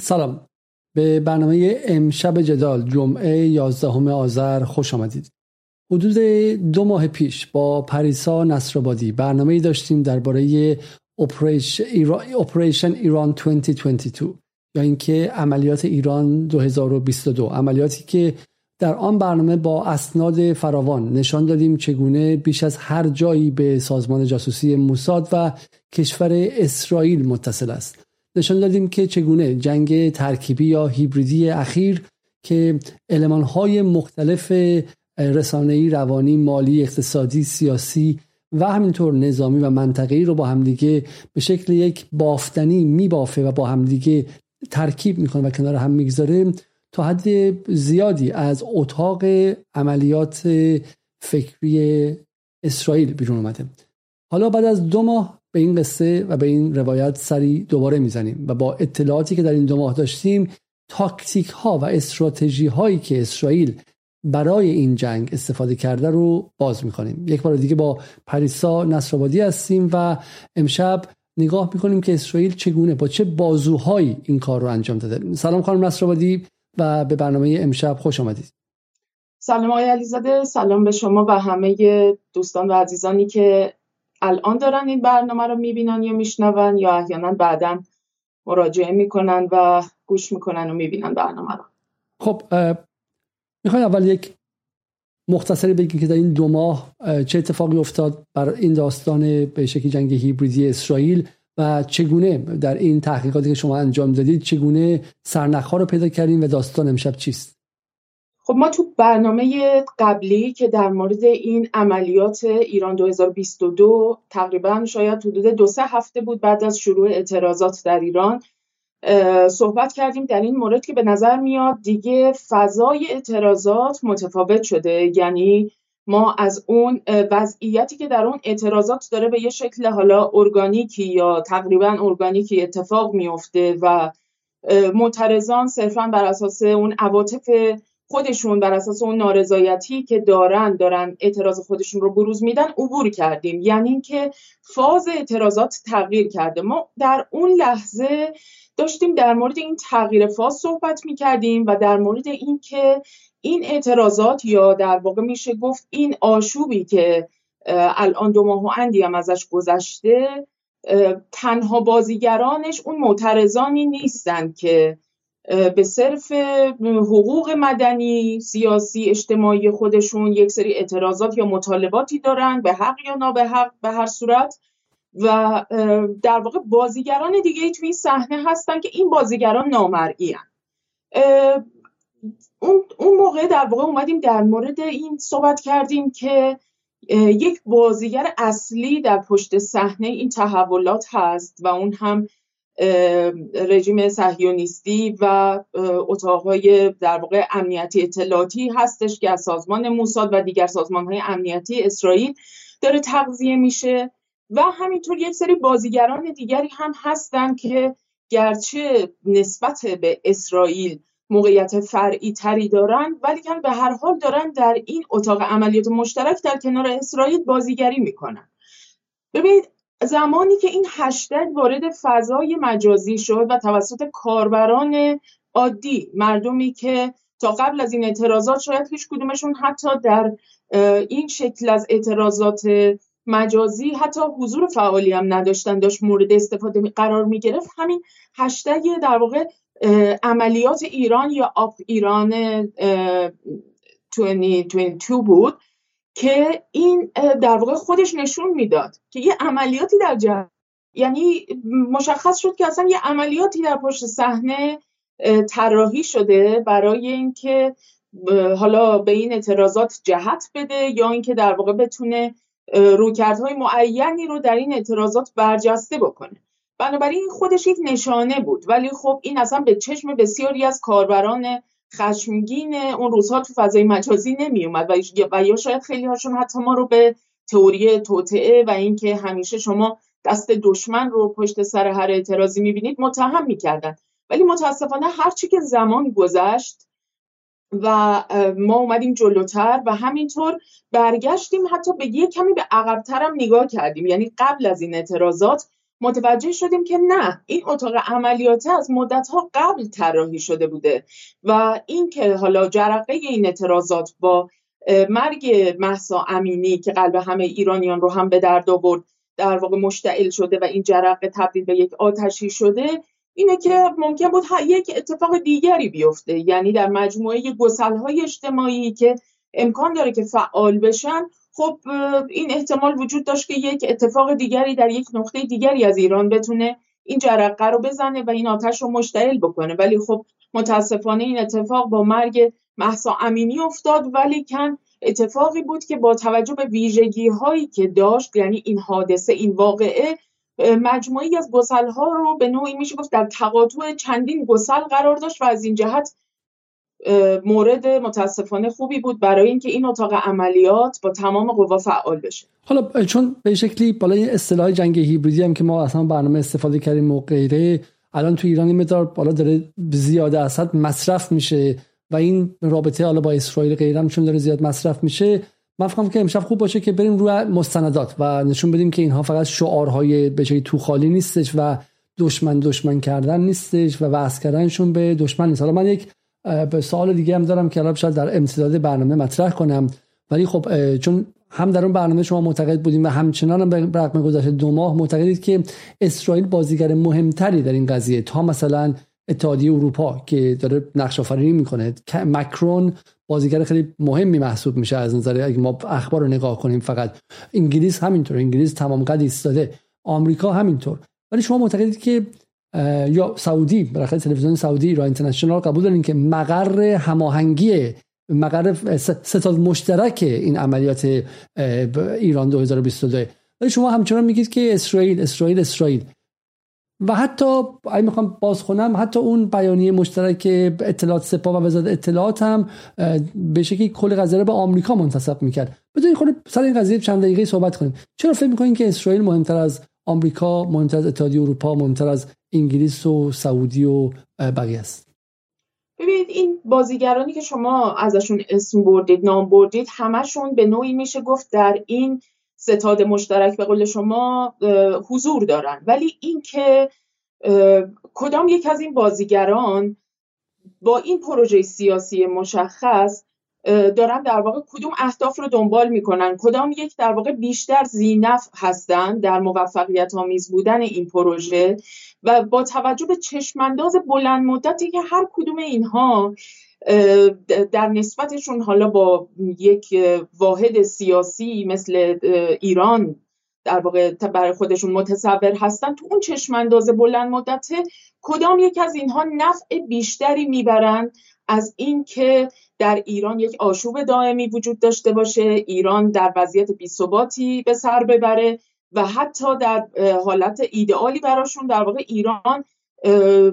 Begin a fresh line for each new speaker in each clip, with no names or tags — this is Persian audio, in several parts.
سلام. به برنامه امشب جدال جمعه 11 آذر خوش آمدید. حدود دو ماه پیش با پریسا نصرآبادی برنامه داشتیم درباره اپریشن ایران 2022 یا اینکه عملیات ایران 2022 عملیاتی که در آن برنامه با اسناد فراوان نشان دادیم چگونه بیش از هر جایی به سازمان جاسوسی موساد و کشور اسرائیل متصل است. نشان دادیم که چگونه جنگ ترکیبی یا هیبریدی اخیر که های مختلف رسانه‌ای روانی مالی اقتصادی سیاسی و همینطور نظامی و منطقه‌ای رو با همدیگه به شکل یک بافتنی میبافه و با همدیگه ترکیب می‌کنه و کنار هم می‌گذاره تا حد زیادی از اتاق عملیات فکری اسرائیل بیرون اومده. حالا بعد از دو ماه به این قصه و به این روایت سری دوباره می‌زنیم و با اطلاعاتی که در این دو ماه داشتیم تاکتیک ها و استراتژی هایی که اسرائیل برای این جنگ استفاده کرده رو باز می‌کنیم یک بار دیگه با پریسا نصرآبادی هستیم و امشب نگاه می‌کنیم که اسرائیل چگونه با چه بازوهایی این کار رو انجام داده. سلام خانم نصرآبادی و به برنامه امشب خوش آمدید.
سلام آقای علیزاده سلام به شما و همه دوستان و عزیزانی که الان دارن این برنامه رو می‌بینن یا میشنون یا احیانا بعدا مراجعه می‌کنن و گوش می‌کنن و می‌بینن برنامه رو.
خب می‌خوای اول یک مختصری بگی که در این دو ماه چه اتفاقی افتاد بر این داستان به شکلی جنگ هیبریدی اسرائیل و چگونه در این تحقیقاتی که شما انجام دادید چگونه سرنخها رو پیدا کردیم و داستان امشب چیست؟
خب ما تو برنامه قبلی که در مورد این عملیات ایران 2022 تقریبا شاید حدود دو سه هفته بود بعد از شروع اعتراضات در ایران صحبت کردیم در این مورد که به نظر میاد دیگه فضای اعتراضات متفاوت شده. یعنی ما از اون وضعیتی که در اون اعتراضات داره به یه شکل حالا ارگانیکی یا تقریبا ارگانیکی اتفاق میفته و معترضان صرفا بر اساس اون عواطف خودشون بر اساس اون نارضایتی که دارن دارن اعتراض خودشون رو بروز میدن عبور کردیم. یعنی اینکه فاز اعتراضات تغییر کرده. ما در اون لحظه داشتیم در مورد این تغییر فاز صحبت می‌کردیم و در مورد اینکه این اعتراضات یا در واقع میشه گفت این آشوبی که الان دو ماه و اندی هم ازش گذشته تنها بازیگرانش اون معترضانی نیستند که به صرف حقوق مدنی سیاسی اجتماعی خودشون یک سری اعتراضات یا مطالباتی دارن به حق یا نابحق به هر صورت. و در واقع بازیگران دیگه توی این صحنه هستن که این بازیگران نامرئی اون،, اون موقع در واقع اومدیم در مورد این صحبت کردیم که یک بازیگر اصلی در پشت صحنه این تحولات هست و اون هم رژیم صهیونیستی و اتاقهای در واقع امنیتی اطلاعاتی هستش که از سازمان موساد و دیگر سازمانهای امنیتی اسرائیل داره تغذیه میشه و همینطور یک سری بازیگران دیگری هم هستن که گرچه نسبت به اسرائیل موقعیت فرعی تری دارن ولی که به هر حال دارن در این اتاق عملیات مشترک در کنار اسرائیل بازیگری می‌کنن. ببینید زمانی که این هشتگ وارد فضای مجازی شد و توسط کاربران عادی مردمی که تا قبل از این اعتراضات شاید هیچ کدومشون حتی در این شکل از اعتراضات مجازی حتی حضور فعالی هم نداشتن داشت مورد استفاده قرار می گرفت همین هشتگ در واقع عملیات ایران یا آپ ایران 2022 بود که این در واقع خودش نشون می‌داد که یه عملیاتی در جهت یعنی مشخص شد که اصلا یه عملیاتی در پشت صحنه طراحی شده برای اینکه حالا به این اعتراضات جهت بده یا اینکه در واقع بتونه رویکردهای معینی رو در این اعتراضات برجسته بکنه. بنابراین خودش یک نشانه بود. ولی خب این اصلا به چشم بسیاری از کاربران خشمگین اون روزها تو فضای مجازی نمی اومد و یا شاید خیلی هاشون حتی ما رو به تئوری توطعه و اینکه همیشه شما دست دشمن رو پشت سر هر اعتراضی می‌بینید متهم می‌کردن. ولی متاسفانه هرچی که زمان گذشت و ما اومدیم جلوتر و همینطور برگشتیم حتی به یه کمی به عقبتر هم نگاه کردیم. یعنی قبل از این اعتراضات متوجه شدیم که نه این اتاق عملیات از مدتها قبل طراحی شده بوده و اینکه حالا جرقه این اعتراضات با مرگ محسا امینی که قلب همه ایرانیان رو هم به درد آورد در واقع مشتعل شده و این جرقه تبدیل به یک آتشی شده اینه که ممکن بود یک اتفاق دیگری بیفته. یعنی در مجموعه های اجتماعی که امکان داره که فعال بشن خب این احتمال وجود داشت که یک اتفاق دیگری در یک نقطه دیگری از ایران بتونه این جرقه رو بزنه و این آتش رو مشتعل بکنه. ولی خب متاسفانه این اتفاق با مرگ محسا امینی افتاد ولی کن اتفاقی بود که با توجه به ویژگی هایی که داشت یعنی این حادثه این واقعه مجموعی از گسل ها رو به نوعی میشه گفت در تقاطع چندین گسل قرار داشت و از این جهت مورد متاسفانه خوبی بود برای اینکه این اتاق عملیات با تمام قوا فعال بشه.
حالا چون به شکلی بالای اصطلاح جنگ هیبریدی هم که ما اصلا برنامه استفاده کردیم و غیره الان تو ایران مدار بالا داره زیاده اصد مصرف میشه و این رابطه حالا با اسرائیل غیره هم چون داره زیاد مصرف میشه. من فکر که امشب خوب باشه که بریم روی مستندات و نشون بدیم که اینها فقط شعارهای به تو خالی نیستش و دشمن دشمن کردن نیستش و واسه کردنشون به دشمن نیست. حالا من یک به سوال دیگه هم دارم که الان شاید در امتداد برنامه مطرح کنم. ولی خب چون هم در اون برنامه شما معتقد بودیم و همچنان هم به رقم گذشته دو ماه معتقدید که اسرائیل بازیگر مهمتری در این قضیه تا مثلا اتحادیه اروپا که داره نقش آفرینی می‌کنه. مکرون بازیگر خیلی مهمی محسوب میشه از نظر اگه ما اخبار رو نگاه کنیم فقط. انگلیس همینطور انگلیس تمام قد ایستاده آمریکا همینطور. ولی شما معتقدید که یا سعودی برای تلویزیون سعودی را اینترنشنال قبول دارین که مقر هماهنگی مقر ستاد مشترک این عملیات ایران 2022 ولی شما همچنان میگید که اسرائیل اسرائیل اسرائیل. و حتی اگه می‌خوام باز خونم حتی اون بیانیه مشترک اطلاعات سپاه و وزارت اطلاعات هم به شکلی کل قضیه به آمریکا منتسب می‌کرد. بدون خود سر این قضیه چند دقیقه صحبت کنیم. چرا فکر می‌کنین که اسرائیل مهمتر از آمریکا مهمتر از اتحادیه اروپا مهمتر از انگلیس و سعودی و بقیه است.
ببینید این بازیگرانی که شما ازشون اسم بردید نام بردید همشون به نوعی میشه گفت در این ستاد مشترک. به قول شما حضور دارن. ولی اینکه کدام یک از این بازیگران با این پروژه سیاسی مشخص دارن در واقع کدوم اهداف رو دنبال می‌کنن؟ کدام یک در واقع بیشتر زینف هستن در موفقیت آمیز بودن این پروژه؟ و با توجه به چشمانداز بلند مدتی که هر کدوم اینها در نسبتشون حالا با یک واحد سیاسی مثل ایران در واقع برای خودشون متصور هستن تو اون چشمانداز بلند مدته کدام یک از اینها نفع بیشتری می‌برن از اینکه در ایران یک آشوب دائمی وجود داشته باشه ایران در وضعیت بیثباتی به سر ببره و حتی در حالت ایدئالی براشون در واقع ایران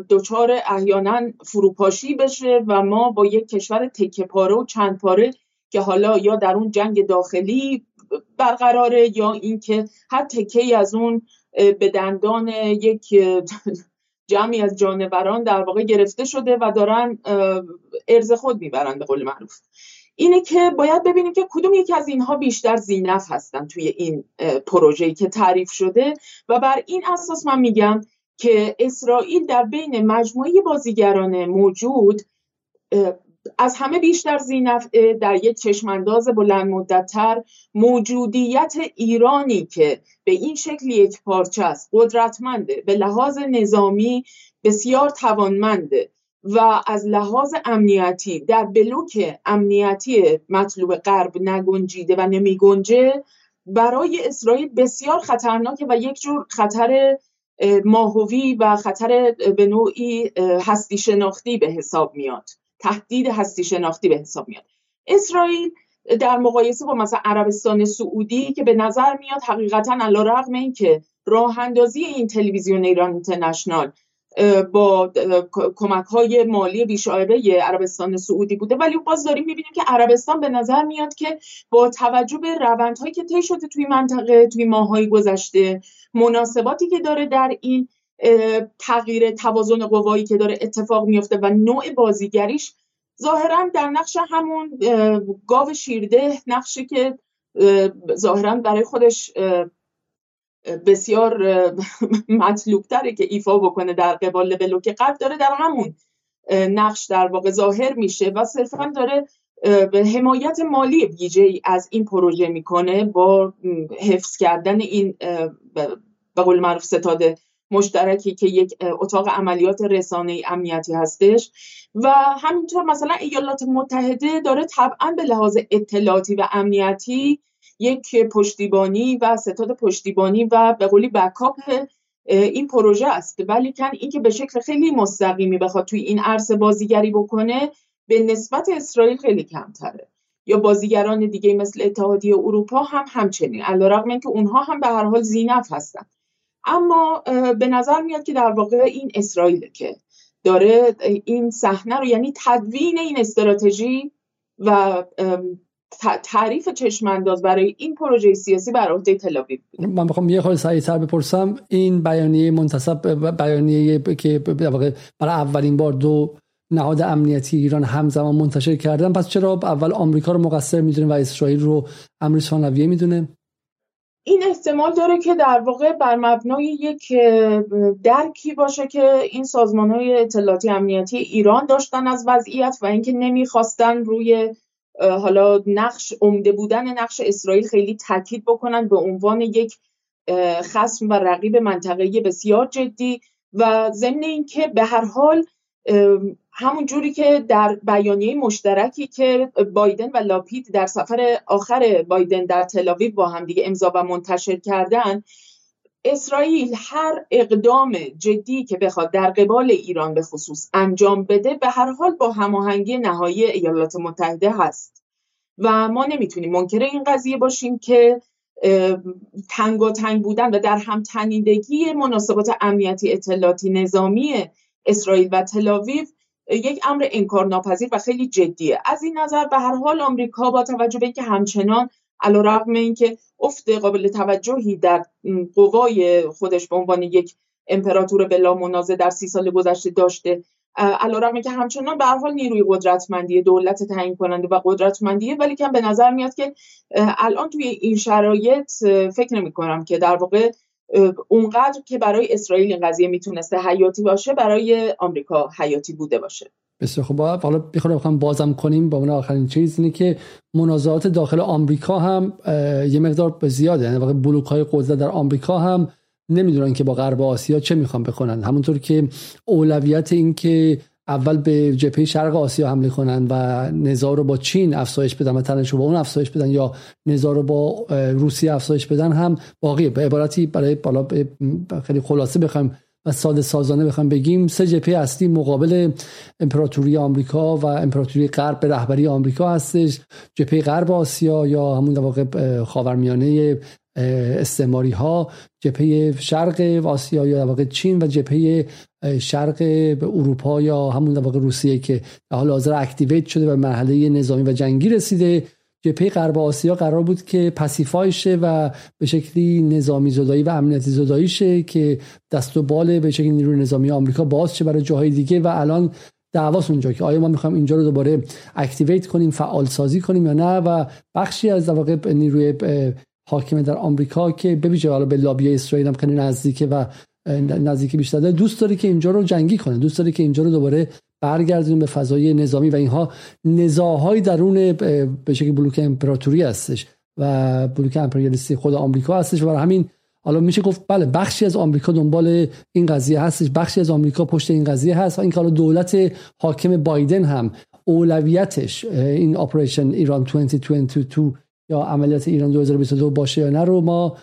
دچار احیانا فروپاشی بشه و ما با یک کشور تکه پاره و چند پاره که حالا یا در اون جنگ داخلی برقراره یا اینکه هر تکه از اون به دندان یک جمعی از جانوران در واقع گرفته شده و دارن ارز خود می‌برن به قول معروف. اینه که باید ببینیم که کدوم یکی از اینها بیشتر زینف هستن توی این پروژه‌ای که تعریف شده. و بر این اساس من میگم که اسرائیل در بین مجموعه بازیگران موجود از همه بیشتر زینف در یک چشمانداز بلند مدتتر موجودیت ایرانی که به این شکل یک پارچه است قدرتمنده به لحاظ نظامی بسیار توانمنده و از لحاظ امنیتی در بلوک امنیتی مطلوب غرب نگنجیده و نمیگنجه برای اسرائیل بسیار خطرناکه و یک جور خطر ماهوی و خطر به نوعی هستی شناختی به حساب میاد. تهدید هستی شناختی به حساب میاد. اسرائیل در مقایسه با مثلا عربستان سعودی که به نظر میاد حقیقتا علا رغم این که راه اندازی این تلویزیون ایران اینترنشنال با کمک های مالی بیشایره عربستان سعودی بوده. ولی باز داریم می‌بینیم که عربستان به نظر میاد که با توجه به روندهایی که طی شده توی منطقه توی ماهای گذشته مناسباتی که داره در این تغییر توازن قوایی که داره اتفاق میفته و نوع بازیگریش ظاهرا در نقش همون گاو شیرده نقشه که ظاهرا برای خودش بسیار مطلوب تره که ایفا بکنه در قبال بلوک قبل داره در همون نقش در واقع ظاهر میشه و صرفا داره به حمایت مالی ویژه از این پروژه می‌کنه با حفظ کردن این به قول معروف ستاد مشترکی که یک اتاق عملیات رسانه امنیتی هستش و همینطور مثلا ایالات متحده داره طبعا به لحاظ اطلاعاتی و امنیتی یک پشتیبانی و ستاد پشتیبانی و به قولی بکاپ این پروژه است. ولی کن اینکه به شکل خیلی مستقیمی بخواد توی این عرصه بازیگری بکنه به نسبت اسرائیل خیلی کمتره. یا بازیگران دیگه مثل اتحادیه اروپا هم همچنین علیرغم اینکه اونها هم به هر حال زینف هستن. اما به نظر میاد که در واقع این اسرائیل که داره این صحنه رو یعنی تدوین این استراتژی و تعریف چشمانداز برای این پروژه سیاسی بر عهده تل
من می‌خوام یه خورده سریعتر بپرسم. این بیانیه منتصب بیانیه که برای اولین بار دو نهاد امنیتی ایران همزمان منتشر کردن پس چرا اول آمریکا رو مقصر می‌دونه و اسرائیل رو امر ثانویه می‌دونه؟
این احتمال داره که در واقع بر مبنای یک درکی باشه که این سازمان های اطلاعاتی امنیتی ایران داشتن از وضعیت و اینکه نمی‌خواستن روی حالا نقش عمده بودن نقش اسرائیل خیلی تاکید بکنن به عنوان یک خصم و رقیب منطقه‌ای بسیار جدی و ضمن اینکه به هر حال همون جوری که در بیانیه مشترکی که بایدن و لاپید در سفر آخر بایدن در تلاویو با هم دیگه امضا و منتشر کردن اسرائیل هر اقدام جدی که بخواد در قبال ایران به خصوص انجام بده به هر حال با هماهنگی نهایی ایالات متحده هست. و ما نمی‌تونیم منکر این قضیه باشیم که تنگ بودن و در هم تنیدگی مناسبات امنیتی اطلاعاتی نظامی اسرائیل و تلاویو یک امر انکارناپذیر و خیلی جدیه. از این نظر به هر حال آمریکا با توجه به اینکه همچنان علیرغم اینکه افت قابل توجهی در قوای خودش به عنوان یک امپراتور بلا منازه در سی سال گذشته داشته علیرغم که همچنان به هر حال نیروی قدرتمندی دولت تعیین کننده و قدرتمندیه. ولی که به نظر میاد که الان توی این شرایط فکر نمی کنم که در واقع اونقدر که برای اسرائیل این قضیه می‌تونسته حیاتی باشه برای آمریکا حیاتی بوده باشه.
بسیار خب حالا بخوام بازم کنیم با اون آخرین چیز اینه که منازعات داخل آمریکا هم یه مقدار زیاده. یعنی واقع بلوک های قدرت در آمریکا هم نمی‌دونن که با غرب آسیا چه می‌خوان بکنن همونطور که اولویت این که اول به جبهه شرق آسیا حمله کنن و نزار رو با چین افزایش بدن و تنش رو با اون افزایش بدن یا نزار رو با روسیه افزایش بدن هم باقی به عبارتی برای بالا خیلی خلاصه بخوایم و ساده سازانه بخوایم بگیم سه جبهه اصلی مقابل امپراتوری آمریکا و امپراتوری غرب به رهبری آمریکا هستش. جبهه غرب آسیا یا همون در واقع خاورمیانه استعماری ها جبهه شرق آسیا یا در واقع چین و جبهه شرق اروپا یا همون در واقع روسیه که در حال حاضر activate شده و مرحله نظامی و جنگی رسیده. جبهه غرب آسیا قرار بود که pacify شه و به شکلی نظامی زدایی و امنیتی زدایی شه که دست و بال به شکلی نیروی نظامی آمریکا باز شه برای جاهای دیگه و الان دعواس اونجا که آیا ما می‌خوایم اینجا رو دوباره activate کنیم فعال سازی کنیم یا نه و بخشی از واقع نیروی حاکم در آمریکا که به حالا به لابی اسرائیل هم خیلی نزدیکه و نزدیکی بیشتر داره. دوست داره که اینجا رو جنگی کنه. دوست داره که اینجا رو دوباره برگردونیم به فضای نظامی و اینها نزاهای درون به شکل بلوک امپراتوری هستش و بلوک امپریالیستی خود آمریکا هستش و برای همین حالا میشه گفت بله بخشی از آمریکا دنبال این قضیه هستش. بخشی از آمریکا پشت این قضیه هست. این حالا دولت حاکم بایدن هم اولویتش این اپریشن ایران 2022 یا عملیات ایران 2022 باشه یا نه رو ما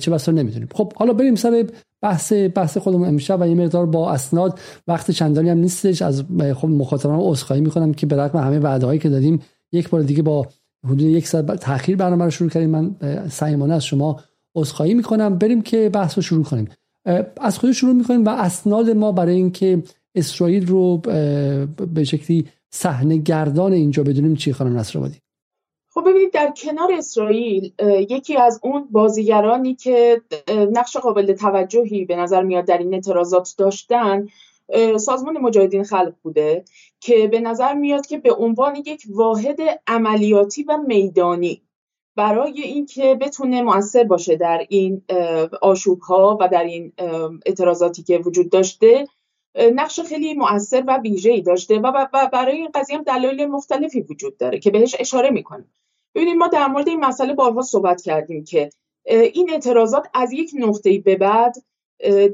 چه بسا نمی‌دونیم. خب حالا بریم سر بحث بحث خودمون امشب و یه مقدار با اسناد. وقت چندانی هم نیستش. از خب مخاطبان عذرخواهی می‌کنم که به رغم همه وعده هایی که دادیم یک بار دیگه با حدود یک ساعت تاخیر برنامه رو شروع کردیم. من سعیمانه از شما عذرخواهی می‌کنم. بریم که بحث رو شروع کنیم. از خود شروع می‌کنیم؟ و اسناد ما برای اینکه اسرائیل رو به شکلی صحنه گردان اینجا بدونیم چی خانم نصرآبادی؟
خب ببینید در کنار اسرائیل یکی از اون بازیگرانی که نقش قابل توجهی به نظر میاد در این اعتراضات داشتن سازمان مجاهدین خلق بوده که به نظر میاد که به عنوان یک واحد عملیاتی و میدانی برای اینکه بتونه موثر باشه در این آشوب ها و در این اعتراضاتی که وجود داشته نقش خیلی مؤثر و ویژه‌ای داشته و برای این قضیه هم دلایل مختلفی وجود داره که بهش اشاره می‌کنیم ببینید ما در مورد این مسئله بارها صحبت کردیم که این اعتراضات از یک نقطه‌ای به بعد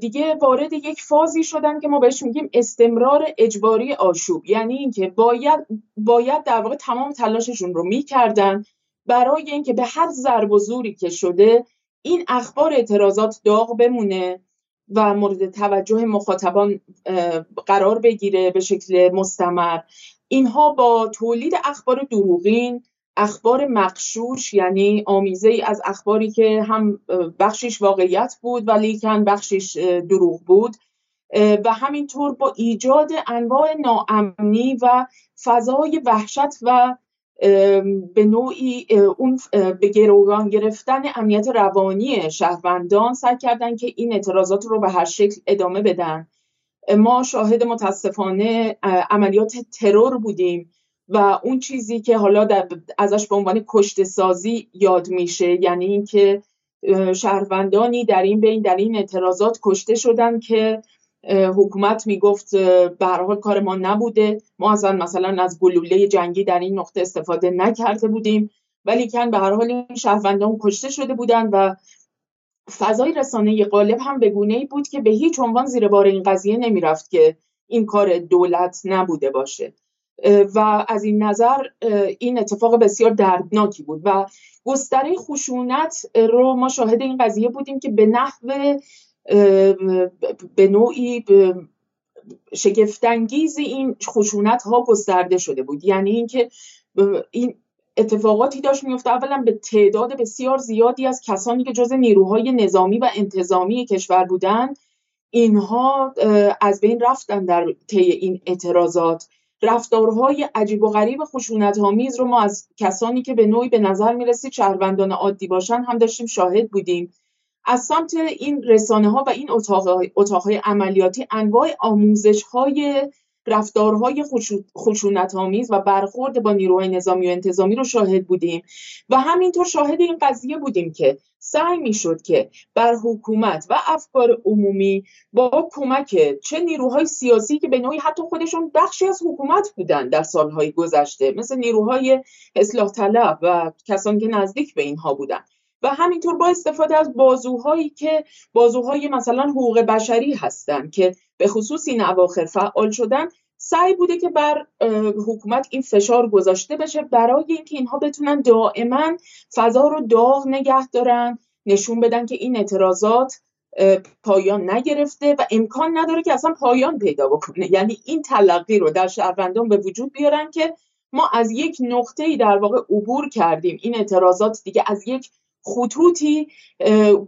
دیگه وارد یک فازی شدن که ما بهش میگیم استمرار اجباری آشوب. یعنی اینکه باید باید در واقع تمام تلاششون رو می‌کردن برای اینکه به هر ضرب و زوری که شده این اخبار اعتراضات داغ بمونه و مورد توجه مخاطبان قرار بگیره به شکل مستمر. اینها با تولید اخبار دروغین اخبار مقشوش یعنی آمیزه ای از اخباری که هم بخشش واقعیت بود ولی کن بخشش دروغ بود. و همینطور با ایجاد انواع ناامنی و فضای وحشت و به نوعی اون به گروگان گرفتن امنیت روانی شهروندان سعی کردن که این اعتراضات رو به هر شکل ادامه بدن. ما شاهد متاسفانه عملیات ترور بودیم و اون چیزی که حالا ازش به عنوان کشت سازی یاد میشه یعنی اینکه شهروندانی در این بین در این اعتراضات کشته شدن که حکومت می‌گفت به حال کار ما نبوده. ما اصلا مثلا از گلوله جنگی در این نقطه استفاده نکرده بودیم. ولی کن به هر حال این شهروندان کشته شده بودن و فضای رسانه غالب هم به گونه ای بود که به هیچ عنوان زیر بار این قضیه نمی‌رفت که این کار دولت نبوده باشه. و از این نظر این اتفاق بسیار دردناکی بود و گستره خشونت رو ما شاهد این قضیه بودیم که به نحو به نوعی شگفتانگیز این خشونت ها گسترده شده بود. یعنی اینکه این اتفاقاتی داشت میفته اولا به تعداد بسیار زیادی از کسانی که جز نیروهای نظامی و انتظامی کشور بودند اینها از بین رفتن در طی این اعتراضات. رفتارهای عجیب و غریب خشونت رو ما از کسانی که به نوعی به نظر می‌رسید شهروندان عادی باشن هم داشتیم شاهد بودیم. از سمت این رسانه ها و این اتاق های عملیاتی انواع آموزش های رفتارهای خشونت آمیز و برخورد با نیروهای نظامی و انتظامی رو شاهد بودیم. و همینطور شاهد این قضیه بودیم که سعی می‌شد که بر حکومت و افکار عمومی با کمک چه نیروهای سیاسی که به نوعی حتی خودشون بخشی از حکومت بودن در سالهای گذشته مثل نیروهای اصلاح طلب و کسانی که نزدیک به اینها بودن. و همینطور با استفاده از بازوهایی که بازوهای مثلا حقوق بشری هستند که به خصوص این اواخر فعال شدن سعی بوده که بر حکومت این فشار گذاشته بشه برای اینکه اینها بتونن دائما فضا رو داغ نگه دارن نشون بدن که این اعتراضات پایان نگرفته و امکان نداره که اصلا پایان پیدا بکنه. یعنی این تلقی رو در شهروندان به وجود بیارن که ما از یک نقطه ای در واقع عبور کردیم. این اعتراضات دیگه از یک خطوطی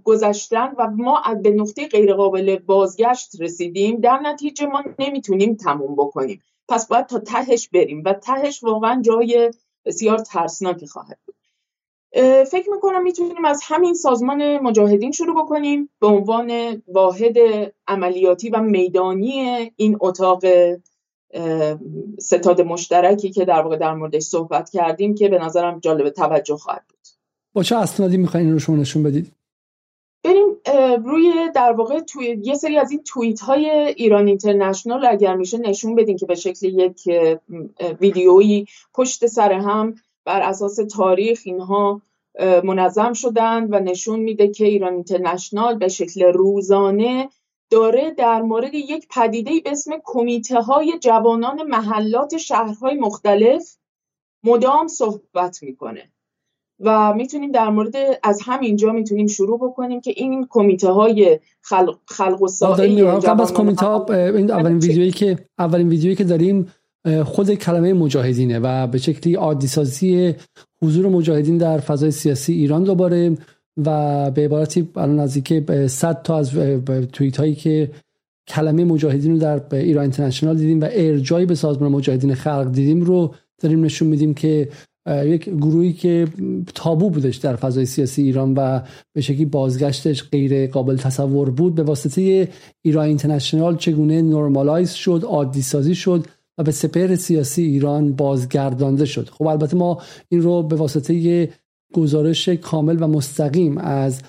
گذشتن و ما به نقطه غیرقابل بازگشت رسیدیم. در نتیجه ما نمی‌تونیم تموم بکنیم. پس باید تا تهش بریم و تهش واقعا جای بسیار ترسناکی خواهد بود. فکر می‌کنم می‌تونیم از همین سازمان مجاهدین شروع بکنیم به عنوان واحد عملیاتی و میدانی این اتاق ستاد مشترکی که در واقع در موردش صحبت کردیم که به نظرم جالب توجه خواهد بود.
با چه اسنادی می‌خواین این رو شما نشون بدید؟
بریم روی در واقع توی یه سری از این توییت های ایران اینترنشنال اگر میشه نشون بدین که به شکل یک ویدیویی پشت سر هم بر اساس تاریخ اینها منظم شدند و نشون میده که ایران اینترنشنال به شکل روزانه داره در مورد یک پدیده به اسم کمیته های جوانان محلات شهرهای مختلف مدام صحبت می‌کنه. و می‌تونیم در مورد از همینجا می‌تونیم شروع بکنیم که این کمیته های خلق, خلق و
قبل از کمیته ها این اولین ویدیویی که اولین ویدیویی که داریم خود کلمه مجاهدینه و به شکلی عادی سازی حضور مجاهدین در فضای سیاسی ایران دوباره و به عبارتی الان نزدیک 100 تا از توییت هایی که کلمه مجاهدین رو در ایران اینترنشنال دیدیم و ارجایی به سازمان مجاهدین خلق دیدیم رو داریم نشون میدیم که یک گروهی که تابو بودش در فضای سیاسی ایران و به شکلی بازگشتش غیر قابل تصور بود. به واسطه ایران اینترنشنال چگونه نرمالایز شد عادی سازی شد و به سپر سیاسی ایران بازگردانده شد. خب البته ما این رو به واسطه گزارش کامل و مستقیم از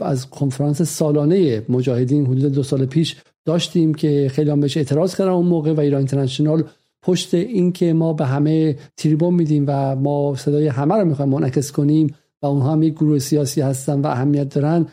از کنفرانس سالانه مجاهدین حدود دو سال پیش داشتیم که خیلی هم بهش اعتراض کردن اون موقع و ایران اینترنشنال پشت اینکه ما به همه تریبون میدیم و ما صدای همه رو می‌خوایم منعکس کنیم و اونها هم یک گروه سیاسی هستن و اهمیت دارن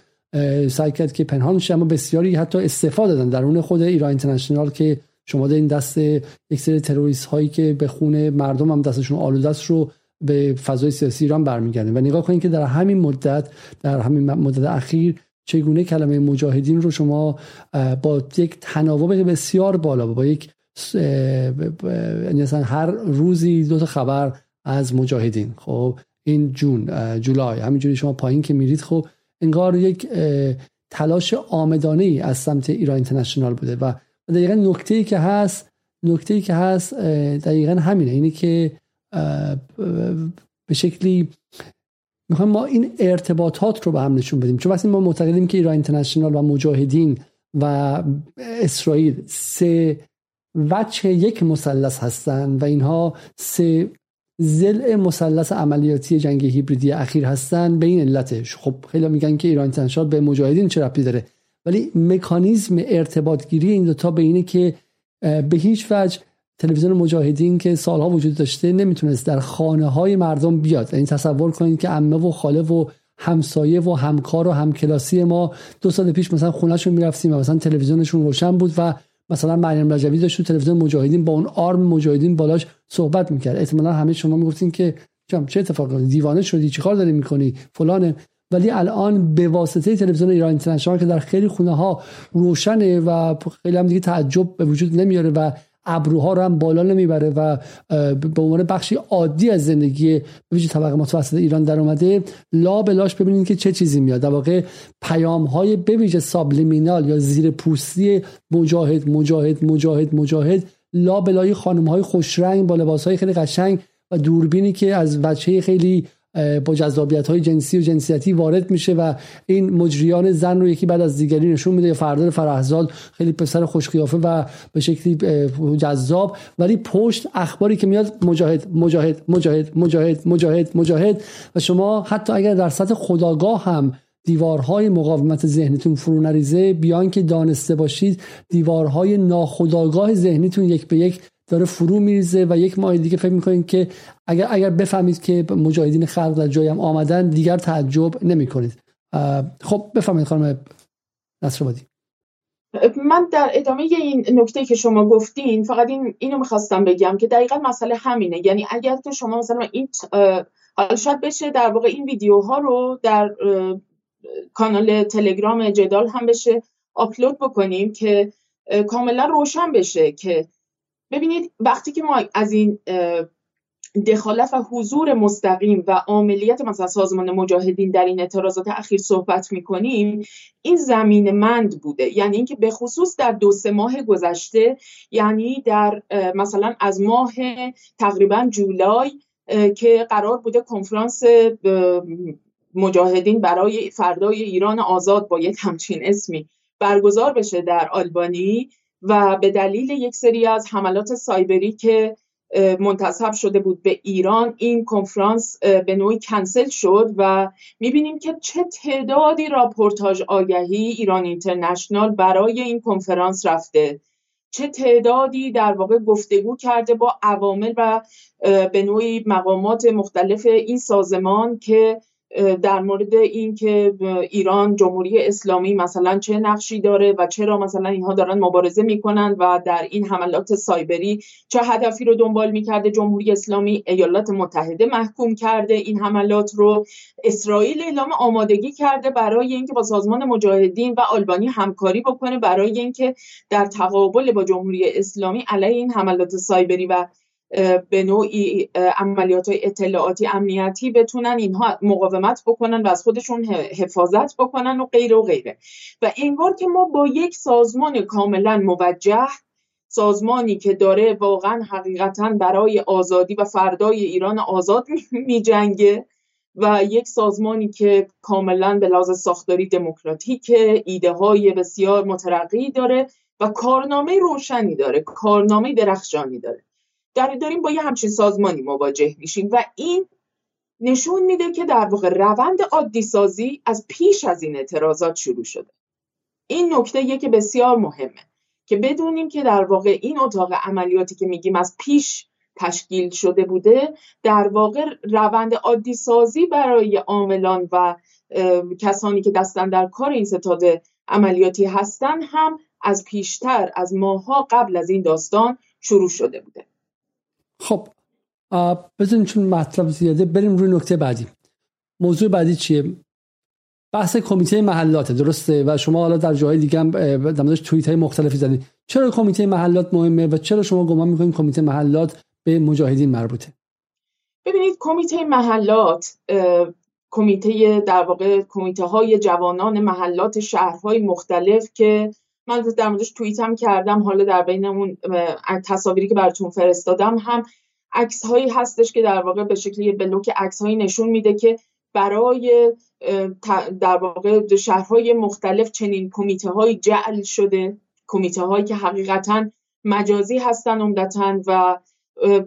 سعی کرد که پنهان شه. اما بسیاری حتی استفاده دادن. درون خود ایران اینترنشنال که شما این دست یک سری تروریست هایی که به خون مردم هم دستشون آلوده است رو به فضای سیاسی ایران برمیگردن. و نگاه کنید که در همین مدت در همین مدت اخیر چگونه کلمه مجاهدین رو شما با یک تناوب بسیار بالا با یک یعنی هر روزی دو تا خبر از مجاهدین. خب این جون جولای همینجوری شما پایین که میرید خب انگار یک تلاش آمدانه ای از سمت ایران اینترنشنال بوده. و دقیقا نکته ای که هست نکته ای که هست دقیقا همینه. اینه که به شکلی می‌خوایم ما این ارتباطات رو به هم نشون بدیم. چون وقتی ما معتقدیم که ایران اینترنشنال و مجاهدین و اسرائیل سه وجه یک مثلث هستند و اینها سه زل مثلث عملیاتی جنگ هیبریدی اخیر هستند به این علتش. خب خیلی میگن که ایران اینترنشنال به مجاهدین چه ربطی داره؟ ولی مکانیزم ارتباط گیری این دوتا به اینه که به هیچ وجه تلویزیون مجاهدین که سالها وجود داشته نمی‌تونست در خانه های مردم بیاد. یعنی تصور کنید که عمه و خاله و همسایه و همکار و همکلاسی ما دو سال پیش مثلا خونهشون می‌رفتیم و مثلا تلویزیونشون روشن بود و مثلا مریم رجوی داشت تو تلویزیون مجاهدین با اون آرم مجاهدین بالاش صحبت می‌کرد. احتمالا همه شما می‌گفتین که چه اتفاقی؟ دیوانه شدی چیکار داری می‌کنی؟ فلانه. ولی الان به واسطه تلویزیون ایران اینترنشنال که در خیلی خونه ها روشنه و خیلی هم دیگه تعجب به وجود نمیاره و ابروها رو هم بالا نمی‌بره و به عنوان بخشی عادی از زندگی به طبقه متوسط ایران در اومده. لا بلاش ببینید که چه چیزی میاد. در واقع پیام های به ویژه سابلیمینال یا زیر پوستی مجاهد مجاهد مجاهد مجاهد لا بلای خانم های خوش رنگ با لباس های خیلی قشنگ و دوربینی که از بچه خیلی با جذابیت های جنسی و جنسیتی وارد میشه و این مجریان زن رو یکی بعد از دیگری نشون میده. فردار فرهزاد خیلی پسر خوشقیافه و به شکلی جذاب. ولی پشت اخباری که میاد مجاهد مجاهد مجاهد مجاهد مجاهد مجاهد. و شما حتی اگر در سطح خداگاه هم دیوارهای مقاومت ذهنیتون فرو نریزه بیان که دانسته باشید دیوارهای ناخداگاه ذهنیتون یک به یک داره فرو میریزه و یک ماه دیگه فکر می‌کنید که اگر اگر بفهمید که مجاهدین خلق در جایم آمدن دیگر تعجب نمی‌کنید. خب بفهمید خانم نصرآبادی.
من در ادامه این نکته که شما گفتین فقط این اینو می‌خواستم بگم که دقیقا مسئله همینه. یعنی اگر که شما مثلا این حالا شاید بشه در واقع این ویدیوها رو در کانال تلگرام جدال هم بشه آپلود بکنیم که کاملا روشن بشه که ببینید وقتی که ما از این دخالت و حضور مستقیم و عملیت مثلا سازمان مجاهدین در این اعتراضات اخیر صحبت می‌کنیم این زمین مند بوده. یعنی اینکه به خصوص در دو سه ماه گذشته یعنی در مثلا از ماه تقریبا جولای که قرار بوده کنفرانس مجاهدین برای فردای ایران آزاد با یک همچین اسمی برگزار بشه در آلبانی و به دلیل یک سری از حملات سایبری که منتصب شده بود به ایران این کنفرانس به نوعی کنسل شد و می‌بینیم که چه تعدادی راپورتاج آگهی ایران اینترنشنال برای این کنفرانس رفته. چه تعدادی در واقع گفتگو کرده با عوامل و به نوعی مقامات مختلف این سازمان که در مورد اینکه ایران جمهوری اسلامی مثلا چه نقشی داره و چرا مثلا اینها دارن مبارزه می‌کنن و در این حملات سایبری چه هدفی رو دنبال می‌کرده جمهوری اسلامی؟ ایالات متحده محکوم کرده این حملات رو. اسرائیل اعلام آمادگی کرده برای اینکه با سازمان مجاهدین و آلبانی همکاری بکنه برای اینکه در تقابل با جمهوری اسلامی علیه این حملات سایبری و به نوعی عملیات اطلاعاتی امنیتی بتونن اینها مقاومت بکنن و از خودشون حفاظت بکنن و غیره و غیره. و انگار که ما با یک سازمان کاملا موجه سازمانی که داره واقعا حقیقتا برای آزادی و فردای ایران آزاد می جنگه و یک سازمانی که کاملا به لحاظ ساختاری دموکراتیک ایده های بسیار مترقی داره و کارنامه روشنی داره کارنامه درخشانی داره. داریم با یه همچین سازمانی مواجه میشیم. و این نشون میده که در واقع روند عادی سازی از پیش از این اعتراضات شروع شده. این نکته یکی بسیار مهمه که بدونیم که در واقع این اتاق عملیاتی که میگیم از پیش تشکیل شده بوده در واقع روند عادی سازی برای عاملان و کسانی که دستن در کار این ستاد عملیاتی هستن هم از پیشتر از ماها قبل از این داستان شروع شده بوده.
خب بزنیم چون مطلب زیاده بریم روی نکته بعدی. موضوع بعدی چیه؟ بحث کمیته محلات درسته؟ و شما حالا در جاهای دیگه هم در توییت های مختلفی زدید چرا کمیته محلات مهمه و چرا شما گمان می‌کنید کمیته محلات به مجاهدین مربوطه؟
ببینید کمیته محلات کمیته در واقع کمیته های جوانان محلات شهرهای مختلف که من در موردش توییت هم کردم حالا در بین اون تصاویری که براتون فرستادم هم عکس هایی هستش که در واقع به شکلی بلوک عکس هایی نشون میده که برای در واقع شهرهای مختلف چنین کمیته های جعل شده کمیته هایی که حقیقتا مجازی هستن عمدتا و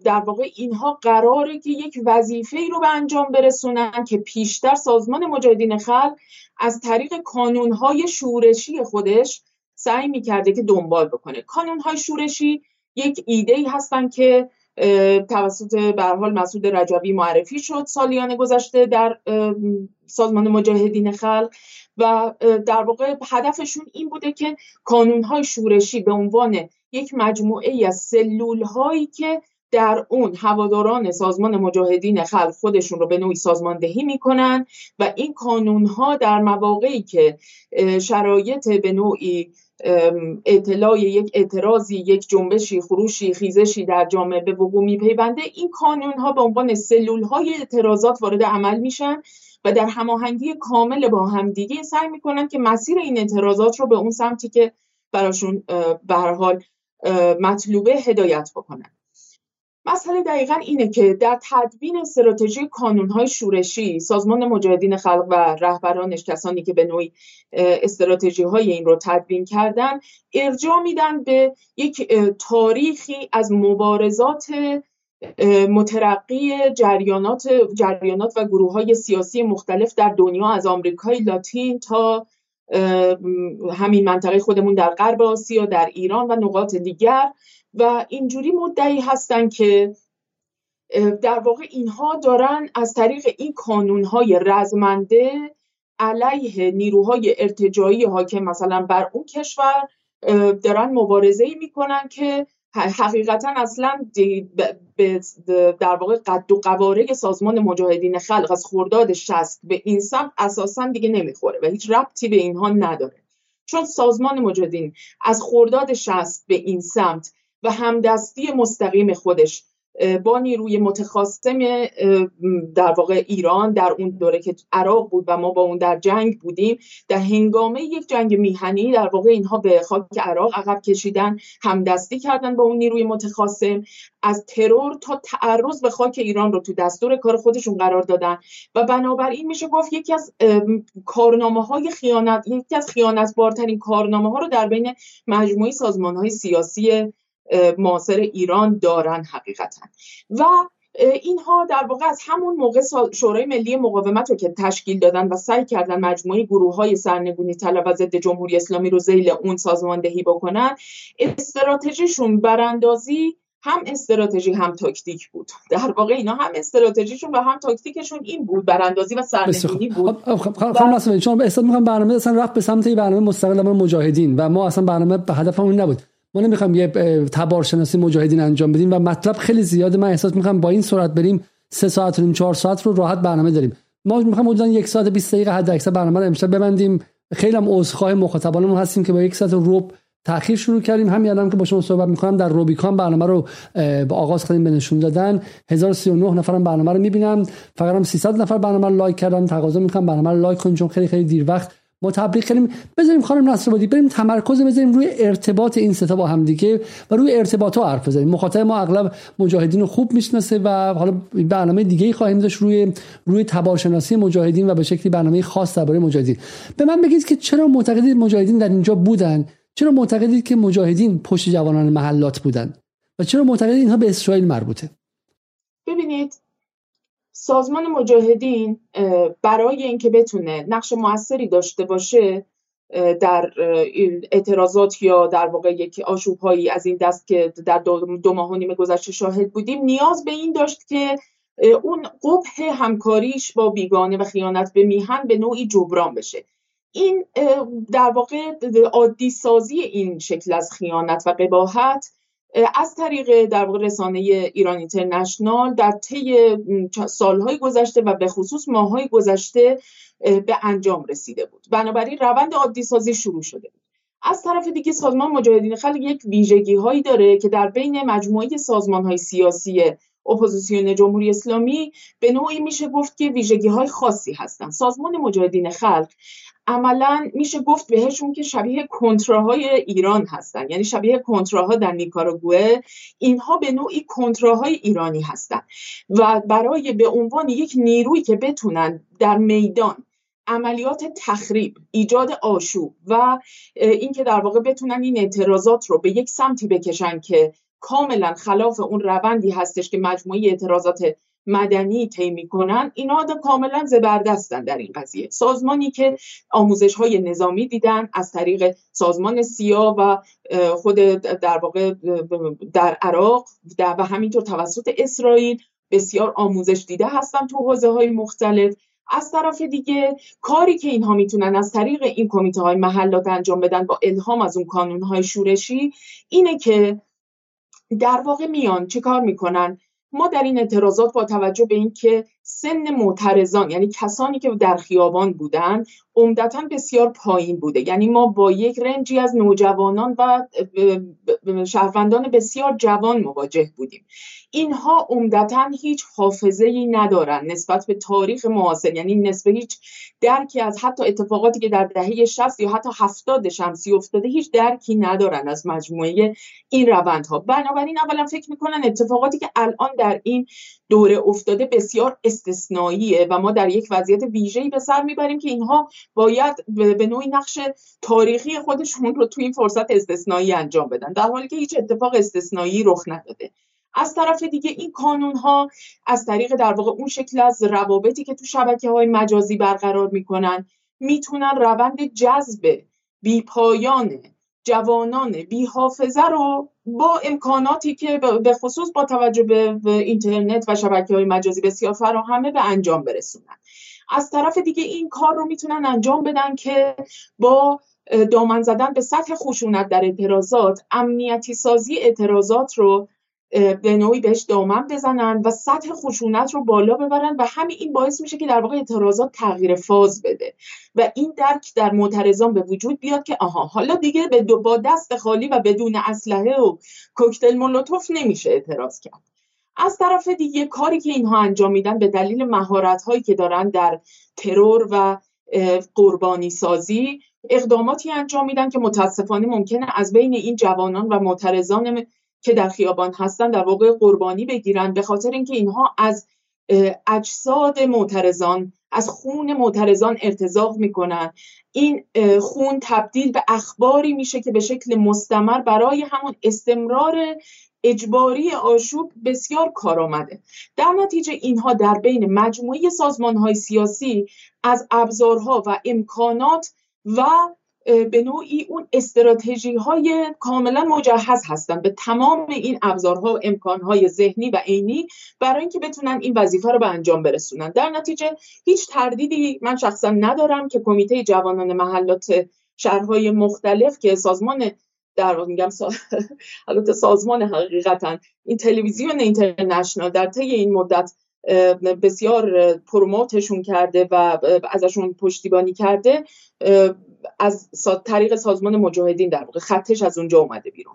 در واقع اینها قراره که یک وظیفه ای رو به انجام برسونن که پیشتر سازمان مجاهدین خلق از طریق کانونهای شورشی خودش سعی می‌کرده که دنبال بکنه. کانونهای شورشی یک ایده ای هستن که توسط به حال مسعود رجبی معرفی شد سالیان گذشته در سازمان مجاهدین خلق و در واقع هدفشون این بوده که کانونهای شورشی به عنوان یک مجموعه ای از سلول هایی که در اون هواداران سازمان مجاهدین خلق خودشون رو به نوعی سازماندهی می‌کنن و این کانون ها در مواقعی که شرایط به نوعی اطلاع یک اعتراضی یک جنبشی خروشی خیزشی در جامعه به وقوع میپیونده. این کانون ها به عنوان سلول های اعتراضات وارد عمل میشن و در هماهنگی کامل با همدیگه سعی می‌کنن که مسیر این اعتراضات رو به اون سمتی که براشون به حال مطلوبه هدایت بکنن. مسئله دقیقا اینه که در تدوین استراتژی کانونهای شورشی سازمان مجاهدین خلق و رهبرانش کسانی که به نوعی استراتژی های این رو تدوین کردن ارجاع میدن به یک تاریخی از مبارزات مترقی جریانات جریانات و گروه های سیاسی مختلف در دنیا از آمریکای لاتین تا همین منطقه خودمون در غرب آسیا در ایران و نقاط دیگر. و اینجوری مدعی هستن که در واقع اینها دارن از طریق این کانونهای رزمنده علیه نیروهای ارتجایی حاکم مثلا بر اون کشور دارن مبارزه می‌کنن که حقیقتا اصلا در واقع قد و قواره سازمان مجاهدین خلق از خورداد شست به این سمت اساسا دیگه نمی‌خوره و هیچ ربطی به اینها نداره. چون سازمان مجاهدین از خورداد شست به این سمت و همدستی مستقیم خودش. با نیروی متخاصم در واقع ایران در اون دوره که عراق بود و ما با اون در جنگ بودیم در هنگامه یک جنگ میهنی در واقع اینها به خاک عراق عقب کشیدن همدستی کردن با اون نیروی متخاصم از ترور تا تعرض به خاک ایران رو تو دستور کار خودشون قرار دادن. و بنابراین میشه گفت یکی از کارنامه های خیانت یکی از خیانت بارترین کارنامه ها رو در بین مجموعه سازمان های سیاسی معاصر ایران دارن حقیقتا. و اینها در واقع از همون موقع شورای ملی مقاومت رو که تشکیل دادن و سعی کردن مجموعه گروه های سرنگونی طلب و ضد جمهوری اسلامی رو زیل اون سازماندهی بکنن استراتژیشون براندازی هم استراتژی هم تاکتیک بود. در واقع اینا هم استراتژیشون و هم تاکتیکشون این بود براندازی و سرنگونی بود.
خب خب خب خب احساس می‌کنم برنامه اصلا رفت به سمت برنامه مستقل مجاهدین و ما اصلا برنامه به هدفمون نبود. ما نمی‌خوایم یه تبارشناسی مجاهدین انجام بدیم و مطلب خیلی زیاده. من احساس می‌خوام با این سرعت بریم سه ساعت و نیم چهار ساعت رو راحت برنامه داریم. ما می‌خوایم حدودا یک ساعت 20 دقیقه حد اکثر برنامه رو امشب ببندیم. خیلی هم عذرخواه مخاطبانمون هستیم که با یک ساعت روب تاخیر شروع کردیم. همین الان که با شما صحبت می‌کنم در روبیکان برنامه رو با آغاز کردیم به نشون دادن. 1039 نفرم برنامه رو می‌بینم. فقط هم 300 نفر برنامه رو لایک کردن. تقاضا می‌کنم برنامه رو لایک کنیم چون خیلی خیلی دیر وقت ما تبریک کنیم بذاریم خانم نصرآبادی بریم تمرکز بذاریم روی ارتباط این ستا با همدیگه و روی ارتباط ها حرف بزنیم. مخاطب ما اغلب مجاهدین رو خوب می‌شناسه و حالا برنامه دیگه ای خواهیم داشت روی روی تبارشناسی مجاهدین و به شکلی برنامه خاص درباره مجاهدین. به من بگید که چرا معتقدید مجاهدین در اینجا بودن؟ چرا معتقدید که مجاهدین پشت جوانان محلات بودن؟ و چرا معتقدید اینها به اسرائیل مربوطه؟
ببینید سازمان مجاهدین برای اینکه بتونه نقش موثری داشته باشه در اعتراضات یا در واقع یک آشوب هایی از این دست که در دو ماه و گذشته شاهد بودیم نیاز به این داشت که اون قبه همکاریش با بیگانه و خیانت به میهن به نوعی جبران بشه. این در واقع عادی سازی این شکل از خیانت و قباحت از طریق در واقع رسانه ایران اینترنشنال در طی سالهای گذشته و به خصوص ماههای گذشته به انجام رسیده بود. بنابراین روند عادی سازی شروع شده بود. از طرف دیگه سازمان مجاهدین خلق یک ویژگی هایی داره که در بین مجموعه سازمان های سیاسی اپوزیسیون جمهوری اسلامی به نوعی میشه گفت که ویژگی های خاصی هستند سازمان مجاهدین خلق عملا میشه گفت بهشون که شبیه کنتراهای ایران هستن. یعنی شبیه کنتراها در نیکاراگوه اینها به نوعی کنتراهای ایرانی هستن. و برای به عنوان یک نیروی که بتونن در میدان عملیات تخریب ایجاد آشوب و اینکه در واقع بتونن این اعتراضات رو به یک سمتی بکشن که کاملا خلاف اون روندی هستش که مجموعه اعتراضات مدنی طی می‌کنن اینا دا کاملا زبردستن در این قضیه. سازمانی که آموزش های نظامی دیدن از طریق سازمان سیا و خود در واقع در عراق و همینطور توسط اسرائیل بسیار آموزش دیده هستن تو حوزه های مختلف. از طرف دیگه کاری که اینها می‌تونن از طریق این کمیته های محلات انجام بدن با الهام از اون کانون های شورشی اینه که در واقع میان چه کار می‌کنن؟ ما در این اعتراضات با توجه به اینکه سن معترضان یعنی کسانی که در خیابان بودن عمدتا بسیار پایین بوده. یعنی ما با یک رنجی از نوجوانان و شهروندان بسیار جوان مواجه بودیم. اینها عمدتا هیچ حافظه ای ندارن نسبت به تاریخ معاصر. یعنی نسبت هیچ درکی از حتی اتفاقاتی که در دهه 60 یا حتی 70 شمسی افتاده هیچ درکی ندارن از مجموعه این روندها. بنابراین اولا فکر می‌کنن اتفاقاتی که الان در این دوره افتاده بسیار استثنائیه و ما در یک وضعیت ویژه‌ای به سر می‌بریم که اینها باید به نوعی نقش تاریخی خودشون رو توی این فرصت استثنایی انجام بدن در حالی که هیچ اتفاق استثنایی رخ نداده. از طرف دیگه این کانون ها از طریق در واقع اون شکل از روابطی که تو شبکه های مجازی برقرار می‌کنن می‌تونن روند جذب بیپایان جوانان بی حافظه رو با امکاناتی که به خصوص با توجه به اینترنت و شبکه های مجازی بسیار فراهمه به انجام برسونن. از طرف دیگه این کار رو می‌تونن انجام بدن که با دامن زدن به سطح خشونت در اعتراضات امنیتی سازی اعتراضات رو به نوعی بهش دامن بزنن و سطح خشونت رو بالا ببرن و همین این باعث میشه که در واقع اعتراضات تغییر فاز بده. و این درک در معترضان به وجود بیاد که آها حالا دیگه به دو با دست خالی و بدون اسلحه و کوکتل مولوتوف نمیشه اعتراض کرد. از طرف دیگه کاری که اینها انجام میدن به دلیل مهارت هایی که دارن در ترور و قربانی سازی اقداماتی انجام میدن که متاسفانه ممکنه از بین این جوانان و معترضان که در خیابان هستن در واقع قربانی بگیرن به خاطر اینکه اینها از اجساد معترضان از خون معترضان ارتزاق می‌کنن. این خون تبدیل به اخباری میشه که به شکل مستمر برای همون استمرار اجباری آشوب بسیار کار آمده. در نتیجه اینها در بین مجموعه سازمان های سیاسی از ابزارها و امکانات و به نوعی اون استراتژی های کاملا مجهز هستن به تمام این ابزارها و امکانهای ذهنی و عینی برای اینکه بتونن این وظیفه رو به انجام برسونن. در نتیجه هیچ تردیدی من شخصا ندارم که کمیته جوانان محلات شهرهای مختلف که سازمان در میگم البته سازمان حقیقتا این تلویزیون اینترنشنال در طی این مدت بسیار پروموتشون کرده و ازشون پشتیبانی کرده از طریق سازمان مجاهدین در واقع خطش از اونجا اومده بیرون.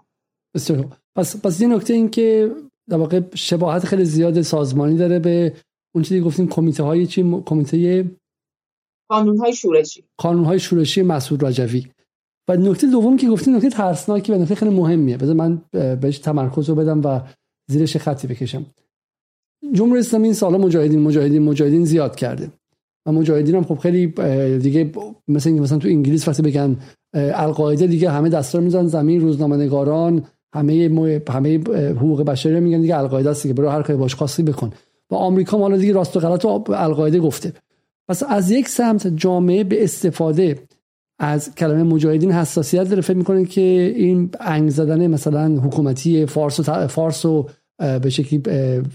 بسیار پس پس یه نکته این که در واقع شباهت خیلی زیاد سازمانی داره به اون چیزی گفتیم کمیته های چی؟ کمیته
قانون های شورشی.
قانون های شورشی مسعود رجوی. و نکته دوم که گفتیم نکته ترسناکی و نکته خیلی مهمیه. بذار من بهش تمرکز رو بدم و زیرش خطی بکشم. جمهوری اسلامی این سالا مجاهدین مجاهدین مجاهدین زیاد کرده. و مجاهدین هم خب خیلی دیگه مثلا مثلا تو انگلیس وقتی بگن القاعده دیگه همه دستا می‌زنن زمین روزنامه نگاران همه همه حقوق بشری میگن دیگه القاعده است که برو هر کاری باش خاصی بکن. و آمریکا حالا دیگه راست و غلط القاعده گفته. پس از یک سمت جامعه به استفاده از کلمه مجاهدین حساسیت داره فکر می‌کنه که این انگ زدن مثلا حکومتی فارس و فارس و به شکلی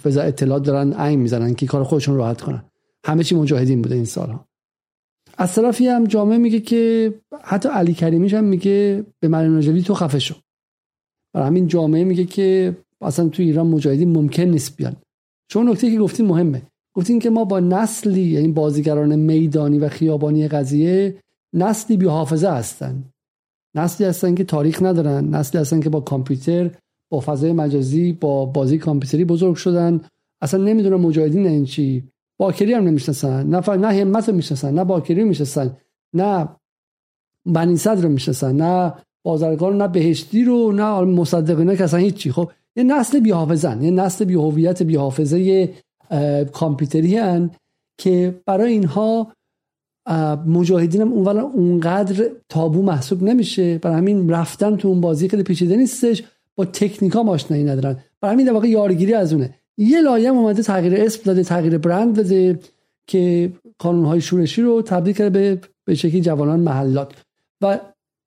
وزا اطلاعات دارن انگ می‌زنن که کار خودشون راحت کنن. همه چی مجاهدین بوده این سالها. از طرفی هم جامعه میگه که حتی علی کریمیش هم میگه به مریم نجوی تو خفه شو. برای همین جامعه میگه که اصلا تو ایران مجاهدین ممکن نیست بیان. چون نکته که گفتیم مهمه. گفتیم که ما با نسلی یعنی بازیگران میدانی و خیابانی قضیه نسلی بی حافظه هستن. نسلی هستن که تاریخ ندارن نسلی هستن که با کامپیوتر با فضای مجازی با بازی کامپیوتری بزرگ شدن. اصلا نمی‌دونن مجاهدین این چی. باکری هم نمی‌شناسن. نه نه همت رو می‌شناسن نه باکری می‌شناسن نه بنی صدر رو می‌شناسن نه بازرگان نه بهشتی رو نه مصدقینه که اصلا هیچی. خب یه نسل بی حافظن یه نسل بی هویت بی حافظه کامپیوتری هن که برای اینها مجاهدین هم اونقدر تابو محسوب نمیشه. برای همین رفتن تو اون بازی خیلی پیچیده نیستش. با تکنیکا آشنایی ندارن. برای همین واقع یارگیری از اونه. یه لایه اومده تغییر اسم داده تغییر برند بده که های شورشی رو تبدیل کرده به به شکلی جوانان محلات. و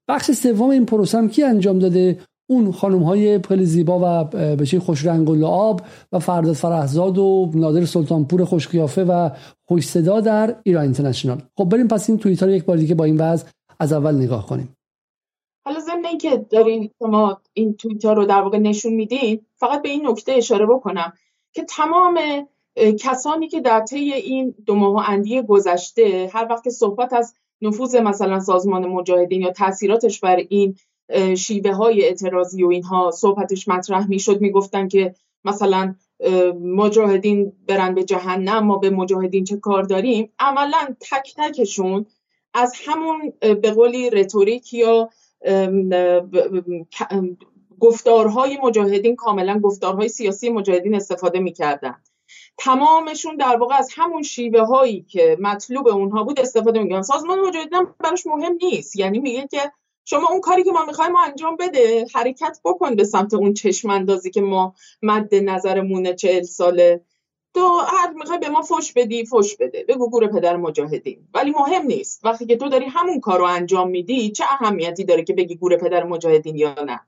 بخش سوم این پروسه هم کی انجام داده؟ اون خانم های خیلی زیبا و به خوش رنگ و لعاب و فرداد فرهزاد و نادر سلطانپور خوش قیافه و خوش صدا در ایران اینترنشنال. خب بریم پس این توییتر یک بار دیگه با این وضع از اول نگاه کنیم.
حالا ضمن اینکه دارین شما این توییتر رو در واقع نشون میدین فقط به این نکته اشاره بکنم که تمام کسانی که در طی این دو ماه اندی گذشته هر وقت که صحبت از نفوذ مثلا سازمان مجاهدین یا تاثیراتش بر این شیوه های اعتراضی و اینها صحبتش مطرح می‌شد می‌گفتن که مثلا مجاهدین برن به جهنم ما به مجاهدین چه کار داریم؟ عملا تک تکشون از همون به قولی رتوریک یا گفتارهای مجاهدین کاملا گفتارهای سیاسی مجاهدین استفاده می‌کردن. تمامشون در واقع از همون شیوه هایی که مطلوب اونها بود استفاده می‌کنن سازمان مجاهدین براش مهم نیست. یعنی میگه که شما اون کاری که ما می‌خوایم انجام بده حرکت بکن به سمت اون چشم اندازی که ما مد نظرمونه چهل ساله تو هر می‌خوای به ما فش بدی فش بده. بگو گور پدر مجاهدین. ولی مهم نیست. وقتی که تو داری همون کار رو انجام میدی چه اهمیتی داره که بگی گور پدر مجاهدین یا نه؟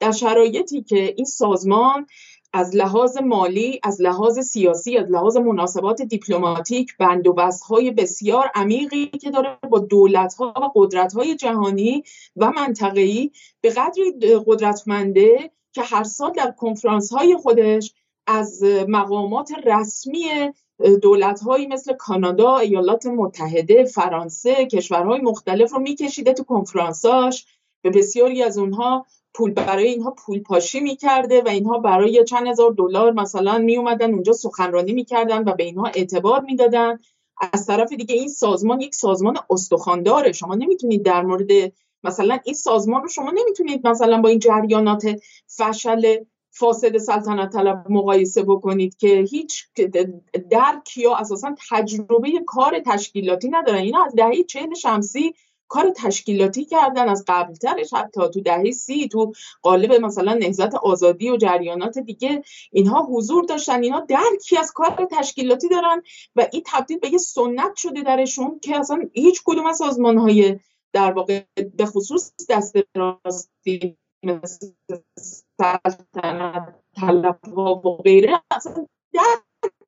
در شرایطی که این سازمان از لحاظ مالی از لحاظ سیاسی از لحاظ مناسبات دیپلماتیک بند و های بسیار عمیقی که داره با دولت ها و قدرت های جهانی و منطقه‌ای به قدری قدرتمنده که هر سال در کنفرانس های خودش از مقامات رسمی دولت هایی مثل کانادا، ایالات متحده، فرانسه، کشورهای مختلف رو میکشیده تو کنفرانساش. به بسیاری از اونها پول برای اینها پول پاشی می‌کرده و اینها برای چند هزار دلار مثلا می اومدن اونجا سخنرانی می‌کردن و به اینها اعتبار می‌دادن. از طرف دیگه این سازمان یک سازمان استخوانداره. شما نمی‌تونید در مورد مثلا این سازمان رو شما نمی‌تونید مثلا با این جریانات فشل فاسد سلطنت طلب مقایسه بکنید که هیچ درک یا اساسا تجربه کار تشکیلاتی ندارن. اینا از دهه چهل شمسی کار تشکیلاتی کردن از قبلترش حتی تو دهه سی تو قالب مثلا نهزت آزادی و جریانات دیگه اینها حضور داشتن. اینها درکی از کار تشکیلاتی دارن و این تبدیل به یه سنت شده درشون که اصلا هیچ کدوم از سازمان های در واقع به خصوص دست راستی مثل سلطنت و غیره اصلا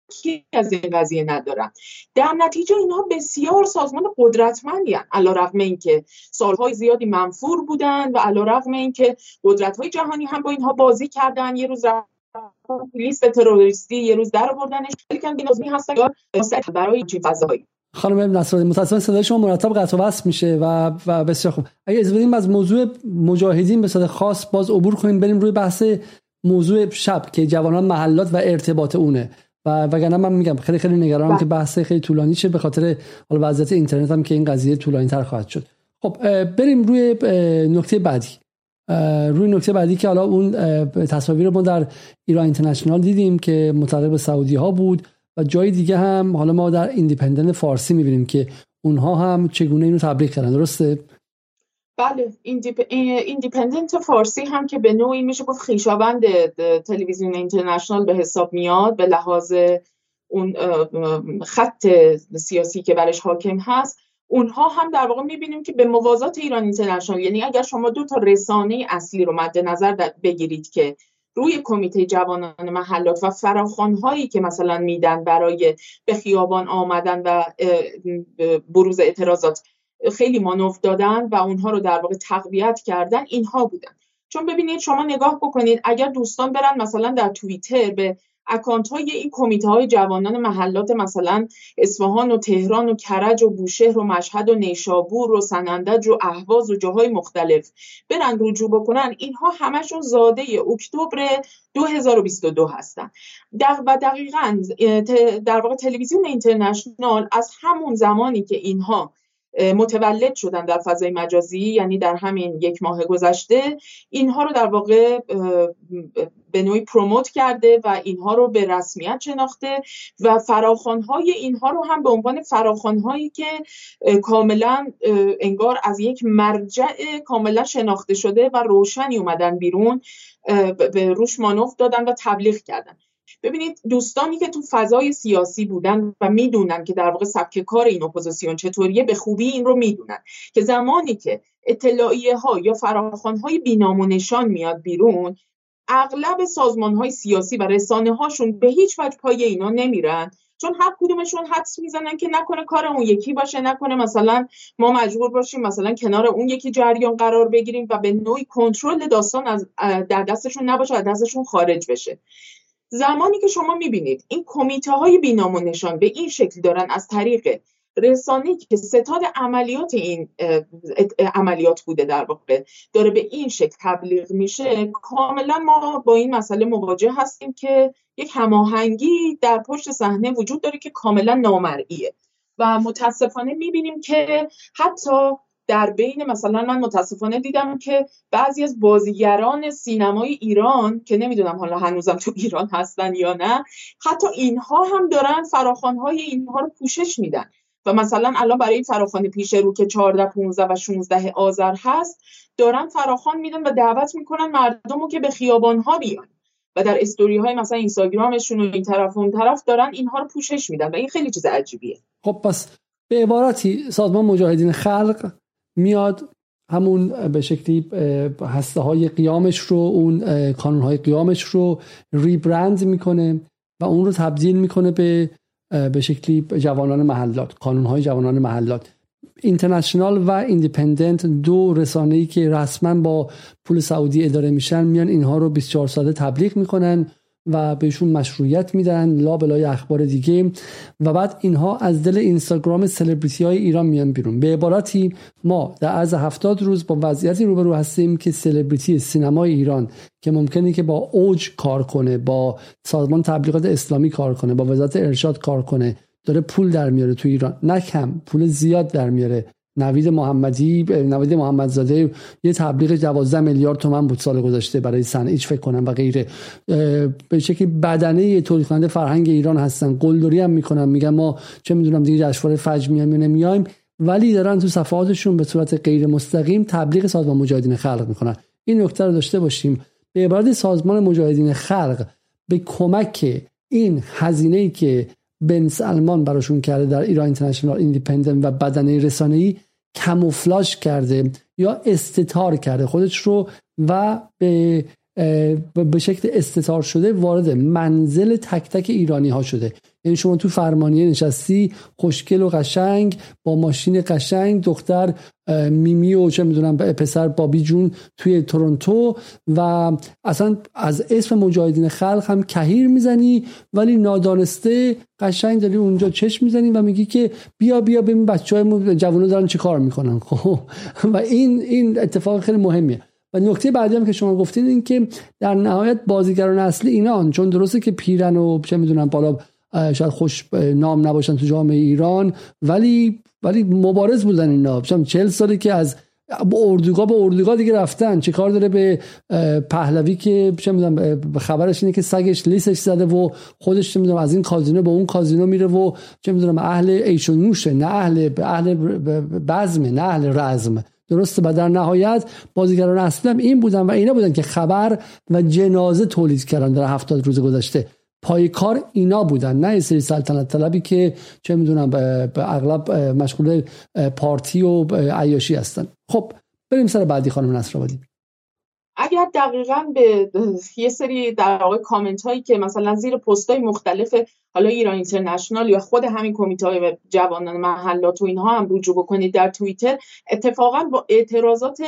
کی از این قضیه ندارن در نتیجه اینها بسیار سازمان قدرتمندی علا رقم اینکه سالهای زیادی منفور بودن و علا رقم اینکه قدرت های جهانی هم با اینها بازی کردن یه روز لیست تروریستی یه روز در آوردنش. لیکن بینازمی هستن برای چی فضایی.
خانم نصرالدین متاسفانه صدای شما مرتب قطع و وصل میشه و و بسیار خوب. اگه از بدیم از موضوع مجاهدین به صورت خاص باز عبور کنیم بریم روی بحث موضوع شب که جوانان محلات و ارتباط اونه. و وگرنه من میگم خیلی خیلی نگرانم بله. که بحث خیلی طولانی شه به خاطر حالا وضعیت اینترنت هم که این قضیه طولانی تر خواهد شد. خب بریم روی نکته بعدی. روی نکته بعدی که حالا اون تصاویر ما در ایران اینترنشنال دیدیم که متعلق به سعودی ها بود. و جای دیگه هم حالا ما در ایندیپندنت فارسی می‌بینیم که اونها هم چگونه اینو تبلیغ کردن. درسته؟
بله. ایندیپندنت فارسی هم که به نوعی میشه گفت خویشاوند تلویزیون اینترنشنال به حساب میاد به لحاظ اون خط سیاسی که برش حاکم هست. اونها هم در واقع می‌بینیم که به موازات ایران اینترنشنال یعنی اگر شما دو تا رسانه اصلی رو مد نظر بگیرید که روی کمیته جوانان محلات و فراخوانهایی که مثلا میدن برای به خیابان آمدن و بروز اعتراضات خیلی مانوف دادن و اونها رو در واقع تقویت کردن اینها بودن. چون ببینید شما نگاه بکنید اگر دوستان برن مثلا در توییتر به اکانت های این کمیته های جوانان محلات مثلا اصفهان و تهران و کرج و بوشهر و مشهد و نیشابور و سنندج و اهواز و جاهای مختلف برن رجوع بکنن اینها همشون زاده اکتبر 2022 هستن. و دقیقا در واقع تلویزیون اینترنشنال از همون زمانی که اینها متولد شدن در فضای مجازی یعنی در همین یک ماه گذشته. اینها رو در واقع به نوعی پروموت کرده و اینها رو به رسمیت شناخته و فراخانهای اینها رو هم به عنوان فراخانهایی که کاملا انگار از یک مرجع کاملا شناخته شده و روشنی اومدن بیرون به روش مانوف دادن و تبلیغ کردن. ببینید دوستانی که تو فضای سیاسی بودن و می‌دونن که در واقع سبک کار این اپوزیسیون چطوریه به خوبی این رو می‌دونن که زمانی که اطلاعیه ها یا فراخوان های بینام و نشان میاد بیرون اغلب سازمان های سیاسی و رسانه هاشون به هیچ وجه پای اینا نمیرن. چون هر کدومشون حدس می‌زنن که نکنه کار اون یکی باشه نکنه مثلا ما مجبور باشیم مثلا کنار اون یکی جریان قرار بگیریم و به نوعی کنترل داستان از در دستشون نباشه از دستشون خارج بشه. زمانی که شما می‌بینید این کمیته های بینام و نشان به این شکل دارن از طریق رسانه که ستاد عملیات این عملیات بوده در واقع داره به این شکل تبلیغ میشه کاملا ما با این مسئله مواجه هستیم که یک هماهنگی در پشت صحنه وجود داره که کاملا نامرئیه. و متاسفانه می‌بینیم که حتی در بین مثلا من متاسفانه دیدم که بعضی از بازیگران سینمای ایران که نمی‌دونم حالا هنوزم تو ایران هستن یا نه حتی اینها هم دارن فراخوانهای اینها رو پوشش میدن. و مثلا الان برای این فراخوان پیش رو که 14 15 و 16 آذر هست دارن فراخوان میدن و دعوت می‌کنن مردم رو که به خیابان ها بیان. و در استوری های مثلا اینستاگرامشون و این طرف و اون طرف دارن اینها رو پوشش میدن. و این خیلی چیز عجیبیه.
خب پس به عبارتی سازمان مجاهدین خلق میاد همون به شکلی هسته های قیامش رو اون کانون های قیامش رو ریبرند می‌کنه و اون رو تبدیل می‌کنه به به شکلی جوانان محلات کانون های جوانان محلات. اینترنشنال و ایندیپندنت دو رسانه ای که رسما با پول سعودی اداره میشن میان اینها رو 24 ساله تبلیغ می‌کنن. و بهشون مشروعیت میدن لا بلای اخبار دیگه. و بعد اینها از دل اینستاگرام سلبریتی های ایران میان بیرون. به عبارتی ما در عرض هفتاد روز با وضعیتی روبرو هستیم که سلبریتی سینمای ایران که ممکنه که با اوج کار کنه با سازمان تبلیغات اسلامی کار کنه با وزارت ارشاد کار کنه. داره پول در میاره تو ایران. نه کم پول زیاد در میاره. نوید محمدی نوید محمدزاده یه تبلیغ 12 میلیارد تومن بود سال گذشته برای صنعیچ فکر کنم و غیره. به شکلی بدنه تولید کننده فرهنگ ایران هستن. قلدری هم می‌کنن میگن ما چه می‌دونم دیگه جشنواره فجر میایم یا نمیایم ولی دارن تو صفحاتشون به صورت غیر مستقیم تبلیغ سازمان مجاهدین خلق می‌کنن. این نکته رو داشته باشیم. به عبارت سازمان مجاهدین خلق به کمک این هزینه که بن سلمان براشون کرده در ایران اینترنشنال ایندیپندنت و بدنه رسانه‌ای کموفلاژ کرده یا استتار کرده. خودش رو و به به شکل استتار شده وارد منزل تک تک ایرانی ها شده. یعنی شما تو فرمانیه نشستی خوشگل و قشنگ با ماشین قشنگ دختر میمی و چه می‌دونم پسر بابی جون توی تورنتو و اصلا از اسم مجاهدین خلق هم کهیر می‌زنی ولی نادانسته قشنگ داری اونجا چشم می‌زنی و میگی که بیا بیا ببین بچه های جوانو دارن چه کار می‌کنن. خب و این این اتفاق خیلی مهمیه. و نکته بعدی هم که شما گفتین این که در نهایت بازیگران اصلی اینان چون درسته که پیرن و چه می‌دونم بالا شاید خوش نام نباشن تو جامعه ایران ولی ولی مبارز بودن اینا. چهل سالی که از اردوگاه به اردوگاه دیگه رفتن. چه کار داره به پهلوی که چه می‌دونم خبرش اینه که سگش لیسش زده و خودش چه می‌دونم از این کازینو به اون کازینو میره و چه می‌دونم اهل ایش و نوشه نه اهل اهل بزمه نه اهل رزم. درسته و در نهایت بازیگران اصلی هم این بودن و اینا بودن که خبر و جنازه تولید کردن در هفتاد روز گذشته. پای کار اینا بودن نه سری سلطنت طلبی که چه می‌دونم به اغلب مشغول پارتی و عیاشی هستن. خب بریم سر بعدی خانم نصرآبادی.
اگر دقیقا به یه سری در واقع کامنت هایی که مثلا زیر پست های مختلف حالا ایران اینترنشنال یا خود همین کمیته های جوانان محلات و اینها هم رجوع بکنید در توییتر اتفاقا با اعتراضات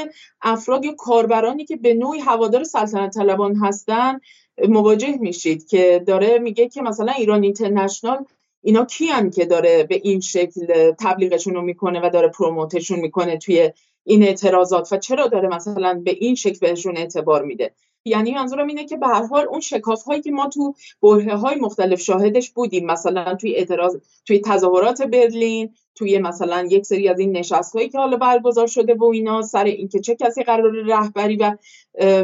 افراد یا کاربرانی که به نوعی هوادار سلطنت طلبان هستن مواجه میشید که داره میگه که مثلا ایران اینترنشنال اینا کیان که داره به این شکل تبلیغشون رو می‌کنه و داره پروموتشون می‌کنه توی این اعتراضات و چرا داره مثلا به این شکل بهشون اعتبار میده؟ یعنی منظورم اینه که به هر حال اون شکاف هایی که ما تو برهه های مختلف شاهدش بودیم مثلا توی اعتراض توی تظاهرات برلین توی مثلا یک سری از این نشست هایی که حالا برگزار شده و اینا سر اینکه چه کسی قرار رهبری و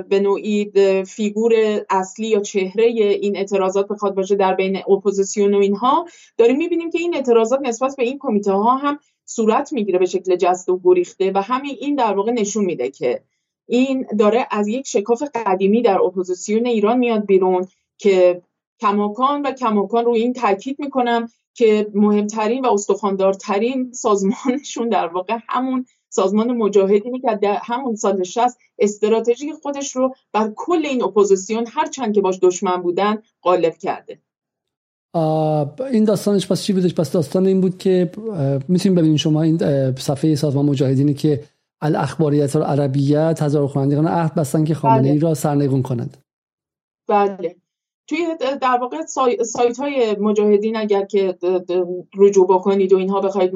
به نوعی فیگور اصلی یا چهره این اعتراضات بخواد باشه در بین اپوزیسیون و اینها داریم می‌بینیم که این اعتراضات نسبت به این کمیته ها هم صورت می‌گیره به شکل جسته و گریخته و همین این در واقع نشون میده که این داره از یک شکاف قدیمی در اپوزیسیون ایران میاد بیرون که کماکان و کماکان روی این تاکید می‌کنم که مهمترین و استخواندارترین سازمانشون در واقع همون سازمان مجاهدینی که در همون سال 60 استراتژی خودش رو بر کل این اپوزیسیون هر چند که باش دشمن بودن غالب کرده.
این داستانش پس چی بودش؟ پس داستان این بود که می‌تونیم ببینیم شما این صفحه سازمان مجاهدینی که الاخباریت العربیه تظاهر کنندگان عهد بستن که خامنه ای بله. را سرنگون کنند.
بله. توی در واقع سایت های مجاهدین اگر که رجوع بکنید و اینها بخواید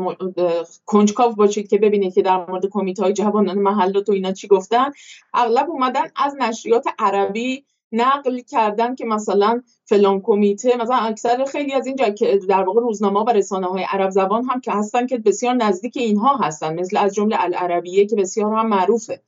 کنجکاو باشید که ببینید که در مورد کمیته های جوانان محلات و اینا چی گفتن اغلب اومدن از نشریات عربی نقل کردن که مثلا فلان کمیته مثلا اکثر خیلی از این که در واقع روزنامه و رسانه های عرب زبان هم که هستن که بسیار نزدیک اینها هستن مثل از جمله العربیه که بسیار هم معروفه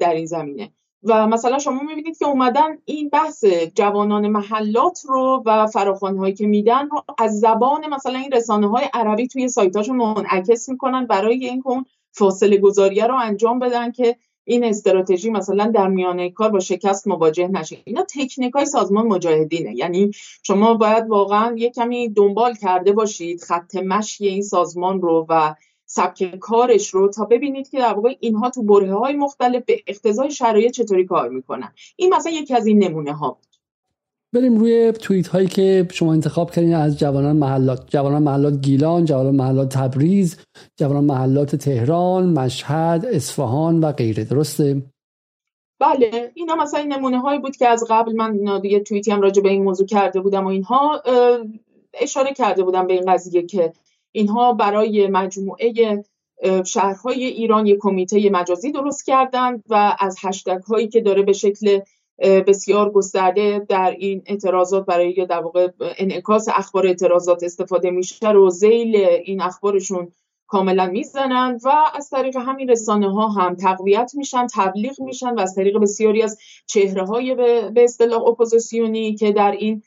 در این زمینه. و مثلا شما می‌بینید که اومدن این بحث جوانان محلات رو و فراخوان هایی که میدن رو از زبان مثلا این رسانه های عربی توی سایتاشون منعکس می‌کنن برای اینکه اون فاصله گذاریه رو انجام بدن که این استراتژی مثلا در میانه کار با شکست مواجه نشه. اینا تکنیک های سازمان مجاهدینه. یعنی شما باید واقعا یه کمی دنبال کرده باشید خط مشی این سازمان رو و سبک کارش رو تا ببینید که در واقع اینها تو بره های مختلف به اقتضای شرایط چطوری کار می‌کنن. این مثلا یکی از این نمونه ها بود.
بریم روی توییت هایی که شما انتخاب کردین از جوانان محلات جوانان محلات گیلان جوانان محلات تبریز جوانان محلات تهران مشهد اصفهان و غیره. درسته؟
بله اینا مثلا این نمونه هایی بود که از قبل من یه توییتی هم راجع به این موضوع کرده بودم و اینها اشاره کرده بودم به این قضیه که اینها برای مجموعه شهرهای ایران یک کمیته مجازی درست کردند و از هشتگ هایی که داره به شکل بسیار گسترده در این اعتراضات برای در واقع انعکاس اخبار اعتراضات استفاده میشه رو زیل این اخبارشون کاملا می‌زنند و از طریق همین رسانه ها هم تقویت میشن تبلیغ میشن و از طریق بسیاری از چهره های به اصطلاح اپوزیسیونی که در این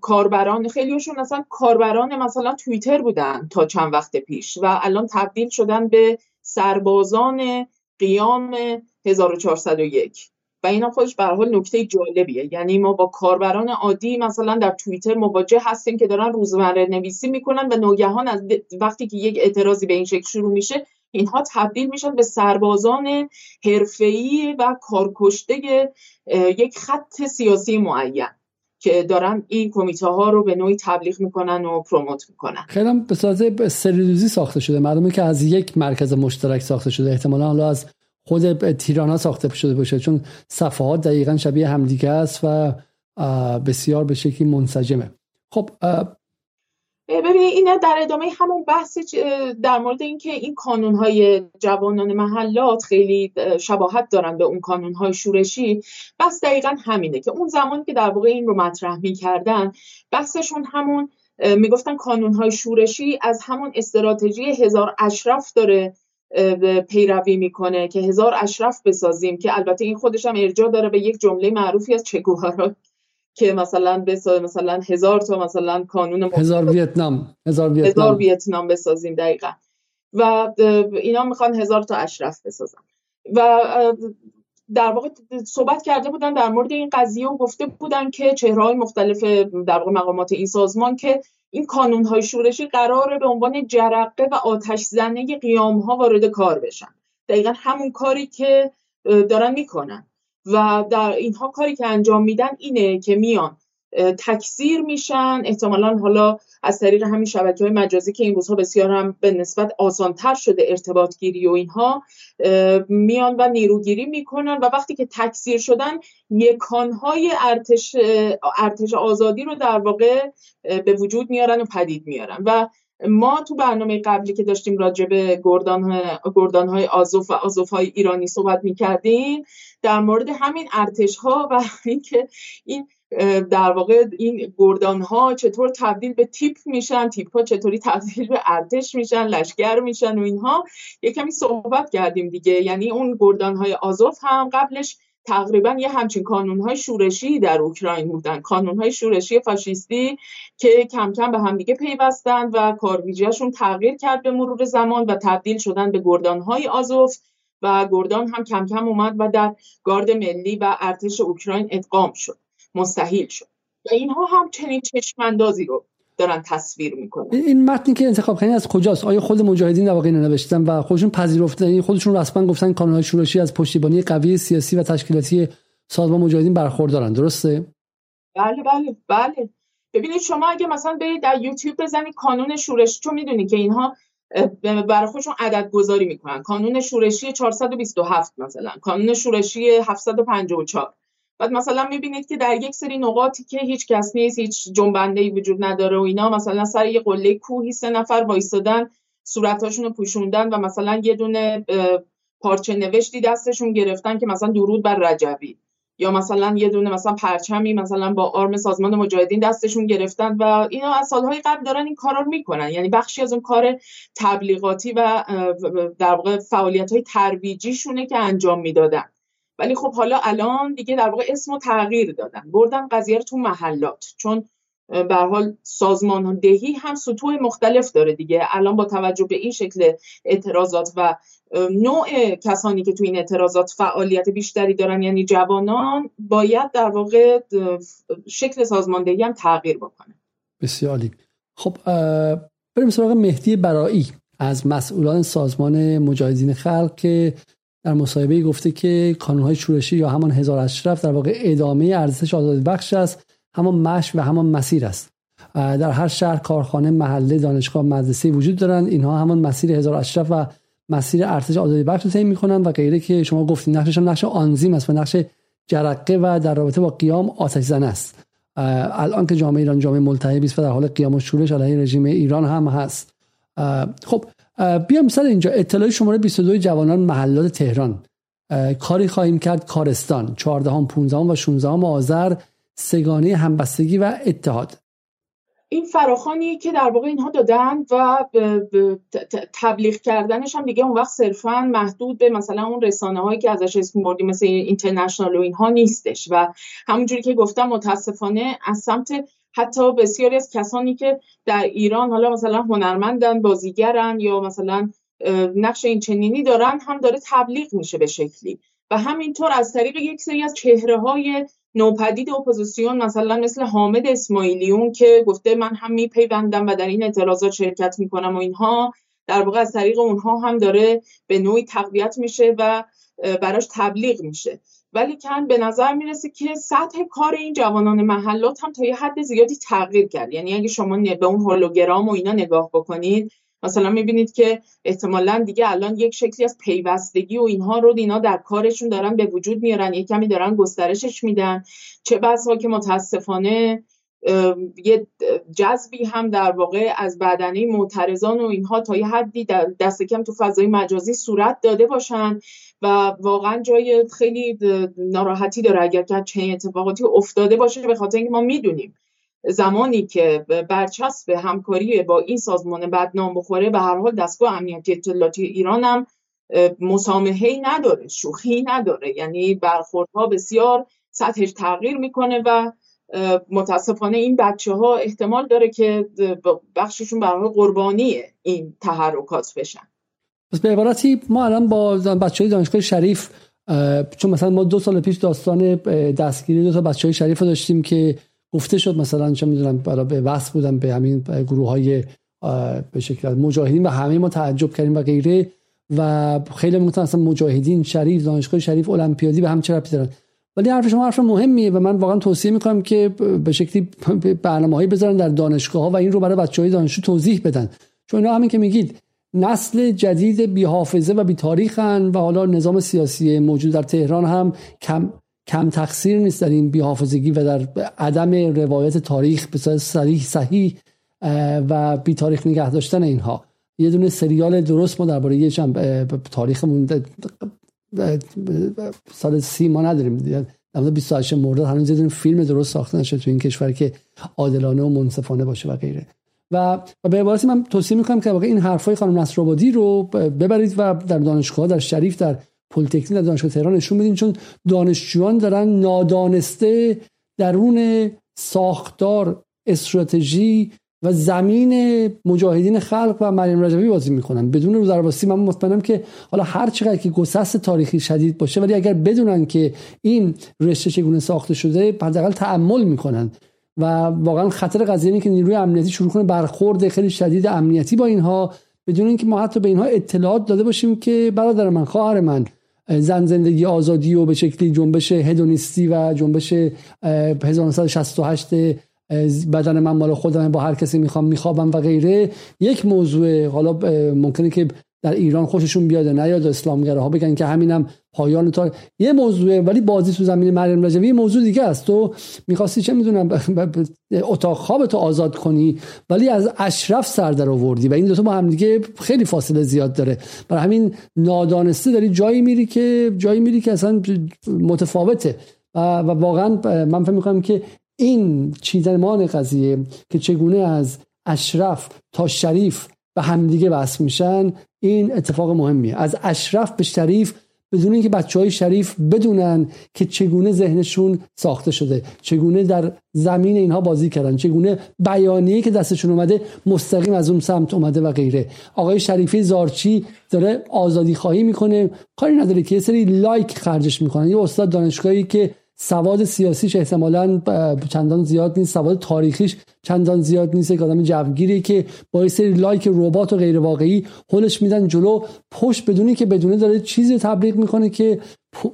کاربران خیلیشون اصلا کاربران مثلا توییتر بودن تا چند وقت پیش و الان تبدیل شدن به سربازان قیام 1401 و اینا خودش به حال نکته جالبیه. یعنی ما با کاربران عادی مثلا در توییتر مواجه هستیم که دارن روزمره نویسی می‌کنن و ناگهان از وقتی که یک اعتراضی به این شکل شروع میشه اینها تبدیل میشن به سربازان حرفه‌ای و کارکشته یک خط سیاسی معین. که دارن این کمیته ها رو به نوعی تبلیغ می‌کنن و پروموت می‌کنن.
خیلی به صورت سریزی ساخته شده. معلومه که از یک مرکز مشترک ساخته شده احتمالا حالا از خود تیرانا ساخته شده باشه چون صفحات دقیقا شبیه همدیگه است و بسیار به شکلی منسجمه. خب
ببینید این در ادامه همون بحث در مورد اینکه این قانون های جوانان محلات خیلی شباهت دارن به اون قانون های شورشی بس دقیقا همینه که اون زمانی که در واقع این رو مطرح می‌کردن بحثشون همون می‌گفتن قانون های شورشی از همون استراتژی هزار اشرف داره پیروی می‌کنه که هزار اشرف بسازیم که البته این خودش هم ارجاع داره به یک جمله معروفی از چگوهارا. که مثلا بسازیم مثلا هزار تا مثلا کانون
هزار ویتنام
هزار ویتنام. هزار ویتنام بسازیم دقیقا. و اینا می‌خوان هزار تا اشرف بسازن. و در واقع صحبت کرده بودن در مورد این قضیه و گفته بودن که چهره مختلف در واقع مقامات این سازمان که این کانون های شورشی قراره به عنوان جرقه و آتش زنه قیام ها وارد کار بشن. دقیقا همون کاری که دارن می‌کنن. و در اینها کاری که انجام میدن اینه که میان تکثیر میشن. احتمالا حالا از طریق همین شبکه های مجازی که این روزها بسیار هم به نسبت آسانتر شده ارتباط گیری و اینها میان و نیروگیری می‌کنن. و وقتی که تکثیر شدن یکانهای ارتش, ارتش آزادی رو در واقع به وجود میارن و پدید میارن. و ما تو برنامه قبلی که داشتیم راجع به گردان های آزوف و آزوف های ایرانی صحبت می‌کردیم در مورد همین ارتش ها و اینکه این در واقع این گردان ها چطور تبدیل به تیپ میشن تیپ ها چطوری تبدیل به ارتش میشن لشکر میشن و اینها. یه کمی صحبت کردیم دیگه. یعنی اون گردان های آزوف هم قبلش تقریبا یه همچین کانون های شورشی در اوکراین بودن. کانون های شورشی فاشیستی که کم کم به همدیگه پیوستن و کارویجیشون تغییر کرد به مرور زمان و تبدیل شدن به گردان های آزوف و گردان هم کم کم اومد و در گارد ملی و ارتش اوکراین ادغام شد. مستحیل شد. و اینها هم چنین چشماندازی رو دارن تصویر می‌کنن.
این متنی که انتخاب کردین از کجاست؟ آیا خود مجاهدین در واقع نوشتن و خودشون پذیرفتن؟ یعنی خودشون رسما گفتن کانونهای شورشی از پشتیبانی قوی سیاسی و تشکیلاتی سازمان مجاهدین برخوردارن. درسته؟
بله بله بله. ببینید شما اگه مثلا برید در یوتیوب بزنید کانون شورشی چون می‌دونید که اینها برای خودشون عدد گذاری می‌کنن. کانون شورشی 427 مثلا. کانون شورشی 754 بعد مثلا می‌بینید که در یک سری نقاطی که هیچ کس نیست هیچ جنبنده ای وجود نداره و اینا مثلا سر یه قله کوهی سه نفر وایستادن صورتاشون رو پوشوندن و مثلا یه دونه پارچه نوشتی دستشون گرفتن که مثلا درود بر رجوی یا مثلا یه دونه مثلا پرچمی مثلا با آرم سازمان مجاهدین دستشون گرفتن و اینا از سالهای قبل دارن این کارا رو می‌کنن. یعنی بخشی از اون کار تبلیغاتی و در واقع فعالیت های ترویجیشونه که انجام می‌دادن. ولی خب حالا الان دیگه در واقع اسم و تغییر دادن. بردن قضیه رو تو محلات. چون به حال سازمان دهی هم سطوح مختلف داره دیگه. الان با توجه به این شکل اعتراضات و نوع کسانی که تو این اعتراضات فعالیت بیشتری دارن یعنی جوانان باید در واقع شکل سازماندهی هم تغییر بکنه.
بسیاری خب بریم سراغ مهدی برایی از مسئولان سازمان مجاهدین خلق که در مصاحبه گفته که های شورشی یا همان هزار اشرف در واقع ادامه ارزش آزادی بخش است همان مش و همان مسیر است. در هر شهر کارخانه محله دانشگاه مدرسه وجود دارند. اینها همان مسیر هزار اشرف و مسیر ارتش آزادی بخش رو تعیین می‌کنن و غیره که شما گفتید نقشش هم نقش آنزیم است و نقش جرقه و در رابطه با قیام آتش زن است. الان که جامعه ایران جامعه ملتهبی است و در حال قیام و شورش علیه رژیم ایران هم هست. خب بیام سر اینجا اطلاع شماره 22 جوانان محلات تهران. کاری خواهیم کرد کارستان. 14 هم 15 و 16 آذر سگانه همبستگی و اتحاد.
این فراخانی که در واقع اینها دادن و تبلیغ کردنش هم دیگه اون وقت صرفا محدود به مثلا اون رسانه هایی که ازش اسم بردیم مثل اینترنشنال و اینها نیستش. و همونجوری که گفتم متاسفانه از سمت حتی بسیاری از کسانی که در ایران حالا مثلا هنرمندن بازیگرن یا مثلا نقش این چنینی دارن هم داره تبلیغ میشه به شکلی. و همینطور از طریق یک سری از چهره های نوپدید اپوزیسیون مثلا مثل حامد اسماعیلیون که گفته من هم میپیوندم و در این اعتراضات شرکت می‌کنم و اینها در واقع از طریق اونها هم داره به نوعی تقویت میشه و براش تبلیغ میشه. ولی کن به نظر می‌رسه که سطح کار این جوانان محلات هم تا یه حد زیادی تغییر کرد. یعنی اگه شما به اون هولوگرام و اینا نگاه بکنید مثلا می‌بینید که احتمالا دیگه الان یک شکلی از پیوستگی و اینها رو اینا در کارشون دارن به وجود میارن یک کمی دارن گسترشش میدن. چه بسا که متاسفانه یه جذبی هم در واقع از بدنه معترضان و اینها تا یه حدی دست کم تو فضای مجازی صورت داده باشن و واقعا جای خیلی ناراحتی داره اگر که چنین اتفاقاتی افتاده باشه به خاطر اینکه ما می‌دونیم زمانی که برچسب همکاری با این سازمان بدنام بخوره به هر حال دستگاه امنیتی اطلاعاتی ایران هم مسامحه نداره شوخی نداره. یعنی برخوردها بسیار سطحش تغییر می‌کنه و متاسفانه این بچه ها احتمال داره که بخششون برای قربانی این تحرکات بشن.
پس به عبارتی ما الان با بچه های دانشگاه شریف چون مثلا ما دو سال پیش داستان دستگیری دو تا بچه های شریف داشتیم که گفته شد مثلا چه می‌دونم برای به وصل بودن به همین گروه های به شکل مجاهدین و همه ما تعجب کردیم و غیره. و خیلی می‌گفتن اصلا مجاهدین شریف دانشگاه شریف المپیادی به هم چه ربطی دارن؟ ولی حرف شما حرف مهمیه و من واقعا توصیه می‌کنم که به شکلی برنامه‌ای بذارن در دانشگاه ها و این رو برای بچهای دانشجو توضیح بدن. چون اینا همین که میگید نسل جدید بی حافظه و بی تاریخن و حالا نظام سیاسی موجود در تهران هم کم کم تقصیر نیست در این بیحافظگی و در عدم روایت تاریخ به صریح صحیح و بی تاریخ نگه داشتن اینها. یه دونه سریال درست ما درباره یه تاریخمون سال سی ما نداریم. در 28 مرداد هنوز یه فیلم درست ساخته نشده تو این کشور که عادلانه و منصفانه باشه و غیره. و به عبارتی من توصیه می‌کنم که واقعا این حرفای خانم نصرآبادی رو ببرید و در دانشگاه در شریف در پلیتکنیک در دانشگاه تهران نشون بدین چون دانشجویان دارن نادانسته درون ساختار استراتژی و زمین مجاهدین خلق و مریم رجوی بازی می‌کنن. بدون رو دربایستی من مطمئنم که حالا هر چقدر که گسست تاریخی شدید باشه ولی اگر بدونن که این رشته چگونه ساخته شده حداقل تعمل می‌کنن. و واقعا خطر قضیه اینه که نیروی امنیتی شروع کنه برخورد خیلی شدید امنیتی با اینها بدون اینکه ما حتی به اینها اطلاعات داده باشیم که برادر من خواهر من زن زندگی آزادی و به شکلی جنبش هدونیستی و جنبش 1968 بدن من مال خودم با هر کسی می‌خوام میخوابم و غیره. یک موضوع حالا ممکنه که در ایران خوششون بیاد نه یاد اسلامگره ها بگن که همینم پایان تا یه موضوعه ولی بازی تو زمین مریم رجوی یه موضوع دیگه است. تو می‌خواستی چه می‌دونم اتاق خواب تو آزاد کنی ولی از اشرف سر در آوردی و این دوتا با هم دیگه خیلی فاصله زیاد داره. برای همین نادانسته داری جایی میری که جایی میری که اصلا متفاوته. و واقعا من فکر می‌کنم که این چیزمان قضیه که چگونه از اشرف تا شریف به همدیگه وصل میشن این اتفاق مهمیه. از اشرف به شریف بدون اینکه بچه های شریف بدونن که چگونه ذهنشون ساخته شده چگونه در زمین اینها بازی کردن چگونه بیانیه که دستشون اومده مستقیم از اون سمت اومده و غیره. آقای شریفی زارچی داره آزادی خواهی می‌کنه. کاری نداره که یه سری لایک خرجش می‌کنن. یه استاد دانشگاهی که سواد سیاسیش احتمالا چندان زیاد نیست. سواد تاریخیش چندان زیاد نیست. یک آدم جوگیری که با یه سری لایک ربات و غیر واقعی هلش میدن جلو. پشت بدونی که بدونه داره چیزی تبلیغ می‌کنه که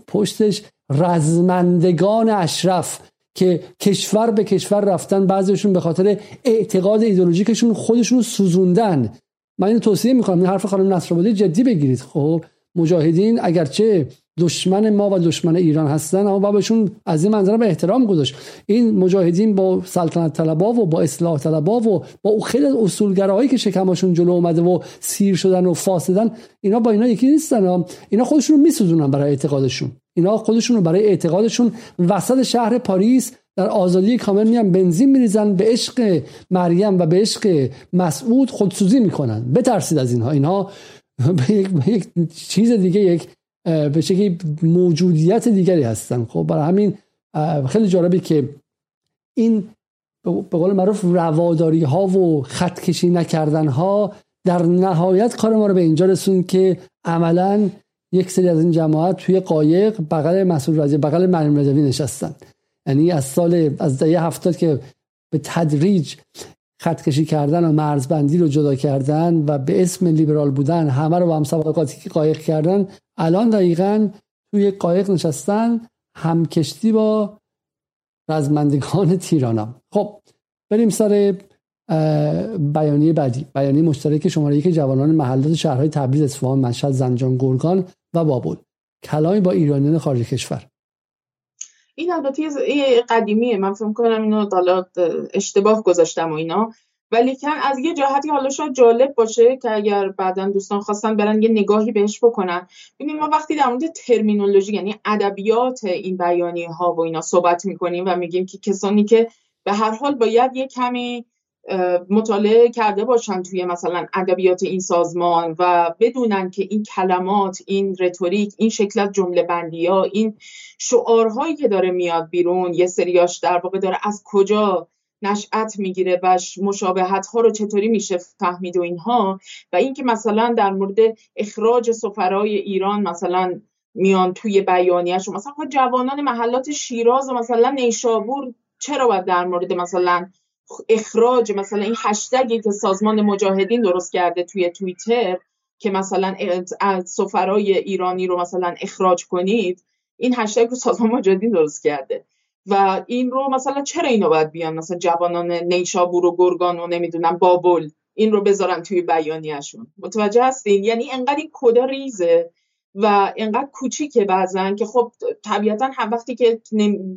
پشتش رزمندگان اشرف که کشور به کشور رفتن. بعضیشون به خاطر اعتقاد ایدولوژیکشون خودشون سوزوندن. من اینو توصیه می‌کنم. این حرف خانم نصرآبادی جدی بگیرید. خب مجاهدین اگرچه دشمن ما و دشمن ایران هستن اما بابشون از این منظره به احترام گذاشت. این مجاهدین با سلطنت طلبا و با اصلاح طلبا و با خیلی اصولگراهایی که شکمشون جلو اومده و سیر شدن و فاسدن اینا با اینا یکی نیستن. اینا خودشون رو برای اعتقادشون. اینا خودشون رو برای اعتقادشون. وسط شهر پاریس در آزادی کامل میان بنزین میریزن به عشق مریم و به عشق مسعود خودسوزی می‌کنن. بترسید از اینها. اینها به یک چیز دیگه یک به شکلی موجودیت دیگری هستن. خب برای همین خیلی جالبی که این به قول معروف رواداری ها و خطکشی نکردن ها در نهایت کار ما رو به اینجا رسون که عملا یک سری از این جماعت توی قایق بغل مسئول رجب بغل مریم رجبی نشستن. یعنی از سال از دهه هفتاد که به تدریج خطکشی کردن و مرزبندی رو جدا کردن و به اسم لیبرال بودن همه رو با هم که قایق کردن الان دقیقا توی قایق نشستن همکشتی با رزمندگان تیرانا. خب بریم سر بیانیه بعدی. بیانیه مشترک شماره یک جوانان محلات شهرهای تبریز اصفهان مشهد زنجان گرگان و بابل. کلامی با ایرانیان خارج کشور.
این البته قدیمیه. من فکر کنم اینو حالا اشتباه گذاشتم و اینا. ولی کن از یه جهتی حالا شاید جالب باشه که اگر بعدا دوستان خواستن برن یه نگاهی بهش بکنن. ببینیم ما وقتی در مورد ترمینولوژی یعنی ادبیات این بیانیه ها و اینا صحبت می‌کنیم و میگیم که کسانی که به هر حال باید یه کمی مطالعه کرده باشن توی مثلا ادبیات این سازمان و بدونن که این کلمات این رتوریک این شکل از جمله بندی ها این شعارهایی که داره میاد بیرون یه سریاش در واقع داره از کجا نشأت می‌گیره و مشابهت ها رو چطوری میشه فهمید و اینها. و اینکه مثلا در مورد اخراج سفرای ایران مثلا میان توی بیانیهشون مثلا جوانان محلات شیراز و مثلا نیشابور چرا باید در مورد مثلا اخراج مثلا این هشتگی که سازمان مجاهدین درست کرده توی توییتر که مثلا از سفرای ایرانی رو مثلا اخراج کنید این هشتگ رو سازمان مجاهدین درست کرده. و این رو مثلا چرا اینا باید بیان؟ مثلا جوانان نیشابور و گرگان و نمی‌دونم بابل این رو بذارن توی بیانیهشون. متوجه هستین؟ یعنی انقدر این کدا ریزه و انقدر کوچیکه بعضن که خب طبیعتا هم وقتی که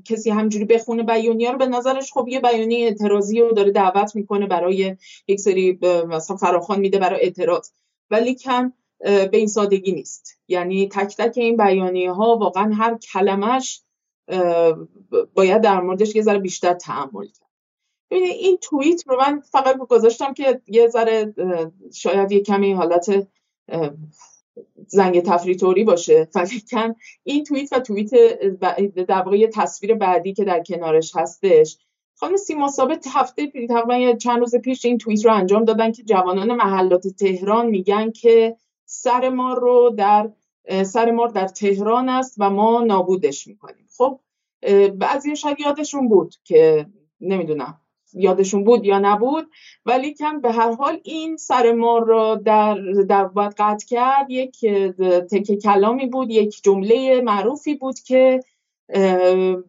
کسی همجوری بخونه بیانیه رو به نظرش خب یه بیانیه اعتراضی رو داره دعوت می‌کنه برای یک سری مثلا فراخان میده برای اعتراض. ولی کم به این سادگی نیست. یعنی تک تک این بیانیه ها واقعا هر کلمش باید در موردش یه ذره بیشتر تعمل کرد. ببینید این توییت رو من فقط گذاشتم که یه ذره شاید یه کمی حالت زنگ تفریطوری باشه. کن این توییت و توییت در واقع تصویر بعدی که در کنارش هستش. خانم سیما ثابت هفته تقریبا چند روز پیش این توییت رو انجام دادن که جوانان محلات تهران میگن که سر ما رو در سر ما در تهران است و ما نابودش می‌کنیم. خب بعضی شاید یادشون بود که نمی‌دونم یادشون بود یا نبود ولی کم به هر حال این سر ما را در در باید قطع کرد. یک تکه کلامی بود یک جمله معروفی بود که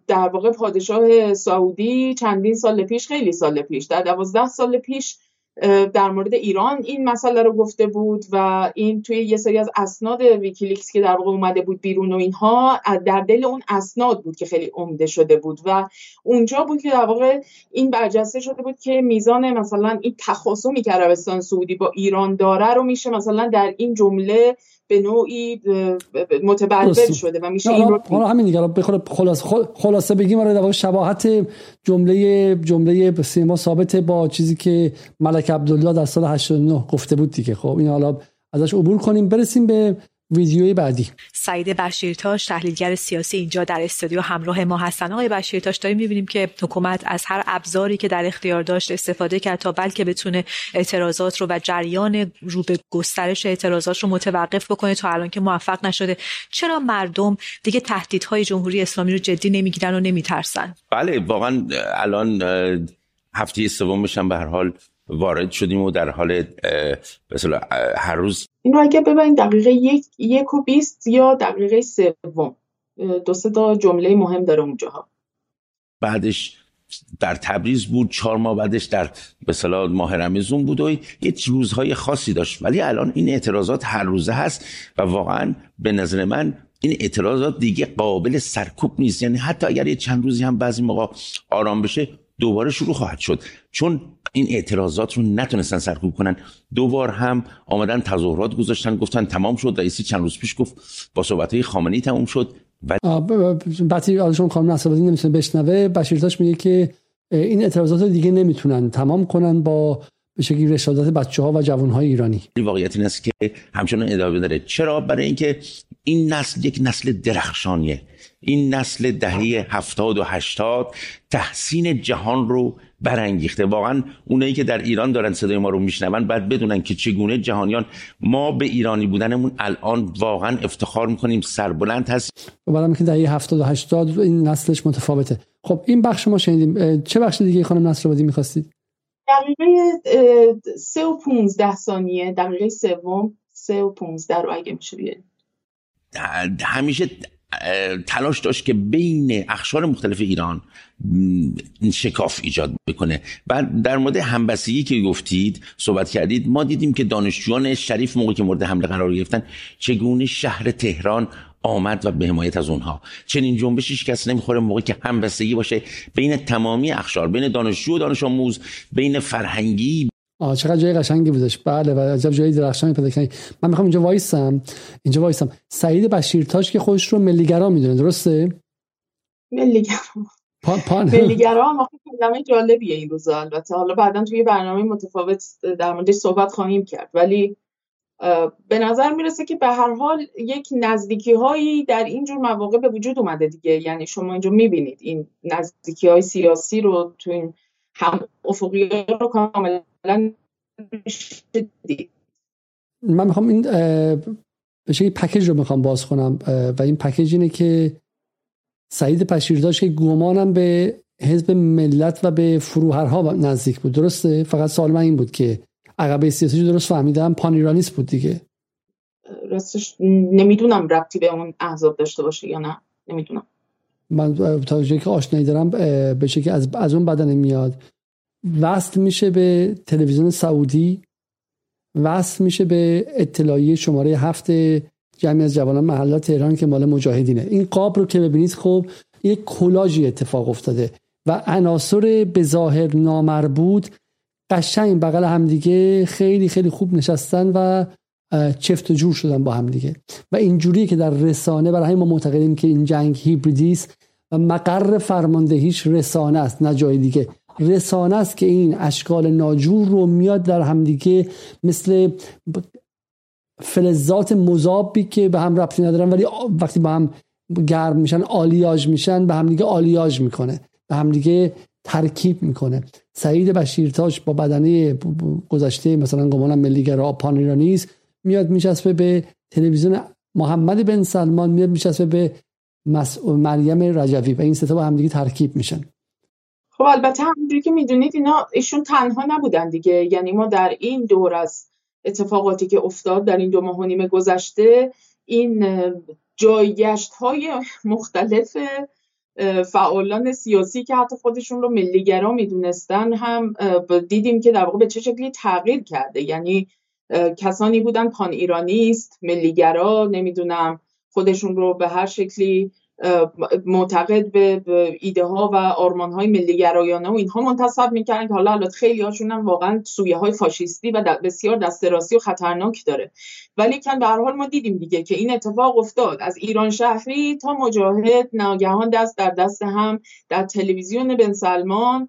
در واقع پادشاه سعودی چندین سال پیش خیلی سال پیش در دوازده سال پیش در مورد ایران این مسئله رو گفته بود و این توی یه سری از اسناد ویکیلیکس که در واقع اومده بود بیرون و اینها در دل اون اسناد بود که خیلی عمده شده بود و اونجا بود که در واقع این برجسته شده بود که میزان مثلا این تخاصمی که عربستان سعودی با ایران داره رو میشه مثلا در این جمله به نوعی متبلبل شده و میشه این رو
حالا همین دیگه بخوره خلاص خلاصه بگیم آره در شباهت جمله جمله سینما ثابت با چیزی که ملک عبدالله در سال 89 گفته بود دیگه. خب این حالا ازش عبور کنیم. برسیم به ویدیوی بعدی.
سعید بشیرتاش تحلیلگر سیاسی اینجا در استودیو همراه ما هستن. آقای بشیرتاش داریم می‌بینیم که حکومت از هر ابزاری که در اختیار داشت استفاده کرد تا بلکه بتونه اعتراضات رو و جریان رو به گسترش اعتراضات رو متوقف بکنه تا الان که موفق نشده. چرا مردم دیگه تهدیدهای جمهوری اسلامی رو جدی نمی‌گیرن و نمیترسن؟
بله واقعا الان هفته سومش هم به هر حال وارد شدیم و در حال مثلا هر روز.
این رو اگه ببینید دقیقه یک, یک و بیست یا دقیقه سوم. دو سه تا جمله مهم داره اونجاها
بعدش در تبریز بود چهار ماه بعدش در به ماه رمزون بود و یه روزهای خاصی داشت. ولی الان این اعتراضات هر روزه هست و واقعا به نظر من این اعتراضات دیگه قابل سرکوب نیست. یعنی حتی اگر یه چند روزی هم بعضی موقع آرام بشه دوباره شروع خواهد شد. چون این اعتراضات رو نتونستن سرکوب کنن. دوبار هم آمدن تظاهرات گذاشتن گفتن تمام شد. رئیسی چند روز پیش گفت با صحبت های خامنه‌ای تمام شد.
و بعدی آلشون خانم نصرآبادی نمی‌تونه بشنوه بشیرتاش میگه که این اعتراضات رو دیگه نمی‌تونن تمام کنن با به شکلی رشادت بچه ها و جوان های ایرانی
واقعیت این است که همچنان ادامه داره. چرا؟ برای اینکه این نسل یک نسل درخشانیه. این نسل دهه هفتاد و هشتاد تحسین جهان رو برانگیخته. واقعا اونایی که در ایران دارن صدای ما رو میشنون باید بدونن که چگونه جهانیان ما به ایرانی بودنمون الان واقعا افتخار می‌کنیم سربلند هست
بعدم که دهه 70 و 80 این نسلش متفاوته. خب این بخش ما شنیدیم. چه بخش دیگه خانم نصرآبادی می‌خواستید
دقیقه سه و 15 ثانیه. دقیقه سوم سه و 15 رو اگه میشه
همیشه تلاش داشت که بین اخشار مختلف ایران شکاف ایجاد بکنه. و در مورد همبستگی که گفتید صحبت کردید ما دیدیم که دانشجویان شریف موقع که مورد حمله قرار گرفتن چگونه شهر تهران آمد و به حمایت از اونها. چنین جنبشش کس نمی‌خوره موقعی که همبستگی باشه بین تمامی اخشار بین دانشجو و دانش آموز بین فرهنگی
آه چقدر جای قشنگی بودش. بله و عجب جای درخشانی پیدا کردی. من می‌خوام اینجا وایسم. اینجا وایسم. سعید بشیرتاج که خودش رو ملیگرا می‌دونه درسته؟
ملیگرا. ملیگرا ما کلمه جالبیه این روزا البته. حالا بعدا توی برنامه متفاوت در موردش صحبت خواهیم کرد. ولی به نظر می‌رسه که به هر حال یک نزدیکی هایی در اینجور مواقع به وجود اومده دیگه. یعنی شما اینجا می‌بینید این نزدیکی های سیاسی رو تو این هم افقی رو کاملا
من می‌خوام این به شکلی پکیج رو می‌خوام باز کنم و این پکیج اینه که سعید پشیرداش که گمانم به حزب ملت و به فروهرها نزدیک بود. درسته؟ فقط سوال من این بود که عقبه سیاسی درست فهمیدم پانیرانیست بود دیگه.
راستش نمی‌دونم ربطی به اون احزاب داشته باشه یا نه. نمی‌دونم.
من تا که آشنایی دارم به که از, از اون بدن میاد. وصل میشه به تلویزیون سعودی وصل میشه به اطلاعیه شماره هفت جمعی از جوانان محلات تهران که مال مجاهدینه. این قاب رو که ببینید خب یک کلاژی اتفاق افتاده و عناصر به ظاهر نامربوط قشنگ بغل همدیگه خیلی خیلی خوب نشستن و چفت و جور شدن با همدیگه و اینجوری که در رسانه برای ما معتقدیم که این جنگ هیبریدی است و مقر فرماندهیش رسانه است نه جای دیگه. رسانه است که این اشکال ناجور رو میاد در همدیگه مثل فلزات مذابی که به هم ربطی ندارن ولی وقتی با هم گرم میشن آلیاژ میشن به همدیگه آلیاژ می‌کنه به همدیگه ترکیب می‌کنه. سعید بشیرتاش با بدنه گذشته مثلا گمانم ملیگرا پانیرانیز میاد میچسبه به تلویزیون محمد بن سلمان میاد میچسبه به مریم رجوی و این ستا با همدیگه ترکیب میشن.
خب البته همونجوری که می‌دونید اینا ایشون تنها نبودن دیگه. یعنی ما در این دور از اتفاقاتی که افتاد در این دو ماه و نیم گذشته این جایگشت های مختلف فعالان سیاسی که حتی خودشون رو ملیگرا می‌دونستن هم دیدیم که در واقع به چه شکلی تغییر کرده. یعنی کسانی بودن پان ایرانیست ملیگرا نمی‌دونم خودشون رو به هر شکلی معتقد به ایده ها و آرمان های ملی گرایانه و اینها منتصب می‌کردن که حالا البته خیلی هاشون هم واقعا سویه های فاشیستی و بسیار دستراسی و خطرناک داره. ولی کن به هر حال ما دیدیم دیگه که این اتفاق افتاد. از ایران شهری تا مجاهد ناگهان دست در دست هم در تلویزیون بن سلمان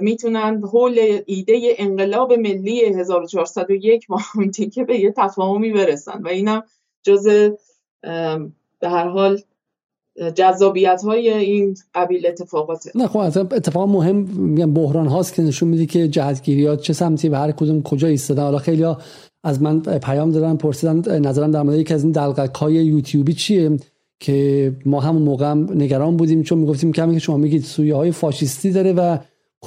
می‌تونن حول ایده انقلاب ملی 1401 با هم به یه تفاهمی برسن. و اینم جز به هر حال جذابیت های این قبیل اتفاقاته.
نه خب اتفاق مهم میگم بحران هاست که نشون میده که جهتگیریات چه سمتی و هر کدوم کجا ایستادن. حالا خیلی ها از من پیام دادن پرسیدن نظرم در مورد یکی از این دلقک های یوتیوبی چیه؟ که ما همون موقع هم نگران بودیم چون می‌گفتیم کمی که شما میگید سویه های فاشیستی داره و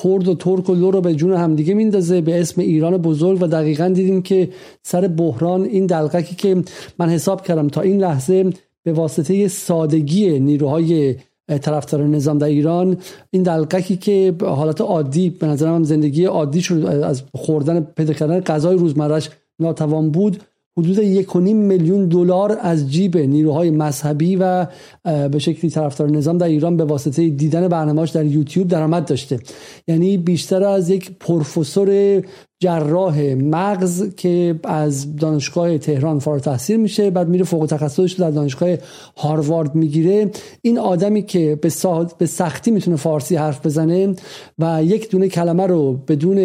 کرد و ترک و لو رو به جون همدیگه میندازه به اسم ایران بزرگ و دقیقا دیدیم که سر بحران این دلقکی که من حساب کردم تا این لحظه به واسطه سادگی نیروهای طرفدار نظام در ایران این دلقکی که حالت عادی به نظرم زندگی عادی از خوردن پیدا کردن غذای روزمرش ناتوان بود. حدود یک میلیون دلار از جیب نیروهای مذهبی و به شکلی طرفدار نظام در ایران به واسطه دیدن برنامه‌اش در یوتیوب درآمد داشته. یعنی بیشتر از یک پروفسور جراح مغز که از دانشگاه تهران فارغ تحصیل میشه بعد میره فوق تخصصش در دانشگاه هاروارد می‌گیره این آدمی که به, به سختی می‌تونه فارسی حرف بزنه و یک دونه کلمه رو بدون.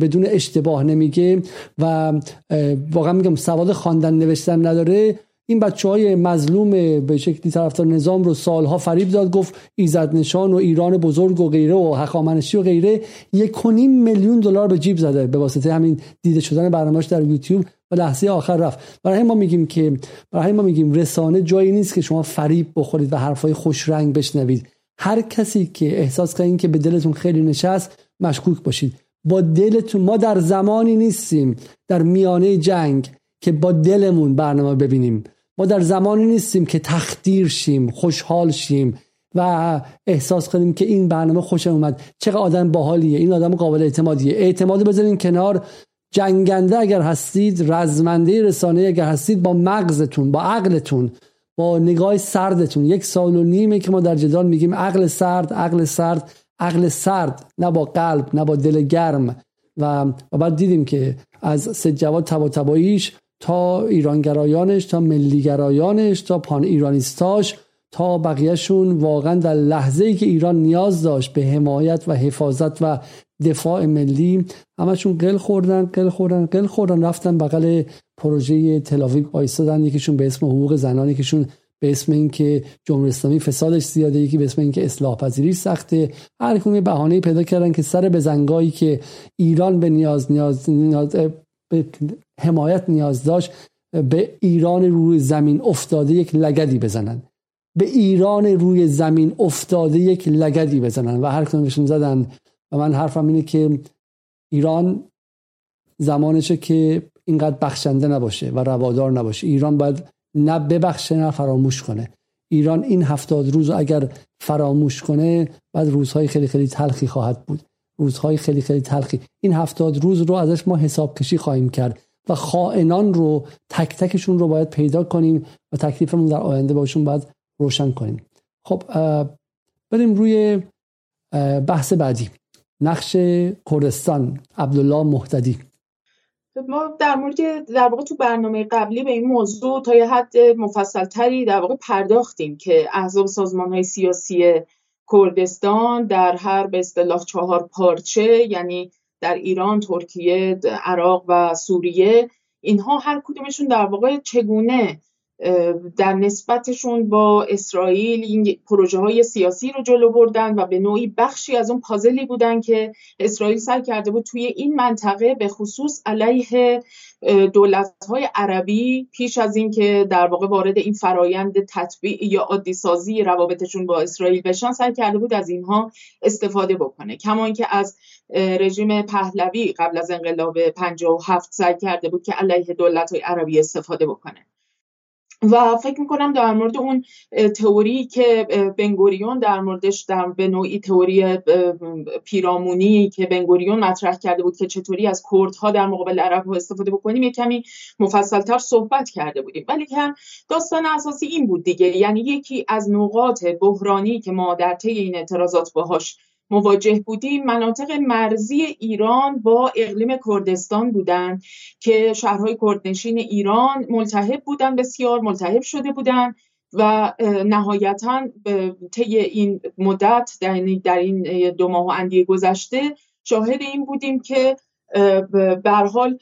بدون اشتباه نمیگه و واقعا میگم سواد خواندن نوشتن نداره این بچه های مظلوم به شکلی طرفدار نظام رو سالها فریب داد گفت ایزد نشان و ایران بزرگ و غیره و حقامنشی و غیره. یک میلیون دلار به جیب زده. به واسطه همین دیده شدن برنامه‌اش در یوتیوب و لحظه آخر رفت. برای ما میگیم که برای ما میگیم رسانه جایی نیست که شما فریب بخورید و حرفای خوش رنگ بشنوید. هر کسی که احساس کنید که به دلتون خیلی نشست مشکوک باشید. با دلتون ما در زمانی نیستیم. در میانه جنگ که با دلمون برنامه ببینیم. ما در زمانی نیستیم که تخدیر شیم خوشحال شیم و احساس کنیم که این برنامه خوش اومد. چقدر آدم باحالیه. این آدم قابل اعتمادیه. اعتماد بذارین کنار. جنگنده اگر هستید رزمنده رسانه اگر هستید با مغزتون با عقلتون با نگاه سردتون. یک سال و نیمه که ما در جدال میگیم عقل سرد عقل سرد عقل سرد. نه با قلب نه با دل گرم. و, و بعد دیدیم که از سید جواد تبا تباییش تا ایرانگرایانش تا ملیگرایانش تا پان ایرانیستاش تا بقیهشون واقعا در لحظه ای که ایران نیاز داشت به حمایت و حفاظت و دفاع ملی همشون قل خوردن قل خوردن قل خوردن رفتن بغل پروژه تلاویب آیستادن یکیشون به اسم حقوق زنان یکیشون به اسم اینکه جمهوری اسلامی فسادش زیاده یکی به اسم اینکه اصلاح پذیری سخته. هر کدوم بهانه پیدا کردن که سر به زنگایی که ایران به نیاز نیاز, نیاز به حمایت نیاز داشت به ایران روی زمین افتاده یک لگدی بزنن به ایران روی زمین افتاده یک لگدی بزنن و هر کدومشون زدن و من حرفم اینه که ایران زمانشه که اینقدر بخشنده نباشه و روادار نباشه. ایران باید نه ببخشه نه فراموش کنه. ایران این هفتاد روز اگر فراموش کنه بعد روزهای خیلی خیلی تلخی خواهد بود. روزهای خیلی خیلی تلخی. این هفتاد روز رو ازش ما حساب کشی خواهیم کرد. و خائنان رو تک تکشون رو باید پیدا کنیم و تکلیفمون در آینده باشون باید روشن کنیم. خب بریم روی بحث بعدی. نقش کردستان عبدالله محتدی
ما در مورد در واقع تو برنامه قبلی به این موضوع تا یه حد مفصل تری در واقع پرداختیم که احزاب سازمان های سیاسی کردستان در هر به اصطلاح چهار پارچه یعنی در ایران، ترکیه، عراق و سوریه اینها هر کدومشون در واقع چگونه در نسبتشون با اسرائیل این پروژه های سیاسی رو جلو بردن و به نوعی بخشی از اون پازلی بودن که اسرائیل سعی کرده بود توی این منطقه به خصوص علیه دولت های عربی پیش از اینکه در واقع وارد این فرایند تطبیع یا عادی سازی روابطشون با اسرائیل بشن سعی کرده بود از اینها استفاده بکنه. کما اینکه از رژیم پهلوی قبل از انقلاب 57 سعی کرده بود که علیه دولت های عربی استفاده بکنه. و فکر می‌کنم در مورد اون تئوری که بنگوریون در موردش در به نوعی تئوری پیرامونی که بنگوریون مطرح کرده بود که چطوری از کردها در مقابل عرب ها استفاده بکنیم یه کمی مفصلتر صحبت کرده بودیم. ولی که داستان اساسی این بود دیگه. یعنی یکی از نقاط بحرانی که ما در طی این اعتراضات باهاش مواجه بودیم مناطق مرزی ایران با اقلیم کردستان بودند که شهرهای کردنشین ایران ملتهب بودن بسیار ملتهب شده بودند و نهایتا طی این مدت در این دو ماه و اندیه گذشته شاهد این بودیم که به حال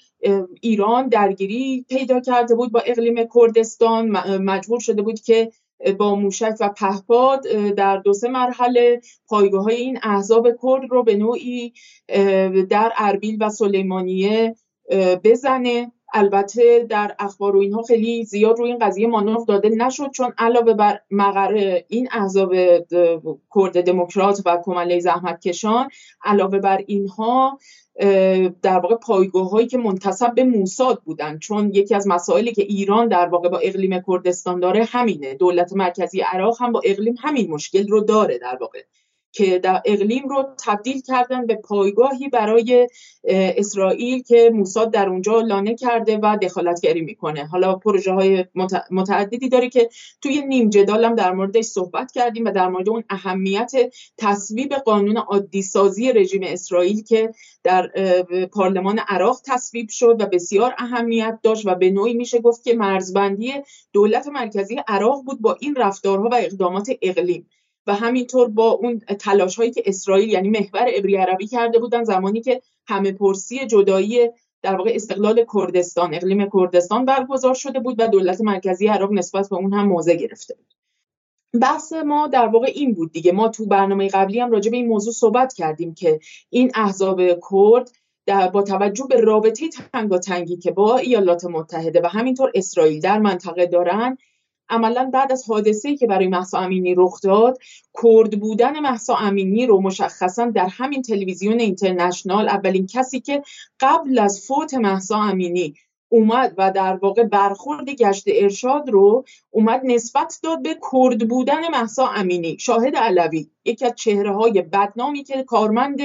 ایران درگیری پیدا کرده بود با اقلیم کردستان مجبور شده بود که با موشک و پهپاد در دو سه مرحله پایگاه های این احزاب کرد رو به نوعی در اربیل و سلیمانیه بزنه. البته در اخبار و اینها خیلی زیاد روی این قضیه مانور داده نشد چون علاوه بر مقر این احزاب کرد دموکرات و کمله زحمتکشان علاوه بر اینها در واقع پایگاه هایی که منتصب به موساد بودن. چون یکی از مسائلی که ایران در واقع با اقلیم کردستان داره همینه. دولت مرکزی عراق هم با اقلیم همین مشکل رو داره در واقع. که در اقلیم رو تبدیل کردن به پایگاهی برای اسرائیل که موساد در اونجا لانه کرده و دخالتگری می‌کنه. حالا پروژه های متعددی داره که توی نیم جدال هم در موردش صحبت کردیم و در مورد اون اهمیت تصویب قانون عادی سازی رژیم اسرائیل که در پارلمان عراق تصویب شد و بسیار اهمیت داشت و به نوعی میشه گفت که مرزبندی دولت مرکزی عراق بود با این رفتارها و اقدامات اقلیم. و همینطور با اون تلاش هایی که اسرائیل یعنی محور ابری عربی کرده بودن زمانی که همه پرسی جدایی در واقع استقلال کردستان اقلیم کردستان برگزار شده بود و دولت مرکزی عراق نسبت به اون هم موضع گرفته بود. بحث ما در واقع این بود دیگه. ما تو برنامه قبلی هم راجع به این موضوع صحبت کردیم که این احزاب کرد در با توجه به رابطه تنگاتنگی که با ایالات متحده و همینطور اسرائیل در منطقه دارن عملا بعد از حادثه‌ای که برای محسا امینی رخ داد کرد بودن محسا امینی رو مشخصا در همین تلویزیون اینترنشنال اولین کسی که قبل از فوت محسا امینی اومد و در واقع برخورد گشت ارشاد رو اومد نسبت داد به کرد بودن محسا امینی. شاهد علوی یکی از چهره های بدنامی که کارمند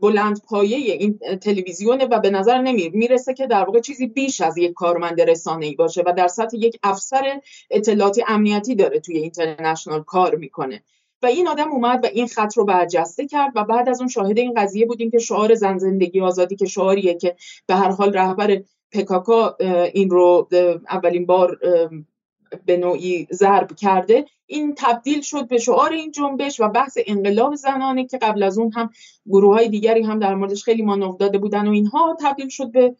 بلند پایه این تلویزیونه و به نظر نمی می‌رسه که در واقع چیزی بیش از یک کارمند رسانه‌ای باشه و در سطح یک افسر اطلاعاتی امنیتی داره توی اینترنشنال کار می‌کنه. و این آدم اومد و این خط رو برجسته کرد و بعد از اون شاهد این قضیه بودیم که شعار زن زندگی آزادی که شعاریه که به هر حال رهبر پکاکا این رو اولین بار به نوعی ضرب کرده این تبدیل شد به شعار این جنبش و بحث انقلاب زنانه که قبل از اون هم گروه های دیگری هم در موردش خیلی مانور داده بودن و اینها تبدیل شد به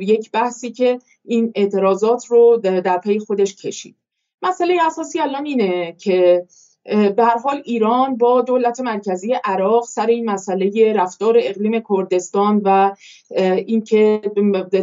یک بحثی که این اعتراضات رو در پی خودش کشید. مسئله اساسی الان اینه که به حال ایران با دولت مرکزی عراق سر این مسئله رفتار اقلیم کردستان و اینکه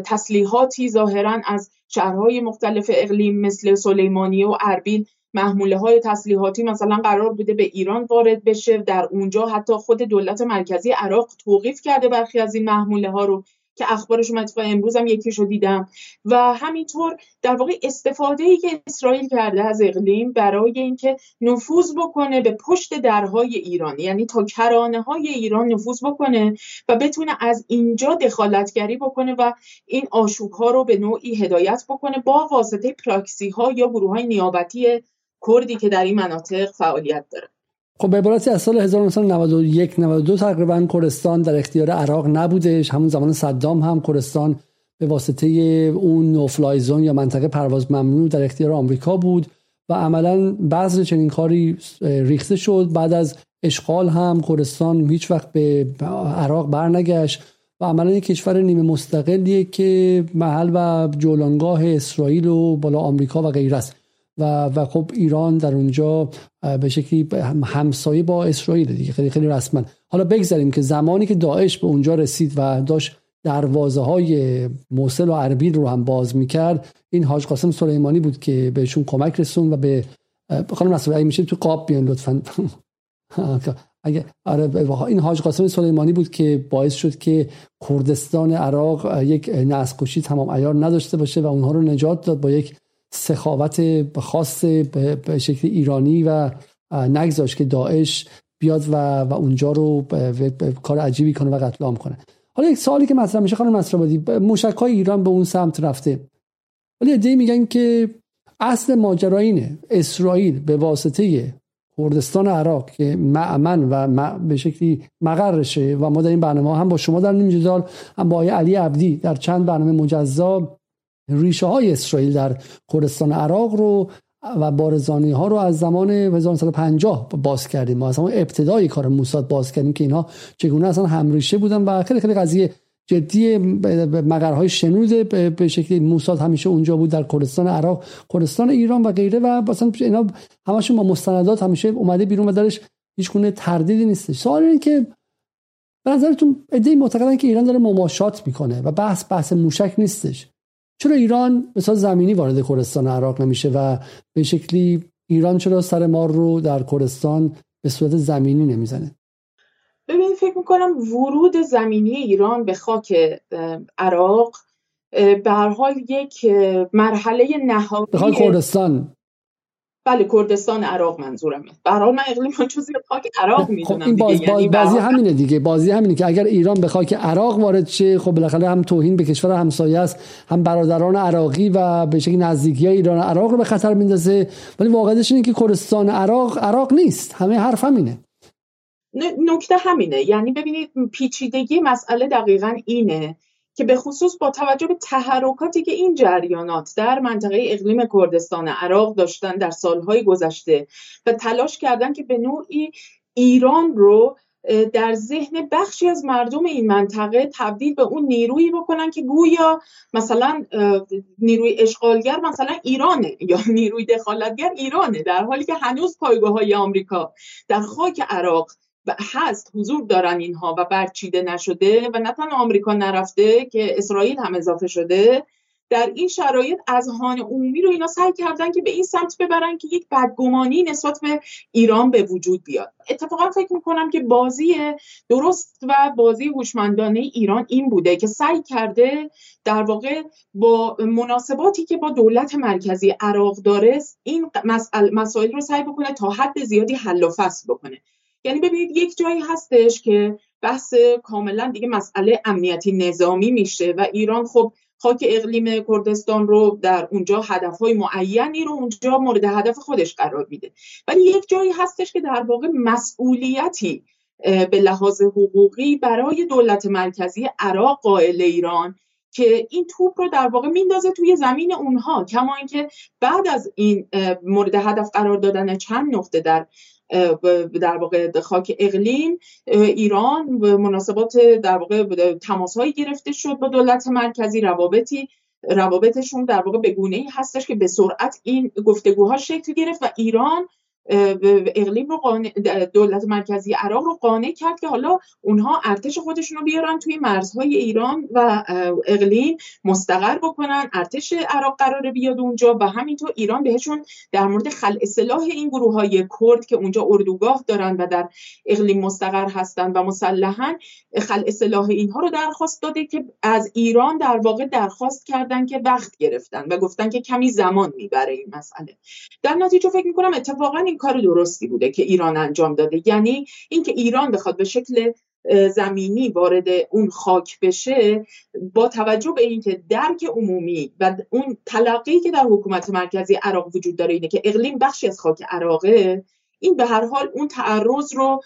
تسلیحاتی ظاهرا از شهرهای مختلف اقلیم مثل سلیمانی و اربیل محموله های تسلیحاتی مثلا قرار بوده به ایران وارد بشه. در اونجا حتی خود دولت مرکزی عراق توقیف کرده برخی از این محموله ها رو. که اخبارش من امروز هم یکیش رو دیدم. و همینطور در واقع استفاده ای که اسرائیل کرده از اقلیم برای اینکه نفوذ بکنه به پشت درهای ایران یعنی تا کرانه های ایران نفوذ بکنه و بتونه از اینجا دخالتگری بکنه و این آشوب ها رو به نوعی هدایت بکنه با واسطه پراکسی ها یا گروه های نیابتی کردی که در این مناطق فعالیت داره.
خب به عبارتی از سال 1991 92 تقریبا کردستان در اختیار عراق نبودش. همون زمان صدام هم کردستان به واسطه اون نوفلای زون یا منطقه پرواز ممنوع در اختیار آمریکا بود و عملا بعض چنین کاری ریخته شد. بعد از اشغال هم کردستان هیچ وقت به عراق برنگشت و عملا یک کشور نیمه مستقلیه که محل و جولانگاه اسرائیل و بالا آمریکا و غیره است. و و خب ایران در اونجا به شکلی همسایه با اسرائیل دیگه. خیلی خیلی رسما حالا بگذاریم که زمانی که داعش به اونجا رسید و داشت دروازه های موصل و اربیل رو هم باز می‌کرد این حاج قاسم سلیمانی بود که بهشون کمک رسون و به خانم نصر اگه میشه تو قاب بیان لطفا. اگه آره این حاج قاسم سلیمانی بود که باعث شد که کردستان عراق یک نسل تمام ایار نداشته باشه و اونها رو نجات داد با یک سخاوت خاص به شکل ایرانی و نگذاشت که داعش بیاد و, و اونجا رو کار عجیبی کنه و قتل عام کنه. حالا یک سوالی که مطرح میشه خانم نصرآبادی موشک های ایران به اون سمت رفته. ولی ایده میگن که اصل ماجرا اینه اسرائیل به واسطه کردستان عراق که معمن و به شکلی مقرشه و ما در این برنامه هم با شما در نیم جدال هم با آقای علی عبدی در چند برنامه مجزا ریشه های اسرائیل در کردستان عراق رو و بارزانی ها رو از زمان 1950 باز کردیم. ما از همون ابتدای کار موساد باز کردیم که اینها چگونه اصلا همریشه بودن و خیلی خیلی قضیه جدی مقرهای شنود به شکلی موساد همیشه اونجا بود در کردستان عراق کردستان ایران و غیره و مثلا اینا همشون با مستندات همیشه اومده بیرون و درش هیچ گونه تردیدی نیستش. سوال اینه که به نظرتون ایده معتقدن که ایران داره مماشات می‌کنه و بحث بحث موشک نیستش. چرا ایران به زمینی وارد کردستان عراق نمیشه و به شکلی ایران چرا سر مار رو در کردستان به صورت زمینی نمی‌زنه؟
ببین فکر می‌کنم ورود زمینی ایران به خاک عراق به حال یک مرحله نهایی
به کردستان
بله کردستان عراق منظورمه. به حال من اقلیم جزء خاک عراق می‌دونم خب این باز
یعنی بازی همینه دیگه بازی همینه که اگر ایران به خاک عراق وارد شه خب بالاخره هم توهین به کشور همسایه است هم برادران عراقی و به شکلی نزدیکی ایران عراق رو به خطر میندازه. ولی واقعیتش اینه که کردستان عراق عراق نیست. همه حرف همینه.
نکته همینه. یعنی ببینید پیچیدگی مسئله دقیقا اینه. که به خصوص با توجه به تحرکاتی که این جریانات در منطقه اقلیم کردستان عراق داشتن در سالهای گذشته و تلاش کردن که به نوعی ایران رو در ذهن بخشی از مردم این منطقه تبدیل به اون نیرویی بکنن که گویا مثلا نیروی اشغالگر مثلا ایرانه یا نیروی دخالتگر ایرانه در حالی که هنوز پایگاه های آمریکا در خاک عراق هست حضور دارن اینها و برچیده نشده و نه تنها آمریکا نرفته که اسرائیل هم اضافه شده. در این شرایط از هان عمومی رو اینا سعی کردن که به این سمت ببرن که یک بدگمانی نسبت به ایران به وجود بیاد. اتفاقا فکر می‌کنم که بازی درست و بازی هوشمندانه ایران این بوده که سعی کرده در واقع با مناسباتی که با دولت مرکزی عراق داره این مسائل رو سعی بکنه تا حد زیادی حل و فصل بکنه. یعنی ببینید یک جایی هستش که بحث کاملا دیگه مسئله امنیتی نظامی میشه و ایران خب خاک اقلیم کردستان رو در اونجا هدفهای معینی رو اونجا مورد هدف خودش قرار میده. ولی یک جایی هستش که در واقع مسئولیتی به لحاظ حقوقی برای دولت مرکزی عراق قائل ایران که این توپ رو در واقع میندازه توی زمین اونها کما اینکه بعد از این مورد هدف قرار دادن چند نقطه در در واقع خاک اقلیم ایران مناسبات در واقع تماس هایی گرفته شد با دولت مرکزی روابطی. روابطشون در واقع به گونه ای هستش که به سرعت این گفتگوها شکل گرفت و ایران اقلیم رو دولت مرکزی عراق رو قانع کرد که حالا اونها ارتش خودشون رو بیارن توی مرزهای ایران و اقلیم مستقر بکنن ارتش عراق قراره بیاد اونجا و همینطور ایران بهشون در مورد خلع سلاح این گروه های کرد که اونجا اردوگاه دارن و در اقلیم مستقر هستن و مسلحا خلع سلاح اینها رو درخواست داده که از ایران در واقع درخواست کردن که وقت گرفتن و گفتن که کمی زمان می‌بره این مسئله. در نتیجه فکر می‌کنم اتفاقا این کار درستی بوده که ایران انجام داده. یعنی اینکه ایران بخواد به شکل زمینی وارد اون خاک بشه با توجه به اینکه درک عمومی و اون تلقی که در حکومت مرکزی عراق وجود داره اینه که اقلیم بخشی از خاک عراقه این به هر حال اون تعرض رو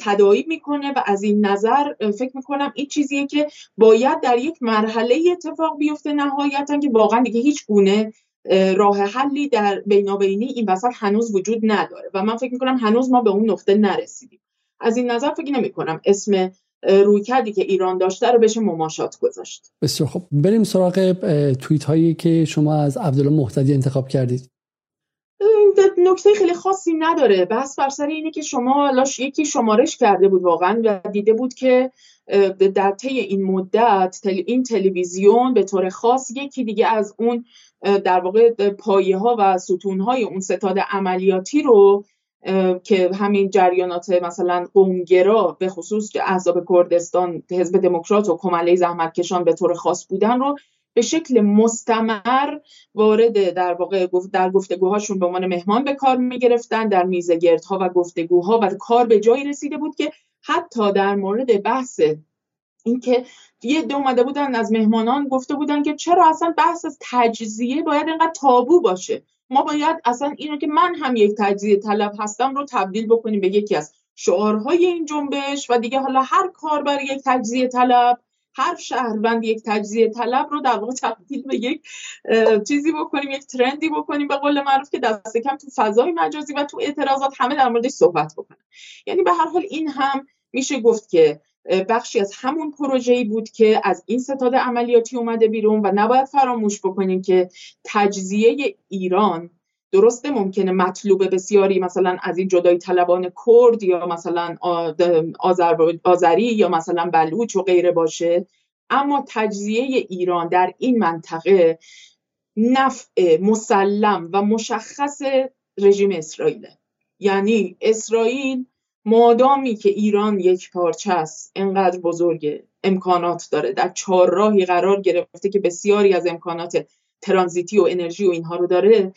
تداعی می‌کنه و از این نظر فکر می‌کنم این چیزیه که باید در یک مرحله اتفاق بیفته نهایتا که واقعا دیگه هیچ گونه راه حلی در بینابینی این وسط هنوز وجود نداره و من فکر می‌کنم هنوز ما به اون نقطه نرسیدیم. از این نظر فکر نمی کنم اسم رویکردی که ایران داشته رو بشه مماشات گذاشت.
بسیار خب بریم سراغ توییت هایی که شما از عبدالله محتدی انتخاب کردید.
نکته خیلی خاصی نداره. بحث بر سر اینه که شما لاش یکی شمارش کرده بود واقعا و دیده بود که در طی این مدت این تلویزیون به طور خاص یکی دیگه از اون در واقع پایه ها و ستون های اون ستاد عملیاتی رو که همین جریانات مثلا قومگرا به خصوص که احزاب کردستان حزب دموکرات و کمله زحمتکشان به طور خاص بودن رو به شکل مستمر وارد در واقع در گفتگوهاشون به عنوان مهمان به کار می‌گرفتن در میزگردها و گفتگوها و کار به جایی رسیده بود که حتی در مورد بحث اینکه یه دو اومده بودن از مهمانان گفته بودن که چرا اصلا بحث از تجزیه باید اینقدر تابو باشه؟ ما باید اصلا اینو که من هم یک تجزیه طلب هستم رو تبدیل بکنیم به یکی از شعارهای این جنبش و دیگه حالا هر کار برای یک تجزیه طلب هر شهروند یک تجزیه طلب رو در واقع تبدیل به یک چیزی بکنیم یک ترندی بکنیم به قول معروف که دست کم تو فضای مجازی و تو اعتراضات همه در موردش صحبت بکنن. یعنی به هر حال این هم میشه گفت که بخشی از همون پروژه‌ای بود که از این ستاد عملیاتی اومده بیرون و نباید فراموش بکنیم که تجزیه ایران درسته ممکنه مطلوب بسیاری مثلا از این جدای طلبان کرد یا مثلا آذری یا مثلا بلوچ و غیره باشه. اما تجزیه ایران در این منطقه نفع مسلم و مشخص رژیم اسرائیل یعنی اسرائیل مادامی که ایران یک پارچه است انقدر بزرگ امکانات داره. در چهار راهی قرار گرفته که بسیاری از امکانات ترانزیتی و انرژی و اینها رو داره.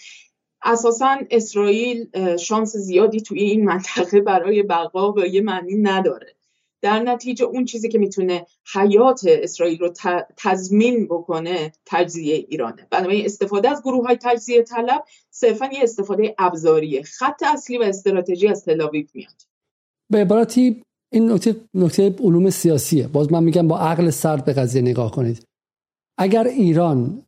اساسا اسرائیل شانس زیادی توی این منطقه برای بقا به یه معنی نداره. در نتیجه اون چیزی که می‌تونه حیات اسرائیل رو تضمین بکنه تجزیه ایرانه. بنابراین استفاده از گروه های تجزیه طلب صرفا یه استفاده ابزاریه. خط اصلی و استراتژی از تلاویو میاد.
به عبارتی این نکته نکته علوم سیاسیه. باز من میگم با عقل سرد به قضیه نگاه کنید. اگر ایران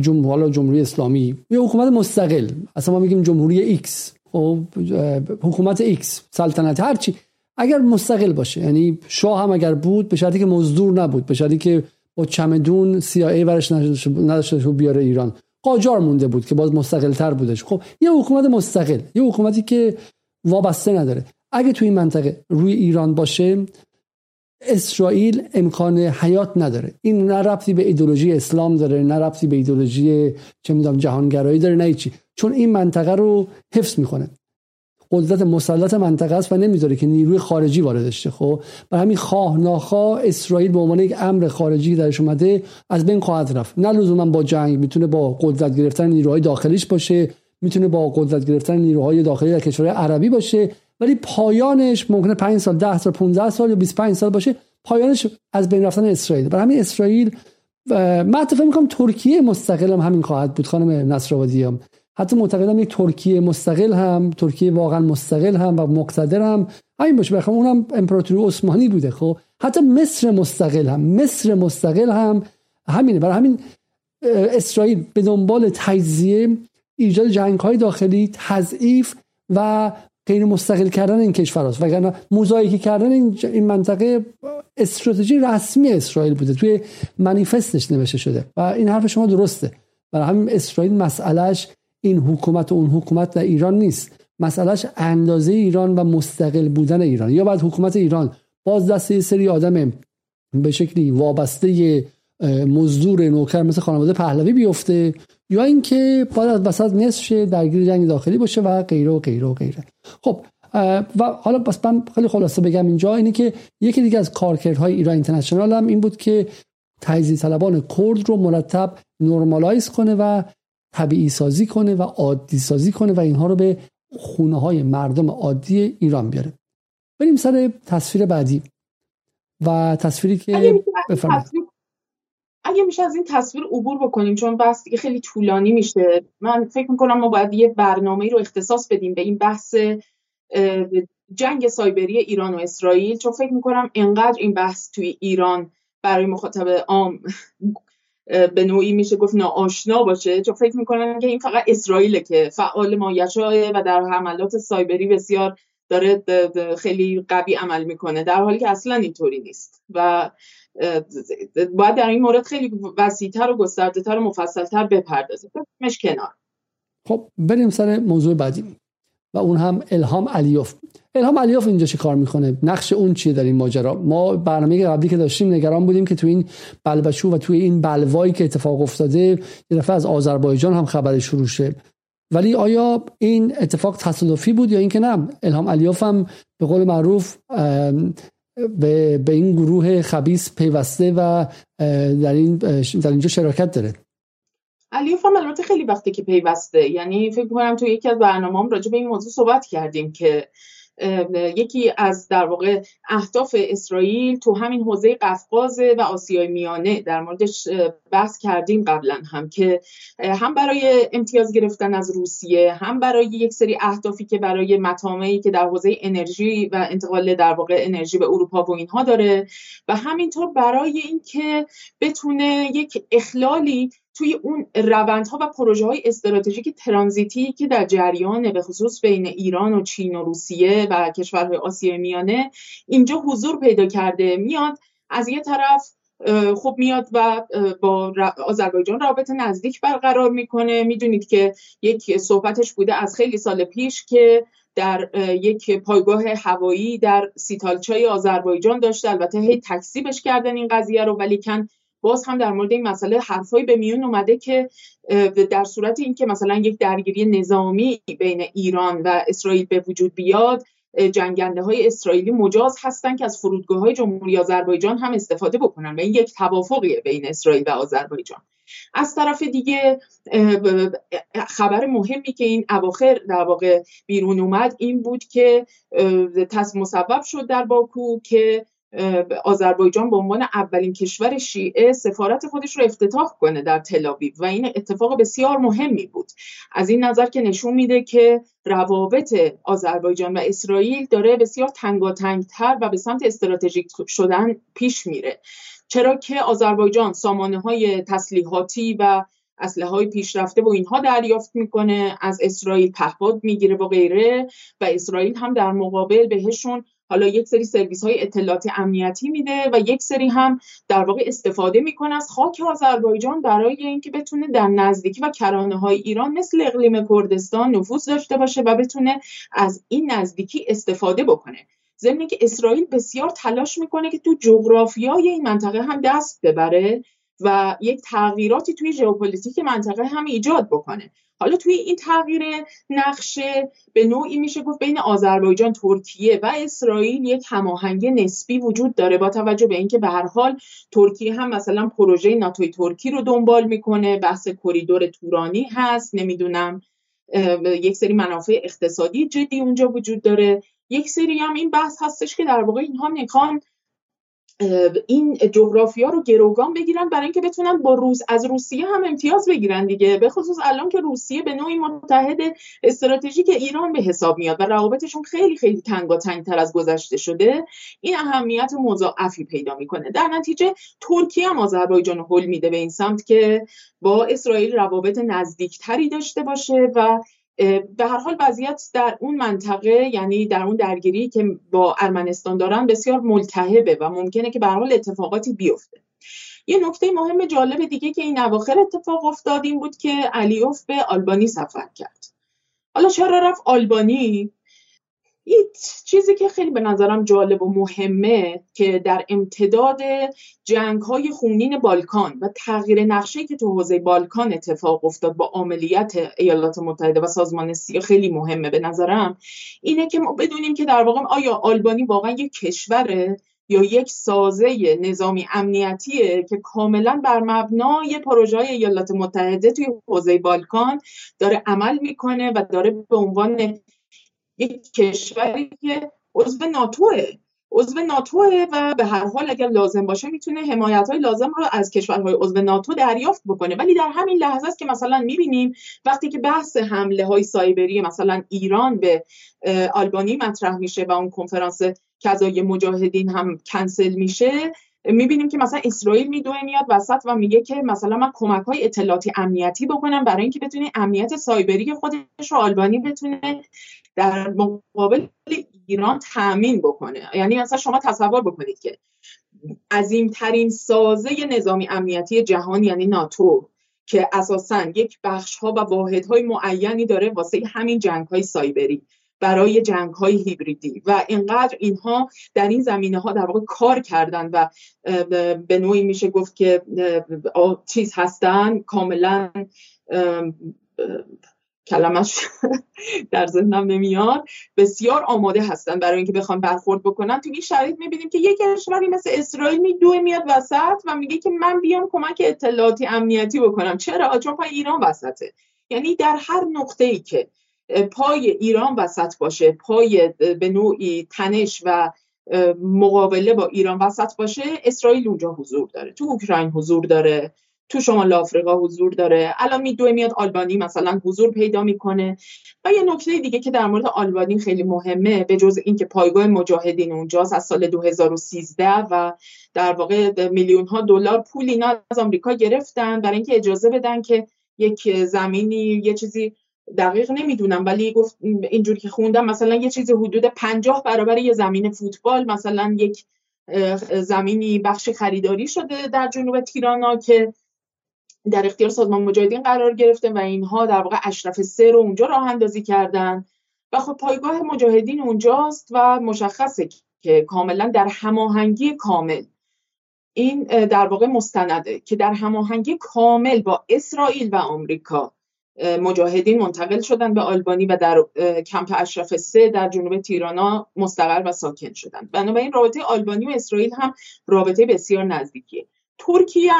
جمهوری جمهوری اسلامی یه حکومت مستقل اصلا ما میگیم جمهوری ایکس خب حکومت ایکس سلطنت هرچی اگر مستقل باشه یعنی شاه هم اگر بود به شرطی که مزدور نبود به شرطی که با چمدون CIA ورش نداشته بیاره ایران. قاجار مونده بود که باز مستقل تر بودش. خب یه حکومت مستقل یه حکومتی که وابسته نداره. اگه توی این منطقه روی ایران باشه اسرائیل امکان حیات نداره. این نه ربطی به ایدولوژی اسلام داره نه ربطی به ایدولوژی چه می‌دونم جهانگرایی داره نه چی چون این منطقه رو حفظ می‌کنه. قدرت مسلط منطقه است و نمی‌ذاره که نیروی خارجی وارد شه خب؟ برای همین خواه ناخواه اسرائیل به عنوان یک امر خارجی درش اومده از بین خواهد رفت. نه لزوما با جنگ می‌تونه با قدرت گرفتن نیروهای داخلیش باشه می‌تونه با قدرت گرفتن نیروهای داخلی در کشورهای عربی باشه. ولی پایانش ممکنه 5 سال 10 سال 15 سال یا 25 سال باشه پایانش از بین رفتن اسرائیل. برای همین اسرائیل من اتفاق می‌کنم ترکیه مستقل هم همین خواهد بود خانم نصرآبادی هم. حتی معتقدم یک ترکیه مستقل هم ترکیه واقعا مستقل هم و مقتدر هم. همین باشه بخوام اونم امپراتوری عثمانی بوده خب. حتی مصر مستقل هم مصر مستقل هم. همینه برای همین اسرائیل به دنبال تجزیه ایجاد جنگ های داخلی تضعیف و غیر مستقل کردن این کشور است وگرنه موزاییکی کردن این منطقه استراتژی رسمی اسرائیل بوده. توی منیفستش نوشته شده. و این حرف شما درسته. برای همین اسرائیل مسئلهش این حکومت و اون حکومت در ایران نیست. مسئلهش اندازه ایران و مستقل بودن ایران. یا بعد حکومت ایران. باز دست سری آدم به شکلی وابسته مزدور نوکر مثل خانواده پهلوی بیفته یا اینکه باید از وسط نصف درگیر جنگ داخلی باشه و غیره و غیره و غیره. خب و حالا بس من خیلی خلاصه بگم اینجا اینه که یکی دیگه از کارکردهای ایران اینترنشنال هم این بود که تجزیه طلبان کرد رو مرتب نرمالایز کنه و طبیعی سازی کنه و عادی سازی کنه و اینها رو به خونه های مردم عادی ایران بیاره. بریم سر تصویر بعدی و تصویری که
بفرمایید. اگه میشه از این تصویر عبور بکنیم چون بحث دیگه خیلی طولانی میشه. من فکر می‌کنم ما باید یه برنامه رو اختصاص بدیم به این بحث جنگ سایبری ایران و اسرائیل چون فکر می‌کنم انقدر این بحث توی ایران برای مخاطب عام به نوعی میشه گفت ناآشنا باشه. چون فکر می‌کنم که این فقط اسرائیله که فعال مایچاه و در حملات سایبری بسیار داره خیلی قوی عمل می‌کنه. در حالی که اصلا اینطوری نیست. و باید در این مورد خیلی وسیعتر و گستردهتر و مفصلتر بپردازیم. مش کنار.
خب بریم سر موضوع بعدی. و اون هم الهام علیوف. الهام علیوف اینجا چه کار می‌کنه؟ نقش اون چیه در این ماجرا؟ ما برنامه قبلی که داشتیم نگران بودیم که تو این بلبشو و توی این بلوایی که اتفاق افتاده یه دفعه از آذربایجان هم خبر شروع شه. ولی آیا این اتفاق تصادفی بود یا اینکه نه؟ الهام علیوف هم به قول معروف به, به این گروه خبیس پیوسته و در, این در اینجا شراکت داره.
علیوف هم البته خیلی وقته که پیوسته. یعنی فکر کنم تو یکی از برنامه هم راجع به این موضوع صحبت کردیم که یکی از در واقع اهداف اسرائیل تو همین حوزه قفقاز و آسیای میانه در موردش بحث کردیم قبلا هم که هم برای امتیاز گرفتن از روسیه هم برای یک سری اهدافی که برای مطامعی که در حوزه انرژی و انتقال در واقع انرژی به اروپا و اینها داره و همینطور برای اینکه بتونه یک اخلالی توی اون روندها و پروژه های استراتژیک ترانزیتی که در جریان به خصوص بین ایران و چین و روسیه و کشورهای آسیای میانه اینجا حضور پیدا کرده میاد. از یه طرف خب میاد و با آذربایجان رابطه نزدیک برقرار می‌کنه. می‌دونید که یک صحبتش بوده از خیلی سال پیش که در یک پایگاه هوایی در سیتالچای آذربایجان داشته البته هی تکسیبش کردن این قضیه رو ولی کن باز هم در مورد این مسئله حرفایی به میون اومده که در صورت اینکه مثلا یک درگیری نظامی بین ایران و اسرائیل به وجود بیاد جنگنده های اسرائیلی مجاز هستند که از فرودگاه های جمهوری آذربایجان هم استفاده بکنن و این یک توافقیه بین اسرائیل و آذربایجان. از طرف دیگه خبر مهمی که این اواخر در واقع بیرون اومد این بود که مصوب شد در باکو که آذربایجان به عنوان اولین کشور شیعه سفارت خودش رو افتتاح کنه در تلاویو و این اتفاق بسیار مهمی بود. از این نظر که نشون میده که روابط آذربایجان و اسرائیل داره بسیار تنگاتنگتر و به سمت استراتژیک شدن پیش میره. چرا که آذربایجان سامانه های تسلیحاتی و اسلحه های پیشرفته و اینها دریافت می‌کنه از اسرائیل پهپاد می‌گیره و غیره و اسرائیل هم در مقابل بهشون حالا یک سری سرویس های اطلاعات امنیتی میده و یک سری هم در واقع استفاده می‌کنه از خاک آذربایجان برای اینکه بتونه در نزدیکی و کرانه های ایران مثل اقلیم کردستان نفوذ داشته باشه و بتونه از این نزدیکی استفاده بکنه. ضمن که اسرائیل بسیار تلاش می‌کنه که تو جغرافیای این منطقه هم دست ببره و یک تغییراتی توی ژئوپلیتیک منطقه هم ایجاد بکنه. حالا توی این تغییر نقشه به نوعی میشه گفت بین آذربایجان ترکیه و اسرائیل یک هماهنگی نسبی وجود داره با توجه به اینکه به هر حال ترکیه هم مثلا پروژه ناتوی ترکی رو دنبال می‌کنه بحث کریدور تورانی هست نمی‌دونم یک سری منافع اقتصادی جدی اونجا وجود داره. یک سری هم این بحث هستش که در واقع اینها می‌خوان این جغرافیا رو گروگان بگیرن برای اینکه بتونن با روز از روسیه هم امتیاز بگیرن دیگه. به خصوص الان که روسیه به نوعی متحد استراتژیک ایران به حساب میاد و روابطشون خیلی خیلی تر از گذشته شده این اهمیت مضاعفی پیدا می‌کنه. در نتیجه ترکیه هم آذربایجان حل میده به این سمت که با اسرائیل روابط نزدیکتری داشته باشه و به هر حال وضعیت در اون منطقه یعنی در اون درگیری که با ارمنستان دارن بسیار ملتهبه و ممکنه که به هر حال اتفاقاتی بیفته. یه نکته مهم جالب دیگه که این اواخر اتفاق افتاد این بود که علیوف به آلبانی سفر کرد. حالا چرا رفت آلبانی؟ این چیزی که خیلی به نظرم جالب و مهمه که در امتداد جنگ های خونین بالکان و تغییر نقشه که تو حوزه بالکان اتفاق افتاد با عملیات ایالات متحده و سازمان سیا خیلی مهمه به نظرم اینه که ما بدونیم که در واقع آیا آلبانی واقعا یک کشوره یا یک سازه نظامی امنیتیه که کاملا بر مبنای پروژه های ایالات متحده توی حوزه بالکان داره عمل می‌کنه و داره به عنوان یک کشوری که عضو ناتوه عضو ناتوه و به هر حال اگر لازم باشه می‌تونه حمایت های لازم رو از کشورهای عضو ناتو دریافت بکنه. ولی در همین لحظه است که مثلا می‌بینیم وقتی که بحث حمله های سایبری مثلا ایران به آلبانی مطرح میشه و اون کنفرانس کذای مجاهدین هم کنسل میشه می‌بینیم که مثلا اسرائیل میدوه میاد وسط و میگه که مثلا من کمک های اطلاعاتی امنیتی بکنم برای اینکه بتونه امنیت سایبری خودش رو آلبانی بتونه در مقابل ایران تامین بکنه. یعنی مثلا شما تصور بکنید که عظیمترین سازه نظامی امنیتی جهان یعنی ناتو که اساسا یک بخش ها و واحد های معینی داره واسه همین جنگ های سایبری برای جنگ های هیبریدی. و اینقدر اینها در این زمینه ها در واقع کار کردن و به نوعی میشه گفت که چیز هستن کاملا کلمش در ذهنم نمیاد. بسیار آماده هستن برای اینکه بخوان برخورد بکنن تو این شرایط می‌بینیم که یک کشوری مثل اسرائیل میدوه میاد وسط و میگه که من بیام کمک اطلاعاتی امنیتی بکنم. چرا؟ چون پای ایران وسطه. یعنی در هر نقطه ای که پای ایران وسط باشه پای به نوعی تنش و مقابله با ایران وسط باشه اسرائیل اونجا حضور داره. تو اوکراین حضور داره. تو شمال آفریقا حضور داره. الان میدوه میاد آلبانی مثلا حضور پیدا می‌کنه. و یه نکته دیگه که در مورد آلبانی خیلی مهمه به جز اینکه پایگاه مجاهدین اونجاست از سال 2013 و در واقع میلیون ها دلار پول اینا از آمریکا گرفتن. برای اینکه اجازه بدن که یک زمینی یه چیزی دقیق نمی‌دونم ولی گفت اینجور که خوندم مثلا یه چیزی حدود پنجاه برابر یه زمین فوتبال مثلا یک زمینی بخش خریداری شده در جنوب تیرانا که در اختیار سازمان مجاهدین قرار گرفته و اینها در واقع اشرف سه رو اونجا راه اندازی کردن. و خب پایگاه مجاهدین اونجاست و مشخصه که کاملا در هماهنگی کامل. این در واقع مستنده که در هماهنگی کامل با اسرائیل و آمریکا مجاهدین منتقل شدن به آلبانی و در کمپ اشرف سه در جنوب تیرانا مستقر و ساکن شدن. بنابراین رابطه آلبانی و اسرائیل هم رابطه بسیار نزدیکیه. ترکیه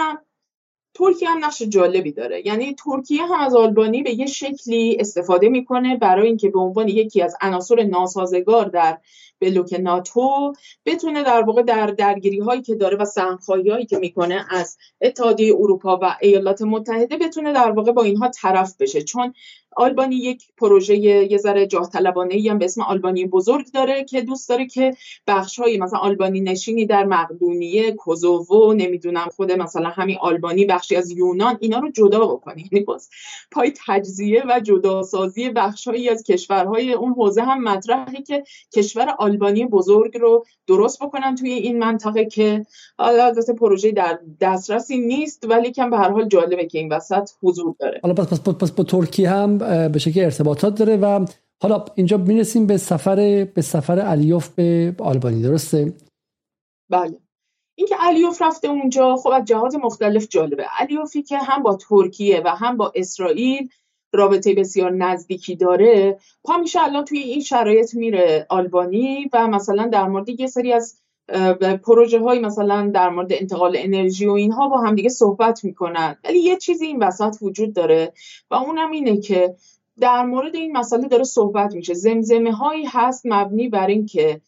ترکیه هم نقش جالبی داره. یعنی ترکیه هم از آلبانی به یه شکلی استفاده می‌کنه برای اینکه به عنوان یکی از عناصر ناسازگار در بلوک ناتو بتونه در واقع در درگیری هایی که داره و سهمخواهی هایی که می‌کنه از اتحادیه اروپا و ایالات متحده بتونه در واقع با اینها طرف بشه. چون آلبانی یک پروژه یه ذره جاه طلبانه هم به اسم آلبانی بزرگ داره که دوست داره که بخش های مثلا آلبانی نشینی در مقدونیه کوزوو نمی‌دونم خود مثلا همین آلبانی بخشی از یونان اینا رو جدا بکنه. یعنی باز پای تجزیه و جداسازی بخشهایی از کشورهای اون حوزه هم مطرحه که کشور آلبانی بزرگ رو درست بکنن توی این منطقه که البته پروژه در دسترسی نیست ولی کم به هر حال جالبه که این وسط حضور داره.
حالا پس, پس, پس با ترکیه هم به شکل ارتباطات داره و حالا اینجا می‌رسیم به سفر به سفر علیوف به آلبانی درسته؟
بله. اینکه علیوف رفته اونجا خب از جهات مختلف جالبه. علیوفی که هم با ترکیه و هم با اسرائیل رابطه بسیار نزدیکی داره پا میشه الان توی این شرایط میره آلبانی و مثلا در مورد یه سری از پروژه های مثلا در مورد انتقال انرژی و اینها با هم دیگه صحبت می‌کنن. ولی یه چیزی این وسط وجود داره و اونم اینه که در مورد این مسئله داره صحبت میشه. زمزمه هایی هست مبنی بر اینکه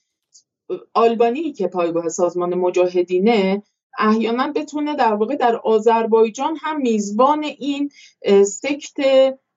آلبانی که پایگاه سازمان مجاهدینه احیانا بتونه در واقع در آذربایجان هم میزبان این سکت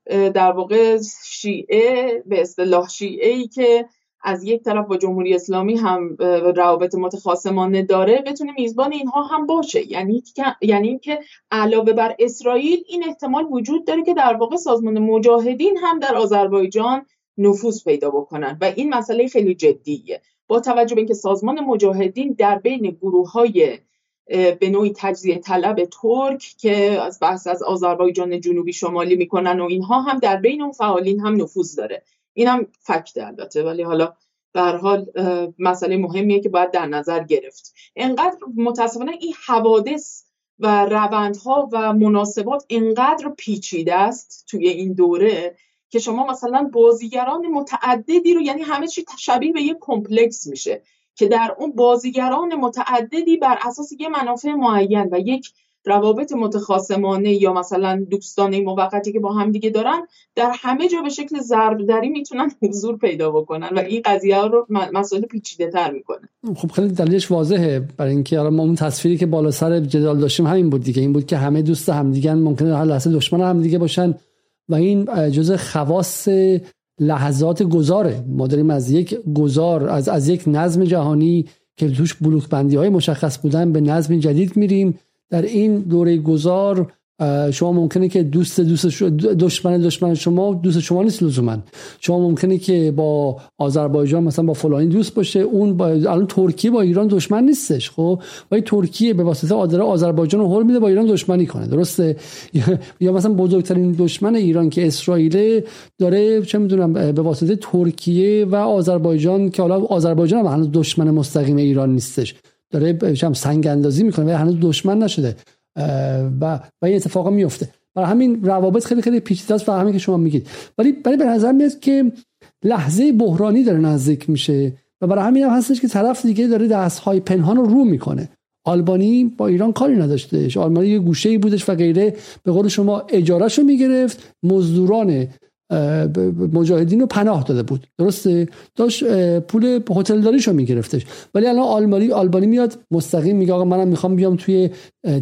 در واقع شیعه به اصطلاح شیعه ای که از یک طرف با جمهوری اسلامی هم روابط متخاصمانه داره بتونه میزبان اینها هم باشه. یعنی یعنی که علاوه بر اسرائیل این احتمال وجود داره که در واقع سازمان مجاهدین هم در آذربایجان نفوذ پیدا بکنن. و این مسئله خیلی جدیه. با توجه به اینکه سازمان مجاهدین در بین گروه های به نوعی تجزیه طلب ترک که از بحث از آذربایجان جنوبی شمالی می‌کنن و اینها هم در بین اون فعالین هم نفوذ داره. این هم فکته البته ولی حالا به حال مسئله مهمیه که باید در نظر گرفت. انقدر متاسفانه این حوادث و روندها و مناسبات انقدر پیچیده است توی این دوره که شما مثلا بازیگران متعددی رو یعنی همه چی شبیه به یک کمپلکس میشه که در اون بازیگران متعددی بر اساس یه منافع معین و یک روابط متخاصمانه یا مثلا دوستانه موقتی که با هم دیگه دارن در همه جا به شکل ضرب دری می‌تونن حضور پیدا بکنن و این قضیه رو مسئله پیچیده تر می‌کنه.
خب خیلی دلیلش واضحه. برای اینکه ما اون تصویری که بالا سر جدال داشتیم همین بود دیگه. این بود که همه دوست همدیگه ممکنه هر لحظه دشمن همدیگه باشن و این جزء خواص لحظات گذاره. ما داریم از یک گذار از از یک نظم جهانی که توش بلوک بندی های مشخص بودن به نظم جدید میریم. در این دوره گذار شما ممکنه که دوست دوست دشمن دشمن شما دوست شما نیست لزوما. شما ممکنه که با آذربایجان مثلا با فلانی دوست باشه اون با الان ترکیه با ایران دشمن نیستش خب؟ ولی ترکیه به واسطه آدره آذربایجان هول میده با ایران دشمنی کنه درسته؟ یا مثلا بزرگترین دشمن ایران که اسرائیل داره چه می‌دونم به واسطه ترکیه و آذربایجان که حالا آذربایجان هم دشمن مستقیم ایران نیستش. داره سنگ اندازی می‌کنه و هنوز دشمن نشده و و این اتفاقا میفته برای همین روابط خیلی خیلی پیچیده است و همین که شما میگید. ولی ولی به نظر میاد که لحظه بحرانی داره نزدیک میشه و برای همین هم هستش که طرف دیگه داره دستهای پنهان رو رو می‌کنه. آلبانی با ایران کاری نداشتهش. آلبانی یه گوشه ای بودش و غیره. به قول شما اجارهش رو می‌گرفت. مزدوران مجاهدین رو پناه داده بود. درسته؟ داشت پول هتل داریشو میگرفتش. ولی الان آلمانی آلبانی میاد مستقیم میگه آقا منم می‌خوام بیام توی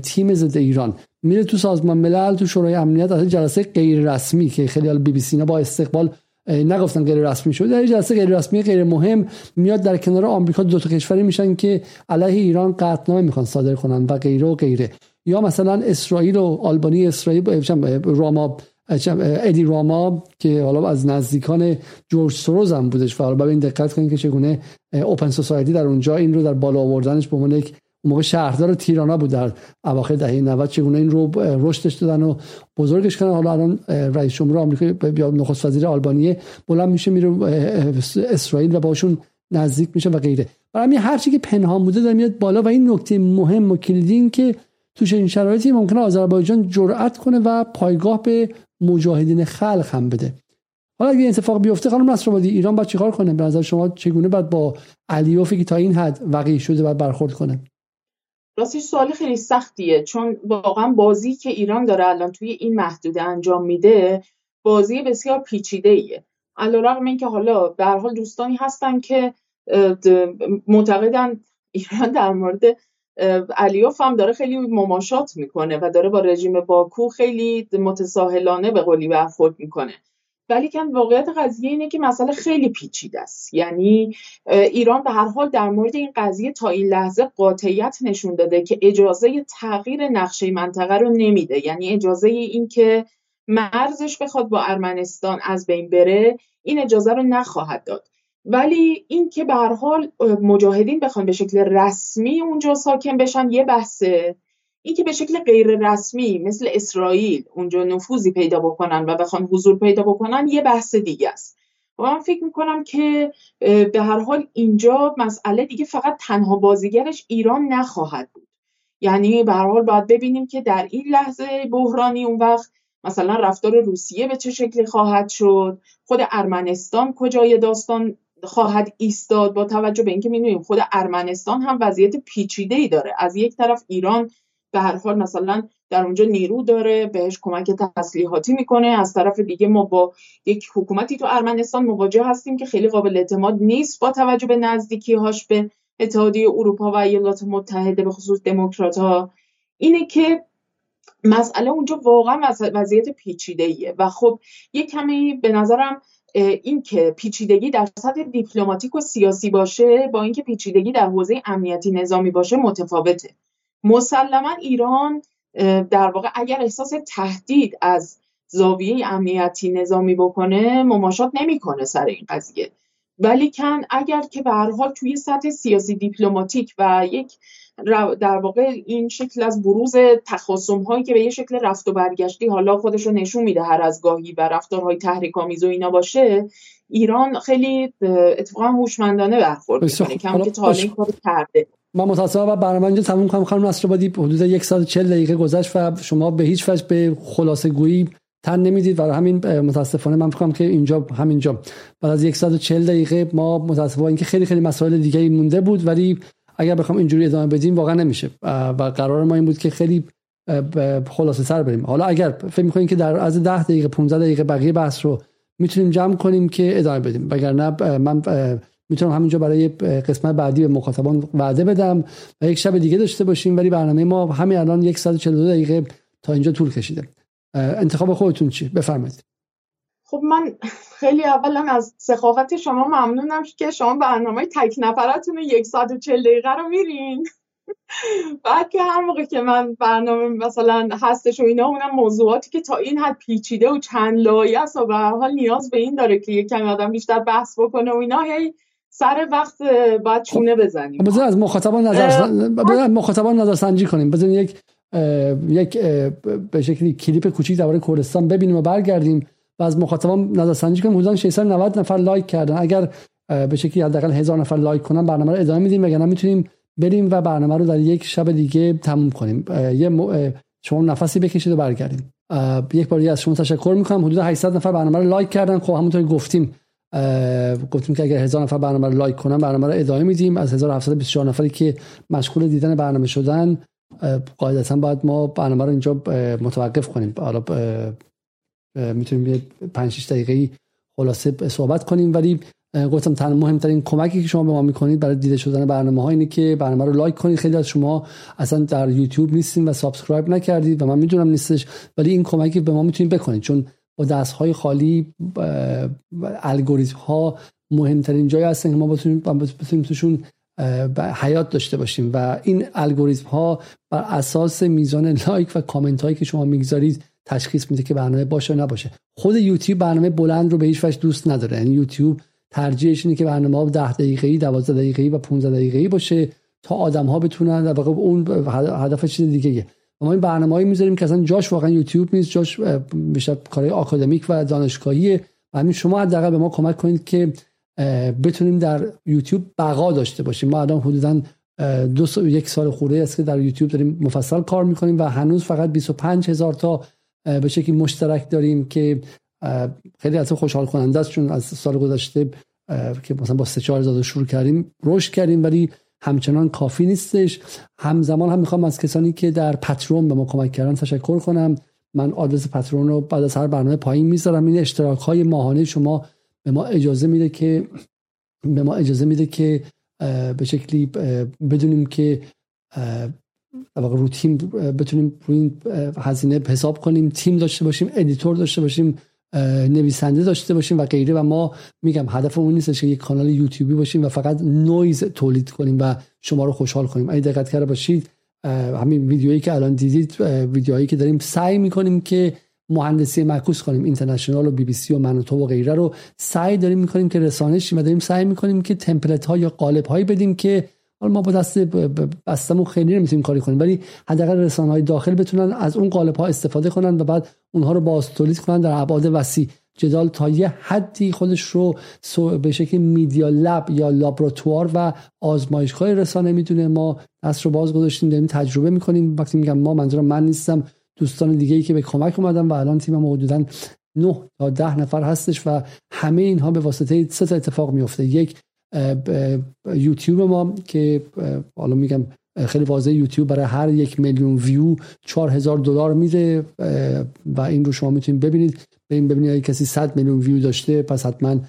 تیم ضد ایران. میره تو سازمان ملل تو شورای امنیت از جلسه غیر رسمی که خیلی بی بی سی با استقبال نگفتن غیر رسمی شد در جلسه غیر رسمی غیر مهم میاد در کنار آمریکا دو تا کشوری میشن که علیه ایران قطعنامه می‌خوان صادر کنن و غیره و غیره. یا مثلا اسرائیل و آلبانی اسرائیل راما ادی راما که حالا از نزدیکان جورج سوروز هم بودش. و حالا این دقت کنید که چگونه اوپن سوسایتی در اونجا این رو در بالا آوردنش به عنوان یک موقع شهردار تیرانا بود در اواخر دهه 90 چگونه این رو رشدش دادن و بزرگش کردن. حالا الان رئیس جمهور آمریکا یا نخست وزیر آلبانیه بلند میشه میره اسرائیل و باشون نزدیک میشه و غیره. برای همین هر چی که پنهان بوده داره میاد بالا. و این نکته مهم و کلیدی که تو این شرایطی ممکنه آذربایجان جرأت کنه و پایگاه به مجاهدین خلق هم بده. حالا اگه اتفاق بیفته خانم نصرآبادی ایران باید چیکار کنه؟ به نظر شما چگونه باید با علیوفی که تا این حد وقیع شده باید برخورد کنه؟
راستش سوال خیلی سختیه چون واقعا بازی که ایران داره الان توی این محدوده انجام میده بازی بسیار پیچیده ایه علیرغم اینکه حالا به حال دوستانی هستن که معتقدن ایران در مورد علیوف هم داره خیلی مماشات می‌کنه و داره با رژیم باکو خیلی متساهلانه به قولی برخورد می‌کنه. ولی کن واقعیت قضیه اینه که مسئله خیلی پیچیده است. یعنی ایران به هر حال در مورد این قضیه تا این لحظه قاطعیت نشون داده که اجازه تغییر نقشه منطقه رو نمیده. یعنی اجازه این که مرزش بخواد با ارمنستان از بین بره این اجازه رو نخواهد داد. ولی این که به حال مجاهدین بخوان به شکل رسمی اونجا ساکن بشن یه بحثه. این که به شکل غیر رسمی مثل اسرائیل اونجا نفوذی پیدا بکنن و بخوان حضور پیدا بکنن یه بحث دیگه است. و من فکر می‌کنم که به هر حال اینجا مسئله دیگه فقط تنها بازیگرش ایران نخواهد بود. یعنی به هر حال باید ببینیم که در این لحظه بحرانی اون وقت مثلا رفتار روسیه به چه شکلی خواهد شد خود ارمنستان کجای داستان خواهد ایستاد با توجه به اینکه می‌دونیم خود ارمنستان هم وضعیت پیچیده ای داره. از یک طرف ایران به هر حال مثلا در اونجا نیرو داره بهش کمک تسلیحاتی می‌کنه. از طرف دیگه ما با یک حکومتی تو ارمنستان مواجه هستیم که خیلی قابل اعتماد نیست با توجه به نزدیکی هاش به اتحادیه اروپا و ایالات متحده به خصوص دموکرات ها اینه که مسئله اونجا واقعا وضعیت پیچیده ایه و خب یه کمی به نظرم این که پیچیدگی در سطح دیپلماتیک و سیاسی باشه با اینکه پیچیدگی در حوزه امنیتی نظامی باشه متفاوته. مسلما ایران در واقع اگر احساس تهدید از زاویه امنیتی نظامی بکنه مماشات نمی‌کنه سر این قضیه. ولی کن اگر که به هر حال توی سطح سیاسی دیپلماتیک و یک در واقع این شکل از بروز تخاصم هایی که به یه شکل رفت و برگشتی حالا خودش رو نشون میده هر از گاهی و رفتارهای تحریک آمیز و اینا باشه ایران خیلی اتفاقا هوشمندانه برخورد می‌کنه. کم که تا این کار کرده.
من متاسفم و برنامه اینجا تموم کنم. خانم نصرآبادی حدود یک ساعت 40 دقیقه گذشت و شما به هیچ وجه به خلاصه گویی تن نمی‌دید. و همین متاسفانه من فکر که اینجا همینجا. بعد از 140 دقیقه ما متاسفانه اینکه خیلی خیلی مسائل دیگه مونده بود ولی اگر بخوام اینجوری ادامه بدیم واقعا نمیشه. و قرار ما این بود که خیلی خلاصه سر بریم. حالا اگر فکر می‌کنیم که در از 10 دقیقه 15 دقیقه بقیه بحث رو می‌تونیم جمع کنیم که ادامه بدیم. وگرنه من می‌تونم همینجا برای قسمت بعدی به مخاطبان وعده بدم و یک شب دیگه داشته باشیم ولی برنامه ما همین الان 142 دقیقه تا اینجا طول کشیده. انتخاب خودتون چی؟ بفرمایید.
خب من خیلی اولا از سخاوت شما ممنونم که شما برنامه تک نفرتون یک ساعت و چل دقیقه رو میرین. بعد که هر موقع که من برنامه مثلا هستش و اینا اونم موضوعاتی که تا این حد پیچیده و چند لایه است و به حال نیاز به این داره که یک کمی آدم بیشتر بحث بکنه و اینا هی سر وقت باید چونه بزنیم.
بذار از مخاطبان نظر مخاطبان نظر سنجی کنیم. بذار یک یک به شکلی کلیپ کوچیک درباره کردستان ببینیم و برگردیم. و از مخاطبان نظر سنجی کنیم حدود 690 نفر لایک کردن. اگر به شکلی حداقل هزار نفر لایک کنن برنامه رو ادامه میدیم. وگرنه می‌تونیم بریم و برنامه رو در یک شب دیگه تموم کنیم. یه شما نفسی بکشید و برگردیم. یک بار از شما تشکر می‌کنم. حدود 800 نفر برنامه رو لایک کردن. خب همونطور گفتیم. گفتیم که اگر هزار نفر برنامه رو لایک کنن برنامه رو ادامه میدیم. از 1724 نفری که مشغول دیدن برنامه شدن قاعدتا باید ما برنامه رو اینجا متوقف کنیم. حالا می‌تونیم یه 5 6 دقیقه خلاصه صحبت کنیم. ولی گفتم تنها مهمترین کمکی که شما به ما می‌کنید برای دیده شدن برنامه ها اینه که برنامه رو لایک کنید. خیلی از شما اصلا در یوتیوب نیستین و subscribe نکردید و من می‌دونم نیستش ولی این کمکی به ما می‌تونید بکنید. چون با دست های خالی الگوریتم ها مهمترین جایی هستن که ما بتونیم توشون حیات داشته باشیم. و این الگوریتم ها بر اساس میزان لایک و کامنت هایی که شما می‌گذارید تشخیص میده که برنامه باشه یا نباشه. خود یوتیوب برنامه بلند رو به هیچ وجه دوست نداره. یعنی یوتیوب ترجیحش اینه که برنامه 10 دقیقه‌ای 12 دقیقه‌ای و 15 دقیقه‌ای باشه تا آدم ها بتونن در واقع اون هدف چیز دیگه ما این برنامه‌ای می‌ذاریم که اصلا جاش واقعا یوتیوب نیست جاش بیشتر کارهای آکادمیک و دانشگاهیه. و همین شما حداقل به ما کمک کنید که بتونیم در یوتیوب بقا داشته باشیم. ما الان حدودا دو سال یک سال خورده است که در یوتیوب داریم مفصل کار می‌کنیم و هنوز فقط 25 هزار تا به شکلی مشترک داریم که خیلی از خوشحال کننده است چون از سال گذشته که مثلا با 3 4 هزار شروع کردیم رشد کردیم ولی همچنان کافی نیستش. همزمان هم می‌خوام از کسانی که در Patreon به ما کمک کردن تشکر کنم. من آدرس Patreon رو بعد از هر برنامه پایین می‌ذارم. این اشتراک های ماهانه شما به ما اجازه میده که به ما اجازه میده که به شکلی بدونیم که رو تیم بتونیم روی این هزینه حساب کنیم تیم داشته باشیم editor داشته باشیم نویسنده داشته باشیم و غیره. و ما میگم هدف اون نیست که یک کانال یوتیوبی باشیم و فقط نویز تولید کنیم و شما رو خوشحال کنیم. اگه دقت کرده باشید همین ویدیویی که الان دیدید ویدیوهایی که داریم سعی می‌کنیم که مهندسی معکوس کنیم. اینترنشنال و بی بی سی و منوتو و غیره رو سعی داریم می‌کنیم که رسانه شیم و داریم سعی می‌کنیم که template ها یا قالب هایی بدیم که حالا ما با دست بستمون خیلی نمی‌تونیم کاری کنیم ولی حداقل رسانه های داخل بتونن از اون قالب ها استفاده کنن و بعد اونها رو باز تولید کنن در ابعاد وسیع. جدال تا یه حدی خودش رو به شکل میدیا لب یا لابراتوار و آزمایشگاه رسانه می‌دونه. ما دست رو باز گذاشتیم داریم تجربه می‌کنیم. وقتی میگم ما منظورم من نیستم دوستان دیگه ای که به کمک اومدن و الان تیم ما حدودا 9 تا 10 نفر هستش و همه اینها به واسطه سه تا اتفاق میفته یک یوتیوب ما که حالا میگم خیلی واضح یوتیوب برای هر یک میلیون ویو 4000 دلار میده و این رو شما می‌تونید ببینید. ببینید ببینید اگه کسی 100 میلیون ویو داشته پس حتما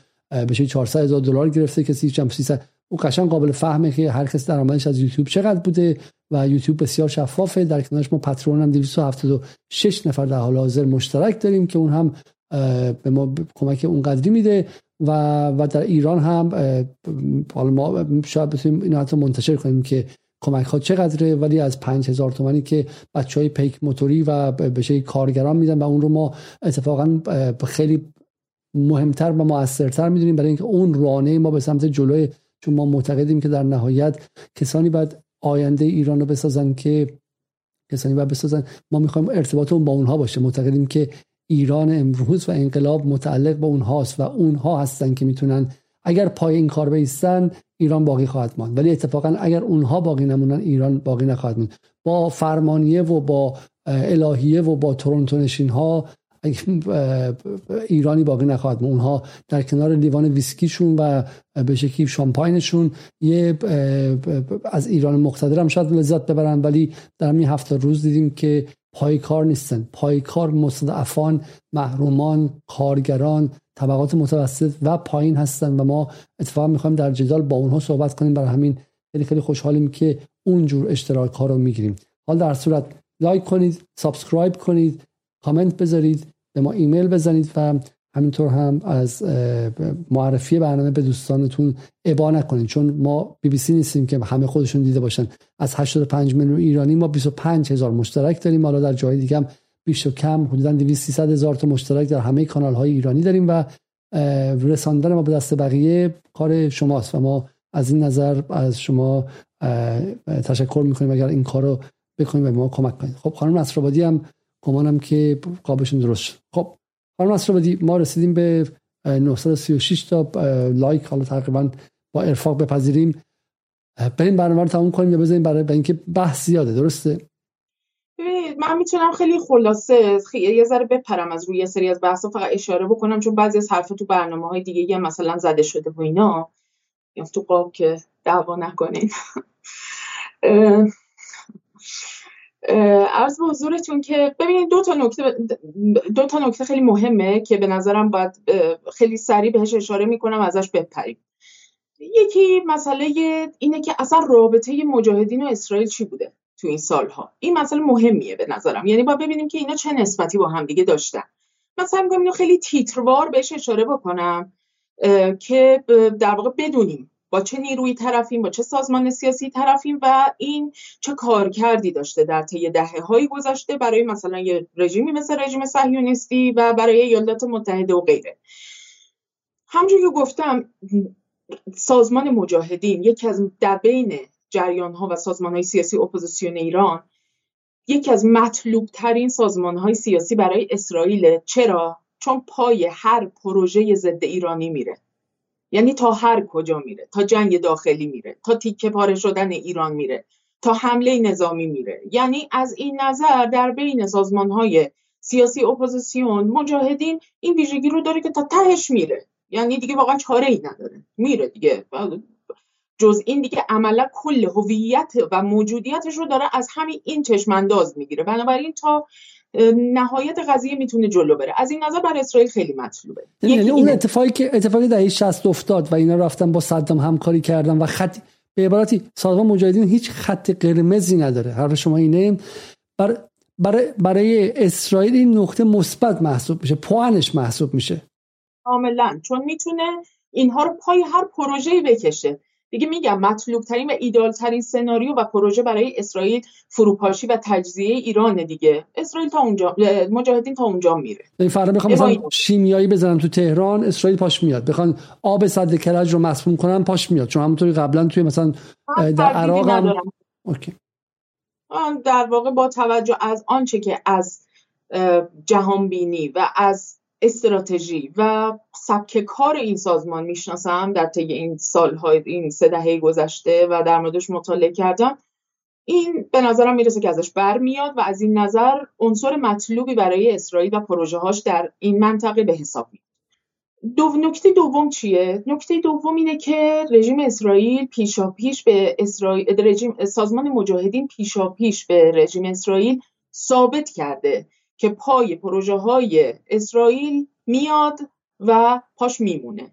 بشه 400 هزار دلار گرفته. کسی چم 300 او قشنگ قابل فهمه که هر کس درآمدش از یوتیوب چقدر بوده و یوتیوب بسیار شفافه. در کنارش ما پترون هم 276 نفر در حال حاضر مشترک داریم که اون هم به ما کمک اونقدری میده و و در ایران هم حالا ما شاید بتونیم اینو حتی منتشر کنیم که کمک ها چقدره ولی از 5000 تومانی که بچه های پیک موتوری و بشه کارگران میدن و اون رو ما اتفاقا خیلی مهمتر و موثرتر می‌دونیم برای اینکه اون رانه ما به سمت جلوی چون ما معتقدیم که در نهایت کسانی باید آینده ایران رو بسازن که کسانی و بسازن. ما می‌خوایم ارتباط با اونها باشه. معتقدیم که ایران امروز و انقلاب متعلق به اونهاست و اونها هستن که می‌تونن اگر پای این کار بیستن ایران باقی خواهد ماند. ولی اتفاقا اگر اونها باقی نمونن ایران باقی نخواهد ماند. با فرمانیه و با الهیه و با تورنتو نشین ها ایرانی باقی نخواهد اونها در کنار لیوان ویسکیشون و به شکلی شامپاینشون یه از ایران مقتدر هم شاید لذت ببرن. ولی در همین هفته روز دیدیم که پایکار نیستن. پایکار مستضعفان محرومان کارگران طبقات متوسط و پایین هستن و ما اتفاقا می‌خوایم در جدال با اونها صحبت کنیم. برای همین خیلی خیلی خوشحالیم که اونجور اشتراک ها رو می‌گیریم. حال در صورت لایک کنید subscribe کنید کامنت بذارید به ما ایمیل بزنید و همینطور هم از معرفی برنامه به دوستانتون ابا نکنید چون ما بی بی سی نیستیم که همه خودشون دیده باشن. از 85 میلیون ایرانی ما 25 هزار مشترک داریم حالا در جای دیگه هم بیش و کم حدودا 200 هزار تا مشترک در همه کانال های ایرانی داریم و رساندن ما به دست بقیه کار شماست و ما از این نظر از شما تشکر می‌کنیم اگر این کار رو بکنیم و ما کمک کنید. خب خانم نصرآبادی هم گمانم که قابشون درست خب خانم نصرآبادی ما رسیدیم به 936 تا لایک حالا تقریبا با ارفاق بپذیریم. بریم برنامه رو تموم کنیم یا بذاریم برای اینکه بحث زیاده درسته؟
من می‌تونم خیلی خلاصه یه ذره بپرم از روی سری از بحثا فقط اشاره بکنم چون بعضی از حرفا تو برنامه های دیگه یه مثلا زده شده و اینا. یا تو قاب که دعوا نکنین. عرض به حضورتون که ببینید دو تا نکته دو تا نکته خیلی مهمه که به نظرم باید خیلی سریع بهش اشاره می‌کنم ازش بپریم. یکی مسئله اینه که اصلا رابطه مجاهدین و اسرائیل چی بوده تو این سالها؟ این مسئله مهمیه به نظرم. یعنی با ببینیم که اینا چه نسبتی با هم دیگه داشتن. مثلا میگم اینو خیلی تیتروار بهش اشاره بکنم که در واقع بدونیم با چه نیروی طرفیم با چه سازمان سیاسی طرفیم و این چه کارکردی داشته در طی دهه هایی گذشته برای مثلا یه رژیمی مثل رژیم صهیونیستی و برای ایالات متحده و غیره. همونجور که گفتم سازمان مجاهدین یکی از در بین جریان ها و سازمان های سیاسی اپوزیسیون ایران یکی از مطلوب ترین سازمان های سیاسی برای اسرائیل. چرا؟ چون پای هر پروژه ضد ایرانی میره. یعنی تا هر کجا میره تا جنگ داخلی میره تا تیکه پاره شدن ایران میره تا حمله نظامی میره. یعنی از این نظر در بین سازمان های سیاسی اپوزیسیون مجاهدین این ویژگی رو داره که تا تهش میره. یعنی دیگه واقعا چاره ای نداره. میره دیگه. جز این دیگه عملا کل هویت و موجودیتش رو داره از همین این چشم انداز می‌گیره. بنابراین تا نهایت قضیه می‌تونه جلو بره. از این نظر بر اسرائیل خیلی مطلوبه.
یعنی اون اتفاقی که اتفاقی دهه 60 افتاد و اینا رفتن با صدام همکاری کردن و خط به عبارتی سازمان مجاهدین هیچ خط قرمزی نداره. حرف شما اینه؟ بر برای برای اسرائیل این نقطه مثبت محسوب میشه پوانش محسوب میشه.
کاملا چون می‌تونه اینها رو پای هر پروژه‌ای بکشه. دیگه میگم مطلوب ترین و ایدال ترین سناریو و پروژه برای اسرائیل فروپاشی و تجزیه ایران دیگه. اسرائیل تا اونجا مجاهدین تا اونجا میره.
این فردا بخوام مثلا شیمیایی بزنن تو تهران اسرائیل پاش میاد. بخوان آب صد کرج رو مسموم کنن پاش میاد. چون همونطوری قبلا توی مثلا در عراق هم اوکی.
در واقع با توجه از آنچه که از جهان بینی و از استراتژی و سبک کار این سازمان می‌شناسم در طی این سالهای این سه دهه گذشته و در موردش مطالعه کردم. این به نظرم می‌رسه که ازش برمیاد و از این نظر عنصر مطلوبی برای اسرائیل و پروژه هاش در این منطقه به حساب میاد دو نکته دوم چیه؟ نکته دوم اینه که رژیم اسرائیل پیشا پیش به اسرائیل رژیم سازمان مجاهدین پیشا پیش به رژیم اسرائیل ثابت کرده. که پای پروژه های اسرائیل میاد و پاش میمونه.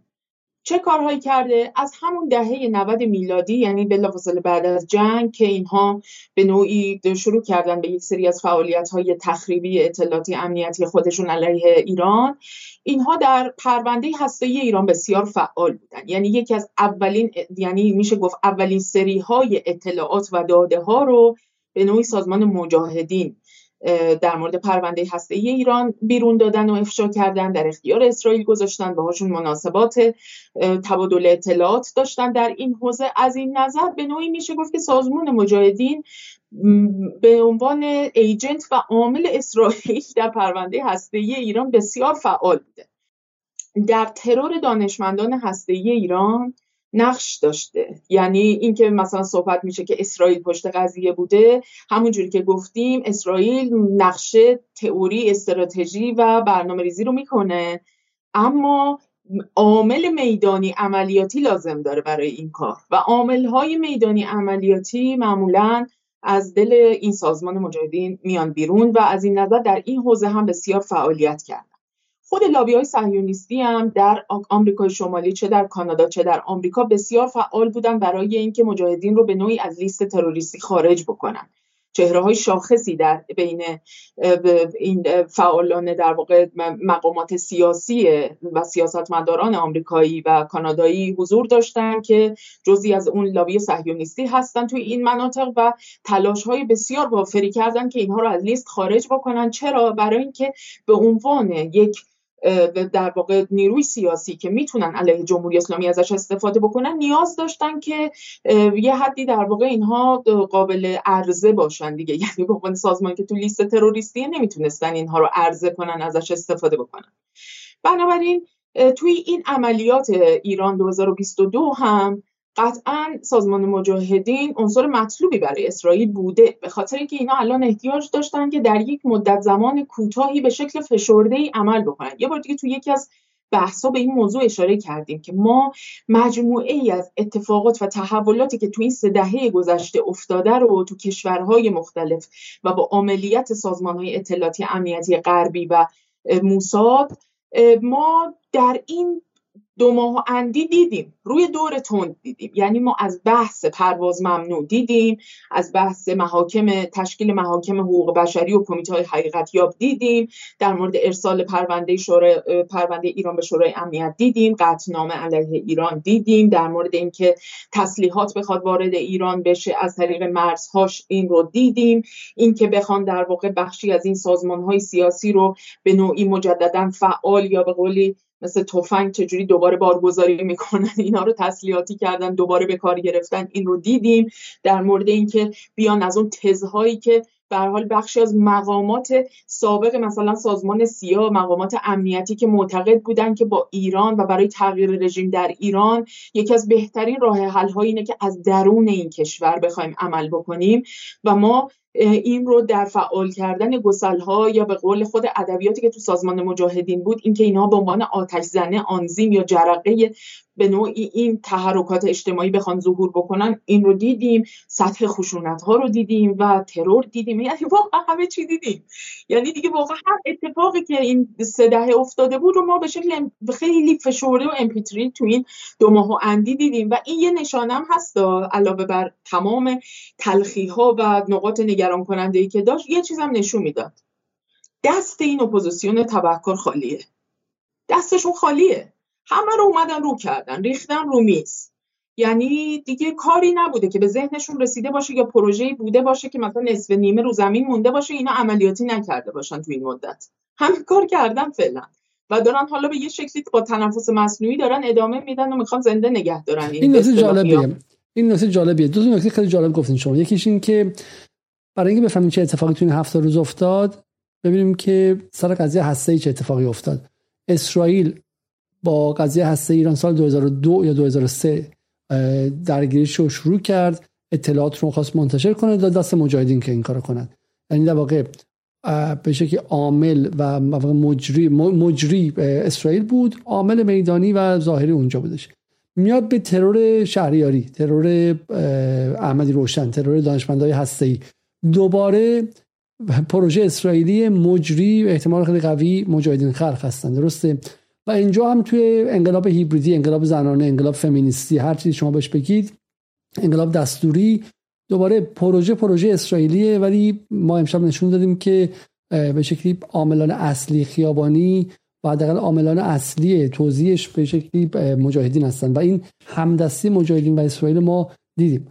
چه کارهایی کرده؟ از همون دهه 90 میلادی یعنی بلافاصله بعد از جنگ که اینها به نوعی شروع کردن به یک سری از فعالیت های تخریبی اطلاعاتی امنیتی خودشون علیه ایران. اینها در پرونده هسته ایران بسیار فعال بودن. یعنی یکی از اولین یعنی میشه گفت اولین سری های اطلاعات و داده ها رو به نوعی سازمان مجاهدین در مورد پرونده هسته ای ایران بیرون دادن و افشا کردن در اختیار اسرائیل گذاشتن باهاشون مناسبات تبادل اطلاعات داشتن. در این حوزه از این نظر به نوعی میشه گفت که سازمان مجاهدین به عنوان ایجنت و عامل اسرائیل در پرونده هسته ای ایران بسیار فعال بوده. در ترور دانشمندان هسته ای ایران نقش داشته. یعنی اینکه مثلا صحبت میشه که اسرائیل پشت قضیه بوده همونجوری که گفتیم اسرائیل نقشه تئوری استراتژی و برنامه ریزی رو می‌کنه. اما عامل میدانی عملیاتی لازم داره برای این کار. و عامل های میدانی عملیاتی معمولا از دل این سازمان مجاهدین میان بیرون و از این نظر در این حوزه هم بسیار فعالیت کرد خود لابی های صهیونیستی هم در آمریکای شمالی چه در کانادا چه در آمریکا بسیار فعال بودن برای اینکه مجاهدین رو به نوعی از لیست تروریستی خارج بکنن. چهره های شاخصی در بین این فعالان در واقع مقامات سیاسی و سیاستمداران آمریکایی و کانادایی حضور داشتن که جزی از اون لابی صهیونیستی هستن توی این مناطق و تلاش های بسیار وافری کردن که اینها رو از لیست خارج بکنن. چرا؟ برای اینکه به عنوان یک در واقع نیروی سیاسی که می‌تونن علیه جمهوری اسلامی ازش استفاده بکنن نیاز داشتن که یه حدی در واقع اینها قابل عرضه باشن دیگه. یعنی به عنوان سازمان که تو لیست تروریستی نمی‌تونستن اینها رو عرضه کنن ازش استفاده بکنن. بنابراین توی این عملیات ایران 2022 هم قطعا سازمان مجاهدین عنصر مطلوبی برای اسرائیل بوده. به خاطر اینکه اینا الان احتیاج داشتن که در یک مدت زمان کوتاهی به شکل فشرده ای عمل بکنن. یه بار دیگه تو یکی از بحثا به این موضوع اشاره کردیم که ما مجموعه ای از اتفاقات و تحولاتی که تو این سه دهه گذشته افتاده رو تو کشورهای مختلف و با عملیات سازمانهای اطلاعاتی امنیتی غربی و موساد ما در این دو ماه اندی دیدیم. روی دور تند دیدیم. یعنی ما از بحث پرواز ممنوع دیدیم از بحث محاکم تشکیل محاکم حقوق بشری و کمیته های حقیقت یاب دیدیم. در مورد ارسال پرونده شورای پرونده ایران به شورای امنیت دیدیم. قطعنامه علیه ایران دیدیم. در مورد اینکه تسلیحات بخواد وارد ایران بشه از طریق مرزهاش این رو دیدیم. اینکه بخوان در واقع بخشی از این سازمان های سیاسی رو به نوعی مجددا فعال یا به قولی مثل تفنگ چجوری دوباره بارگذاری می‌کنن؟ اینا رو تسلیحاتی کردن دوباره به کار گرفتن. این رو دیدیم در مورد اینکه بیان از اون تزهایی که به حال بخشی از مقامات سابق مثلا سازمان سیا مقامات امنیتی که معتقد بودن که با ایران و برای تغییر رژیم در ایران یکی از بهترین راه حل اینه که از درون این کشور بخوایم عمل بکنیم. و ما این رو در فعال کردن گسل ها یا به قول خود ادبیاتی که تو سازمان مجاهدین بود اینکه اینها به عنوان آتش زنه آنزیم یا جرقه به نوعی این تحرکات اجتماعی بخوان ظهور بکنن این رو دیدیم سطح خشونت ها رو دیدیم و ترور دیدیم. یعنی واقعا همه چی دیدیم. یعنی دیگه واقعا هر اتفاقی که این سه دهه افتاده بود رو ما به شکل خیلی فشرده و MP3 تو این دو ماه و اندی دیدیم. و این یه نشانم هست علاوه بر تمام تلخی ها و نقاط نگران کننده ای که داشت یه چیزم نشون می‌داد. دست این اپوزیسیون تبهکار خالیه. دستشون خالیه. همه رو اومدن رو کردن ریختن رو میز. یعنی دیگه کاری نبوده که به ذهنشون رسیده باشه یا پروژه‌ای بوده باشه که مثلا نصف نیمه رو زمین مونده باشه اینا عملیاتی نکرده باشن تو این مدت. همین کار کردن فعلا. و دارن حالا به یه شکلی با تنفس مصنوعی دارن ادامه میدن و می‌خوان زنده نگه دارن.
این, این نکته جالبیه. این نکته جالبیه. دو تا نکته خیلی جالب گفتین شما. یکیش این که برای اینکه بفهمیم چه اتفاقی تو این هفته روز افتاد ببینیم که سر قضیه هسته چه اتفاقی افتاد. اسرائیل با قضیه هسته ایران سال 2002 یا 2003 درگیریش رو شروع کرد. اطلاعات رو خواست منتشر کنه داد دست مجاهدین که این کارو کنن. یعنی در واقع به شکلی عامل و مجری مجری اسرائیل بود. عامل میدانی و ظاهری اونجا بودش. میاد به ترور شهریاری ترور احمدی روشن ترور دانشمندای هسته‌ای. دوباره پروژه اسرائیلی مجری احتمال خیلی قوی مجاهدین خلق هستن درسته؟ و اینجا هم توی انقلاب هیبریدی انقلاب زنانه انقلاب فمینیستی هر چیزی شما بهش بگید انقلاب دستوری دوباره پروژه پروژه اسرائیلیه ولی ما امشب نشون دادیم که به شکلی عاملان اصلی خیابانی و حداقل عاملان اصلی توضیحش به شکلی مجاهدین هستن. و این همدستی مجاهدین و اسرائیل ما دیدیم.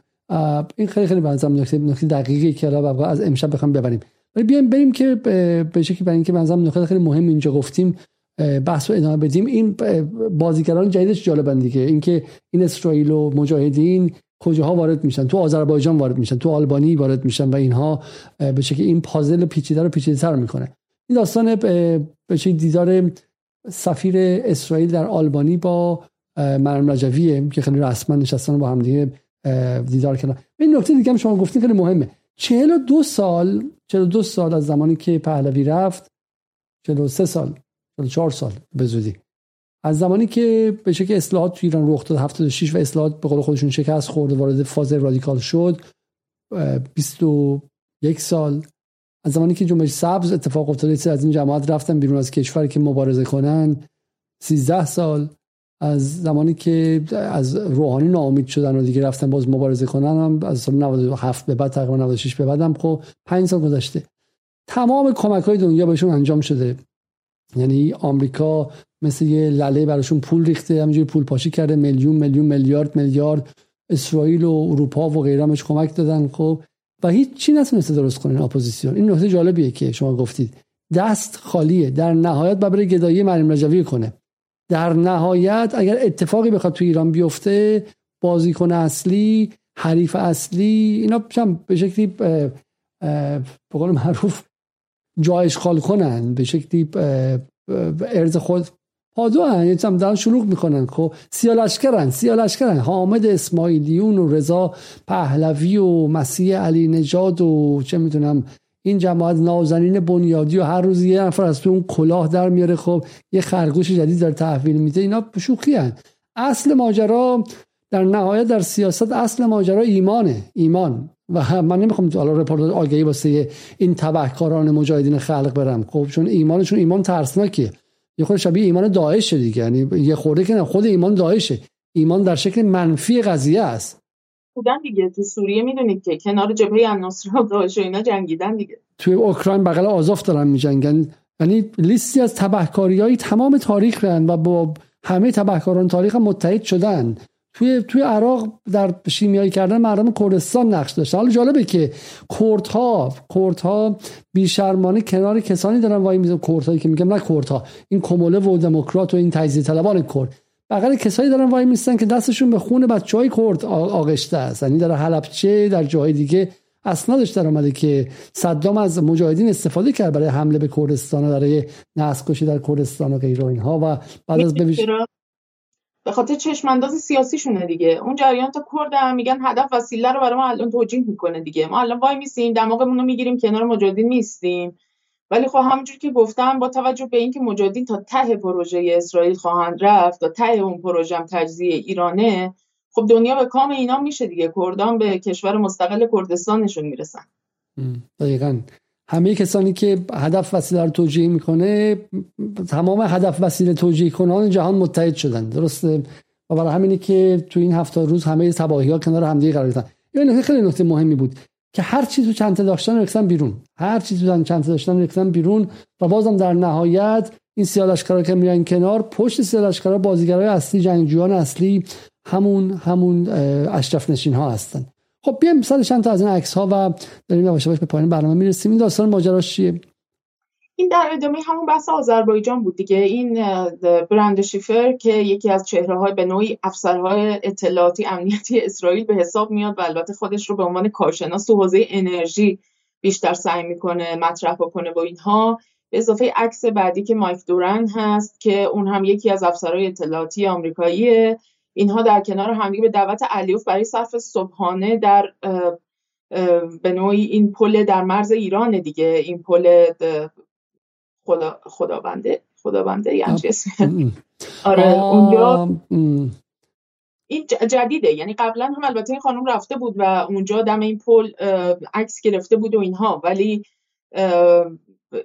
این خیلی خیلی بنظرم نکته نکته دقیقی که از امشب بخوام ببریم. ولی بیایم بریم که به شکلی برای اینکه منظرم نکات خیلی مهم اینجا گفتیم بحث رو ادامه بدیم. این بازیگران جدیدش جالبن دیگه. اینکه این اسرائیل و مجاهدین کجاها وارد میشن؟ تو آذربایجان وارد میشن تو آلبانی وارد میشن و اینها به شکلی این پازل پیچیده رو پیچیده تر می‌کنه. این داستان به شکلی دیدار سفیر اسرائیل در آلبانی با مریم رجویه که خیلی رسما نشستن با هم دیگه دیدار کردن. این نکته دیگه هم شما گفتین خیلی مهمه. 42 سال 42 سال از زمانی که پهلوی رفت 43 سال 44 سال به زودی. از زمانی که به شکل اصلاحات تو ایران رخ داد 76 و اصلاحات به قول خودشون شکست خورد وارد فاز رادیکال شد 21 سال. از زمانی که جنبش سبز اتفاق افتاد از این جماعت رفتن بیرون از کشور که مبارزه کنن. 13 سال. از زمانی که از روحانی ناامید شدن و دیگه رفتن باز مبارزه کنن هم از سال 97 به بعد تقریبا 96 به بعدم خب 5 سال گذشته. تمام کمک های دنیا بهشون انجام شده. یعنی آمریکا مثل یه لله براشون پول ریخته همینجوری پول پاشی کرده. میلیون میلیون میلیارد میلیارد. اسرائیل و اروپا و غیره کمک دادن خب. و هیچ چی نتونسته درست کنه اپوزیسیون. این نکته جالبیه که شما گفتید. دست خالیه. در نهایت ببره گدایی مریم رجوی کنه. در نهایت اگر اتفاقی بخواد تو ایران بیفته بازیکن اصلی حریف اصلی اینا به شکلی به قول معروف جا اشغال کنن به شکلی ارز خود پادو هن دارن شلوغ می‌کنن. خب سیالشکرن سیالشکرن حامد اسماعیلیون و رضا پهلوی و مسیح علی نجاد و چه می‌دونم این جماعت نازنین بنیادی و هر روز یه نفر از تو اون کلاه در میاره خب یه خرگوش جدید داره تحویل میده اینا شوخی هن. اصل ماجرا در نهایت در سیاست اصل ماجرا ایمانه ایمان. و من نمی‌خوام حالا رپورت آگهی واسه این تبهکاران مجاهدین خلق برم. خب چون ایمانشون ایمان ترسناکیه. یه خود شبیه ایمان داعش دیگه. یعنی یه خورده که خود ایمان داعشه. ایمان در شکل منفی قضیه است.
بودن دیگه. تو سوریه می‌دونید که کنار جبهه النصر و داعش اینا جنگیدن دیگه.
توی اوکراین بغل آزاف دارن میجنگن. یعنی لیستی از تبهکاری تمام تاریخ رن و با همه تبهکاران تاریخ هم متحد شدن. توی توی عراق در شیمیایی کردن مردم کردستان نقش داشته. حالا جالبه که کردها کردها بیشرمانه کنار کسانی دارن وای میزن کردهایی که میگم نه کردها. این کموله و دموکرات و این تجزیه طلبان کرد. بغل کسایی دارن وای میستن که دستشون به خون بچه های کرد آغشته است. یعنی در حلبچه در جای دیگه اسنادش در آمده که صدام از مجاهدین استفاده کرد برای حمله به کردستان و برای نسل کشی در کردستان و غیره اینها و بعد از
به خاطر چشم انداز سیاسیشونه دیگه. اون جریان تا کرد میگن هدف وسیله رو برای ما الان توجیه می‌کنه دیگه. ما الان وای میسیم دماغمون رو می‌گیریم کنار مجاهدین نیستیم. ولی خب همونجور که گفتم با توجه به اینکه مجاهدین تا ته پروژه اسرائیل خواهند رفت تا ته اون پروژه هم تجزیه ایرانه خب دنیا به کام اینا میشه دیگه. کردان به کشور مستقل کردستانشون می‌رسن.
دقیقا. همه کسانی که هدف وسیله رو توجیه می‌کنه تمام هدف وسیله توجیه کنان جهان متحد شدن. درسته؟ و برای همینی که تو این هفته روز همه تباهی ها کنار همدیگه قرار گرفتن. این خیلی نکته مهمی بود. که هر چیز تو چند داشتن ریختن بیرون. هر چیز تو چند داشتن ریختن بیرون و بازم در نهایت این سیالشکرا که میان کنار پشت سیالشکرا بازیگرای اصلی جنگجویان اصلی همون همون اشرف نشین ها هستن. خب بیایم سر چند تا از این عکس ها و داریم یواش به پایان برنامه می‌رسیم. این داستان ماجراش چیه؟
این در ادامه همون بحث آذربایجان بود دیگه. این برند شیفر که یکی از چهره های به نوعی افسرهای اطلاعاتی امنیتی اسرائیل به حساب میاد و البته خودش رو به عنوان کارشناس تو حوزه انرژی بیشتر سعی می‌کنه مطرح بکنه با اینها. به اضافه عکس بعدی که مایک دورن هست که اون هم یکی از افسرهای اطلاعاتی آمریکاییه. اینها در کنار همدیگه به دعوت علیوف برای صرف صبحانه در به نوعی این پل در مرز ایران دیگه. این پل خدا خدابنده خدابنده یعنی آره اونجا این جدیده. یعنی قبلا هم البته این خانم رفته بود و اونجا دم این پل عکس گرفته بود و اینها. ولی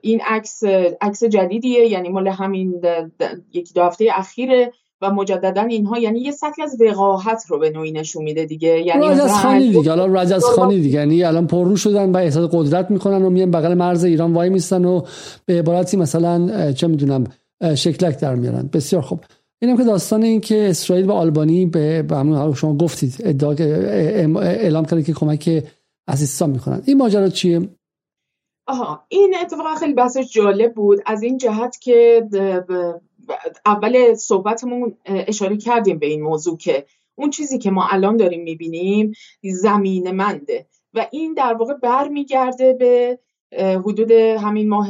این عکس عکس جدیدیه. یعنی مال همین یکی دو هفته اخیره. و مجددا اینها یعنی یه سطحی از وقاحت رو به نوعی نشون میده دیگه. یعنی
رجز خانی دیگه. الان رجز خانی دیگه. یعنی الان پررو شدن و احساس قدرت می‌کنن و میان بغل مرز ایران وای میستن و به عبارتی مثلا چه می‌دونم شکلک در میارن. بسیار خوب. اینم که داستان این که اسرائیل و آلبانی به همون شما گفتید ادعا اعلام کرده که کمک اسیستان می‌کنن. این ماجرا چیه؟
آها این اتفاقا خیلی بحثش جالب بود. از این جهت که اول صحبتمون اشاره کردیم به این موضوع که اون چیزی که ما الان داریم می‌بینیم زمین منده و این در واقع برمیگرده به حدود همین ماه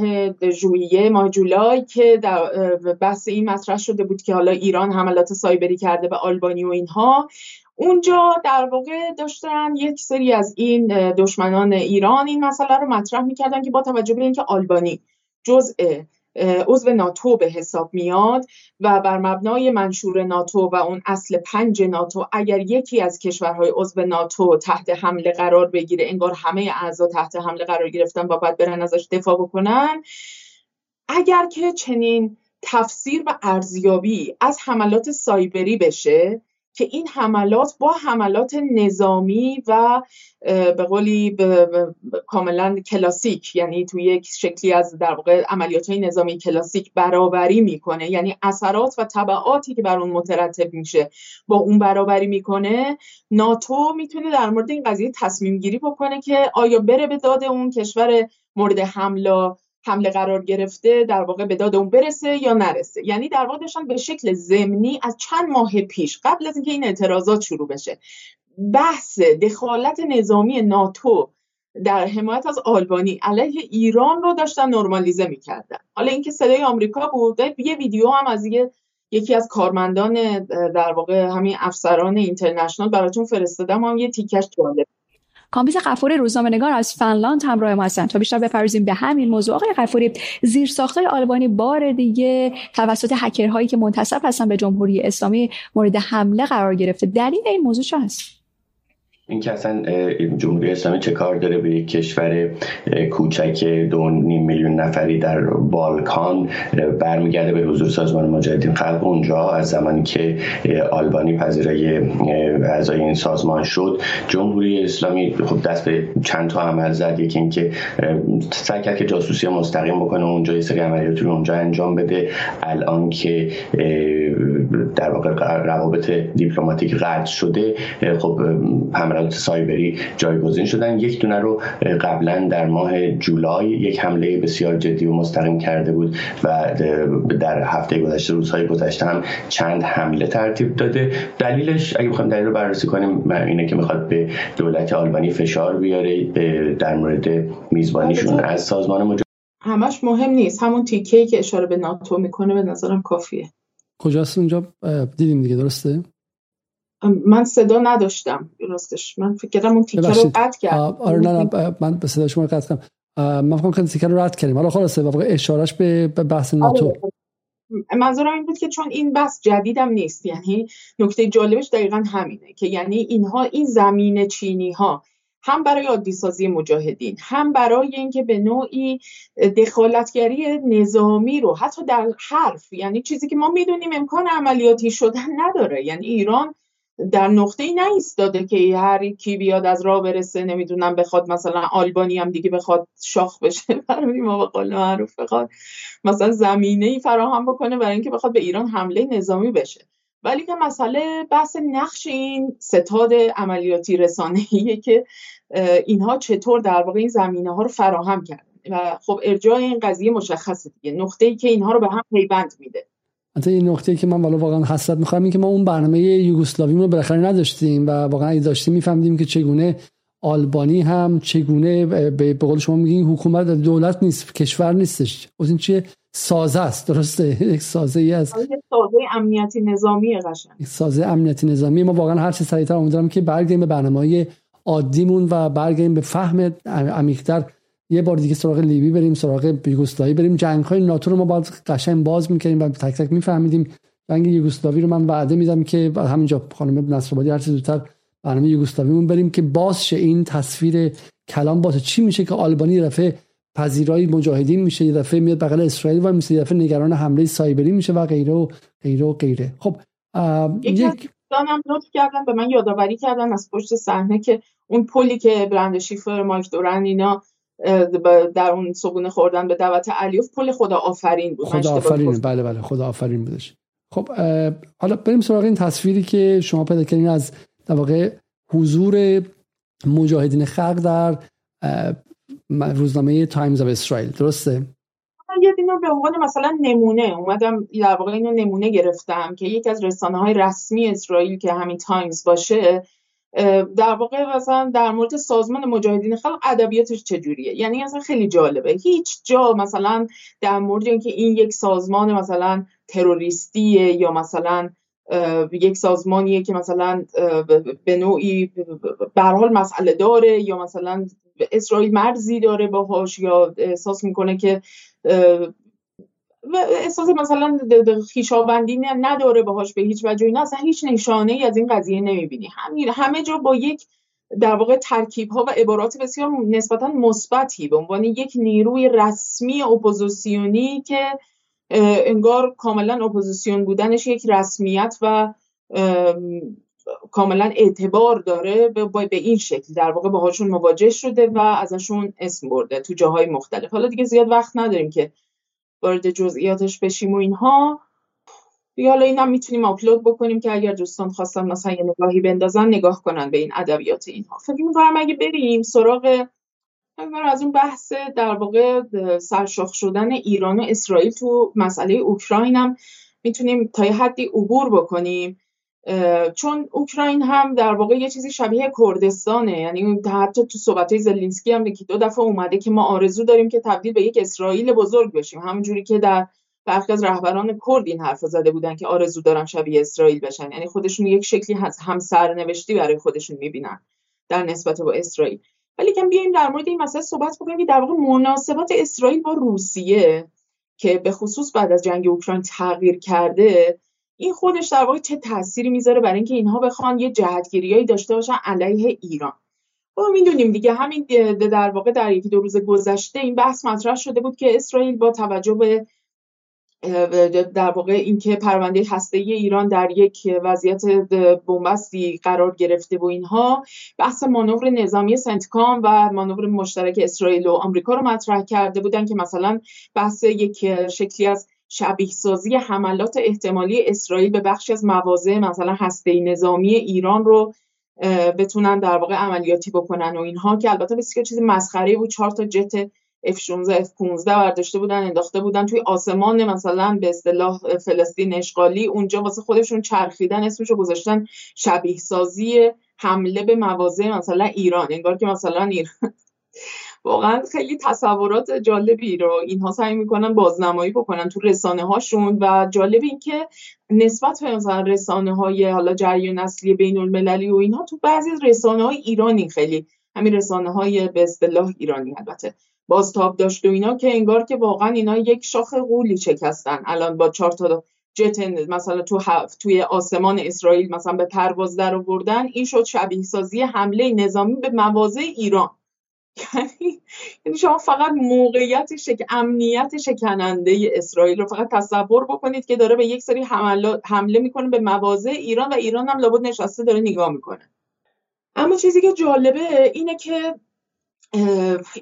ژوئیه ماه جولای که در بحث این مطرح شده بود که حالا ایران حملات سایبری کرده به آلبانی و اینها. اونجا در واقع داشتن یک سری از این دشمنان ایران این مسئله رو مطرح می‌کردن که با توجه به اینکه آلبانی جزء عضو ناتو به حساب میاد و بر مبنای منشور ناتو و اون اصل پنج ناتو اگر یکی از کشورهای عضو ناتو تحت حمله قرار بگیره انگار همه اعضا تحت حمله قرار گرفتن و باید برن ازش دفاع بکنن اگر که چنین تفسیر و ارزیابی از حملات سایبری بشه که این حملات با حملات نظامی و به قولی کاملا کلاسیک یعنی توی یک شکلی از در واقع عملیات های نظامی کلاسیک برابری می‌کنه یعنی اثرات و طبعاتی که بر اون مترتب میشه با اون برابری می‌کنه ناتو می‌تونه در مورد این قضیه تصمیم گیری بکنه که آیا بره به داد اون کشور مورد حمله حمله قرار گرفته در واقع به داد اون برسه یا نرسه. یعنی در واقع داشتن به شکل زمینی از چند ماه پیش قبل از اینکه این اعتراضات شروع بشه بحث دخالت نظامی ناتو در حمایت از آلبانی علیه ایران رو داشتن نرمالیزه می‌کردن. حالا اینکه صدای آمریکا بود یه ویدیو هم از یه یکی از کارمندان در واقع همین افسران اینترنشنال براتون فرستادم هم یه تیکش جالب
کامبیز غفوری روزنامه نگار از فنلاند همراه ما هستن. تا بیشتر بپردازیم به همین موضوع. آقای غفوری زیر ساختای آلبانی بار دیگه توسط هکرهایی که منتسب هستن به جمهوری اسلامی مورد حمله قرار گرفته. دلیل این موضوع چه هست؟
این که اصلا جمهوری اسلامی چه کار داره به یک کشور کوچک دو نیم میلیون نفری در بالکان برمیگرده به حضور سازمان مجاهدین. خلق اونجا از زمانی که آلبانی پذیرای اعضای این سازمان شد. جمهوری اسلامی خب دست به چند تا عمل زد. یکی اینکه سعی کرد که جاسوسی مستقیم بکنه اونجا یه سری عملیاتی رو اونجا انجام بده. الان که در واقع روابط دیپلماتیک قطع شده خب حملات سایبری جایگزین شدن. یک دونه رو قبلا در ماه جولای یک حمله بسیار جدی و مستقیم کرده بود و در هفته گذشته روزهای گذشته هم چند حمله ترتیب داده. دلیلش اگه بخوایم دلیل رو بررسی کنیم اینه که می‌خواد به دولت آلبانی فشار بیاره در مورد میزبانیشون از سازمان مجا...
همش مهم نیست. همون تیکه که اشاره به ناتو می‌کنه به نظرم کافیه.
کجاست اونجا؟ دیدیم دیگه درسته؟
من صدا نداشتم راستش. من فکر کردم اون تیکه رو قطع کردم
آره نه نه من به صدا شما قطع کردم. من فکر کنم تیکه رو رد کردیم. حالا خلاصه واقعا اشارش به بحث ناتو. آره.
منظورم این بود که چون این بحث جدیدم نیست یعنی نکته جالبش دقیقا همینه که یعنی اینها این زمین چینی ها هم برای عادی سازی مجاهدین هم برای اینکه به نوعی دخالتگری نظامی رو حتی در حرف یعنی چیزی که ما می‌دونیم امکان عملیاتی شدن نداره. یعنی ایران در نقطه ای نایستاده که هر کی بیاد از راه برسه نمی‌دونم بخواد مثلا آلبانی هم دیگه بخواد شاخ بشه. برای ما به قول معروف بخواد مثلا زمینه ای فراهم بکنه برای اینکه بخواد به ایران حمله نظامی بشه. ولی که مسئله بحث نقش این ستاد عملیاتی رسانه‌ایه که اینها چطور در واقع این زمینه ها رو فراهم کردن. و خب ارجاع این قضیه مشخصه دیگه. نقطه ای که اینها رو به هم پیوند میده.
حتی این نقطه که من والا واقعا حسرت می‌خوام این که ما اون برنامه یوگسلاوی رو بالاخره نداشتیم و واقعا اگه داشتیم میفهمیدیم که چگونه آلبانی هم چگونه به قول شما میگین حکومت دولت نیست کشور نیستش. از این چیه سازه است درسته؟ یک سازه ای از
سازه امنیتی نظامی قشنگ.
سازه امنیتی نظامی ما واقعا هر چه سریعتر امیدوارم که برگردیم به برنامه‌های عادیمون و برگردیم به فهم عمیق‌تر یه بار دیگه سراغ لیبی بریم سراغ یوگسلاوی بریم. جنگ های ناتو رو ما باید قشنگ باز می‌کنیم و تک تک میفهمیدیم. جنگ یوگسلاوی رو من وعده میدم که همینجا خانم نصرآبادی هر چه زودتر برنامه یوگسلاویمون بریم که باز شه این تصویر کلام باز چی میشه که آلبانی دفعه پذیرای مجاهدین میشه یه دفعه میاد بغل اسرائیل و میشه یه دفعه نگران حمله سایبری میشه و غیره و غیره و غیره. خب
یک هم note کردن به من یادآوری کردن از پشت صحنه که اون پلی که برندا شیفر مایک دورن اینا در اون صبونه خوردن به دعوت علیوف پل خدا آفرین بود.
خدا آفرین بله بله. خدا آفرین بودش. خب حالا بریم سراغ این تصویری که شما پیدا کردین از در واقع حضور مجاهدین خلق در روزنامه تایمز آف اسرائیل. درسته؟
یه اینو به عنوان مثلا نمونه اومدم در واقع اینو نمونه گرفتم که یکی از رسانه های رسمی اسرائیل که همین تایمز باشه در واقع مثلا در مورد سازمان مجاهدین خلق ادبیاتش چجوریه؟ یعنی اصلا خیلی جالبه. هیچ جا مثلا در مورد اینکه این یک سازمان مثلا تروریستیه یا مثلا یک سازمانیه که مثلا به نوعی به حال مسئله داره یا مثلا اسرائیل مرزی داره باهاش یا احساس می‌کنه که و احساس مثلا خیشاوندی نداره باهاش به هیچ وجه اینا. اصلا هیچ نشانه ای از این قضیه نمی‌بینی. همین همه جا با یک در واقع ترکیب ها و عبارات بسیار نسبتا مثبتی به عنوان یک نیروی رسمی اپوزیسیونی که انگار کاملا اپوزیسیون بودنش یک رسمیت و کاملا اعتبار داره به, این شکل در واقع باهاشون مواجه شده و ازشون اسم برده تو جاهای مختلف. حالا دیگه زیاد وقت نداریم که وارد جزئیاتش بشیم و اینها. یا حالا اینم می‌تونیم آپلود بکنیم که اگر دوستان خواستن مثلا یه نگاهی بندازن نگاه کنن به این ادبیات اینها. فکر می‌کنم اگه بریم سراغ از اون بحث در واقع سرشاخ شدن ایران و اسرائیل تو مسئله اوکراین هم می‌تونیم تا حدی عبور بکنیم. چون اوکراین هم در واقع یه چیزی شبیه کردستانه. یعنی حتی تو صحبت زلینسکی هم که دو دفعه اومده که ما آرزو داریم که تبدیل به یک اسرائیل بزرگ بشیم. همونجوری که در برخی از رهبران کرد این حرف زده بودن که آرزو دارن شبیه اسرائیل بشن. یعنی خودشون یک شکلی هم سرنوشتی برای خودشون می‌بینن در نسبت با اسرائیل. ولی کم بیایم در مورد این مسئله صحبت بکنیم که در واقع مناسبات اسرائیل با روسیه که به خصوص بعد از جنگ اوکراین تغییر کرده این خودش در واقع چه تأثیری می‌ذاره برای اینکه اینها بخوان یه جهتگیریایی داشته باشن علیه ایران؟ ما می‌دونیم دیگه همین در واقع در یکی دو روز گذشته این بحث مطرح شده بود که اسرائیل با توجه به در واقع اینکه پرونده هسته ایران در یک وضعیت بنبستی قرار گرفته و اینها بحث مانور نظامی سنتکام و مانور مشترک اسرائیل و آمریکا رو مطرح کرده بودن که مثلا بحث یک شکلی از شبیه سازی حملات احتمالی اسرائیل به بخشی از مواضع مثلا هسته نظامی ایران رو بتونن در واقع عملیاتی بکنن و اینها که البته بسیار چیز مسخره بود. چهار تا جت F16 F15 برداشته بودن انداخته بودن توی آسمان مثلا به اصطلاح فلسطین اشغالی. اونجا واسه خودشون چرخیدن اسمشو گذاشتن شبیه سازی حمله به مواضع مثلا ایران. انگار که مثلا ایران واقعا خیلی تصورات جالبی رو اینها سعی می‌کنن بازنمایی بکنن تو رسانه هاشون و جالب این که نسبت به مثلا رسانه های حالا جریان اصلی بین المللی و اینها تو بعضی رسانه های ایرانی خیلی همین رسانه های به اصطلاح ایرانی البته بازتاب داشت و اینا که انگار که واقعا اینا یک شاخ قولی شکستن. الان با چهار تا جت مثلا تو توی آسمان اسرائیل مثلا به پرواز در آوردن این شد شبیه سازی حمله نظامی به مواضع ایران. یعنی-, شما فقط موقعیت شک... امنیت شکننده اسرائیل رو فقط تصور بکنید که داره به یک سری حمله می‌کنه به مواضع ایران و ایران هم لابد نشسته داره نگاه می‌کنه. اما چیزی که جالبه اینه که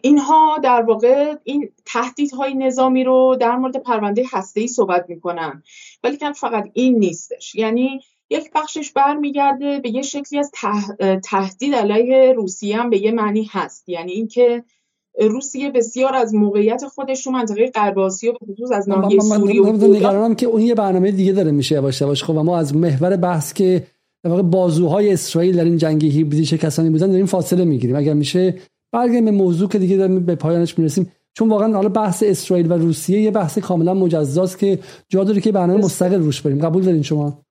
اینها در واقع این تهدیدهای نظامی رو در مورد پرونده ای صحبت می‌کنن. ولی که فقط این نیستش. یعنی یک بخشش برمیگرده به یه شکلی از تهدید علیه روسیه هم به یه معنی هست. یعنی اینکه روسیه بسیار از موقعیت خودش تو منطقه غرب آسیا به خصوص از ناحیه سوریه
نگرانم که اون یه برنامه دیگه داره میشه یواش یواش. خب ما از محور بحث که در واقع بازوهای اسرائیل در این جنگ هیبریدی چه کسانی بودن داریم فاصله می‌گیریم. اگر میشه برگردیم به موضوع که دیگه داریم به پایانش می‌رسیم. چون واقعا حالا بحث اسرائیل و روسیه یه بحث کاملا مجزاست که جا داره که برنامه مستقل روش بریم. قبول دارین شما؟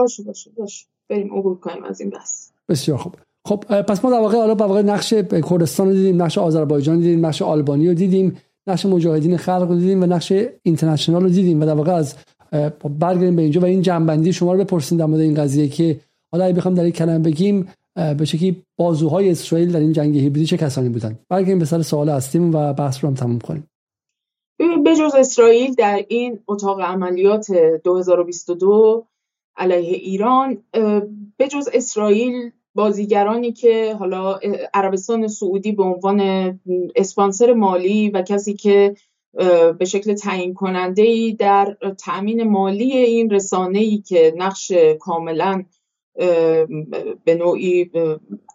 باشه باشه باشه. بریم عبور کنیم از این بحث.
بسیار خوب. خب پس ما در واقع حالا واقع نقش کردستان رو دیدیم نقش آذربایجان دیدیم نقش آلبانی رو دیدیم نقش مجاهدین خلق رو دیدیم و نقش اینترنشنال رو دیدیم و در واقع از برگردیم به اینجا و این جنبندی شما رو بپرسیم در مورد این قضیه که حالا اگه بخوام در این کلمه بگیم به شکلی بازوهای اسرائیل در این جنگ هیبریدی چه کسانی بودن؟ برگردیم به سر سوال هستیم و بحث رو هم تموم کنیم.
به جز اسرائیل در این اتاق عملیات 2022 علیه ایران به جز اسرائیل بازیگرانی که حالا عربستان سعودی به عنوان اسپانسر مالی و کسی که به شکل تعیین کننده ای در تأمین مالی این رسانه ای که نقش کاملا به نوعی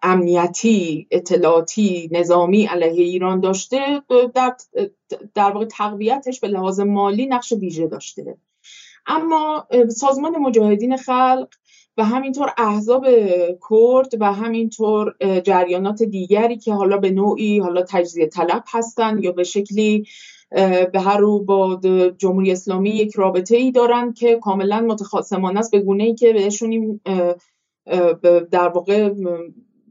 امنیتی اطلاعاتی نظامی علیه ایران داشته در, در واقع تقویتش به لحاظ مالی نقش ویژه داشته. اما سازمان مجاهدین خلق و همینطور احزاب کرد و همینطور جریانات دیگری که حالا به نوعی حالا تجزیه طلب هستند یا به شکلی به هر رو با جمهوری اسلامی یک رابطه ای دارن که کاملا متخاصمانه است به گونه ای که بهشون در واقع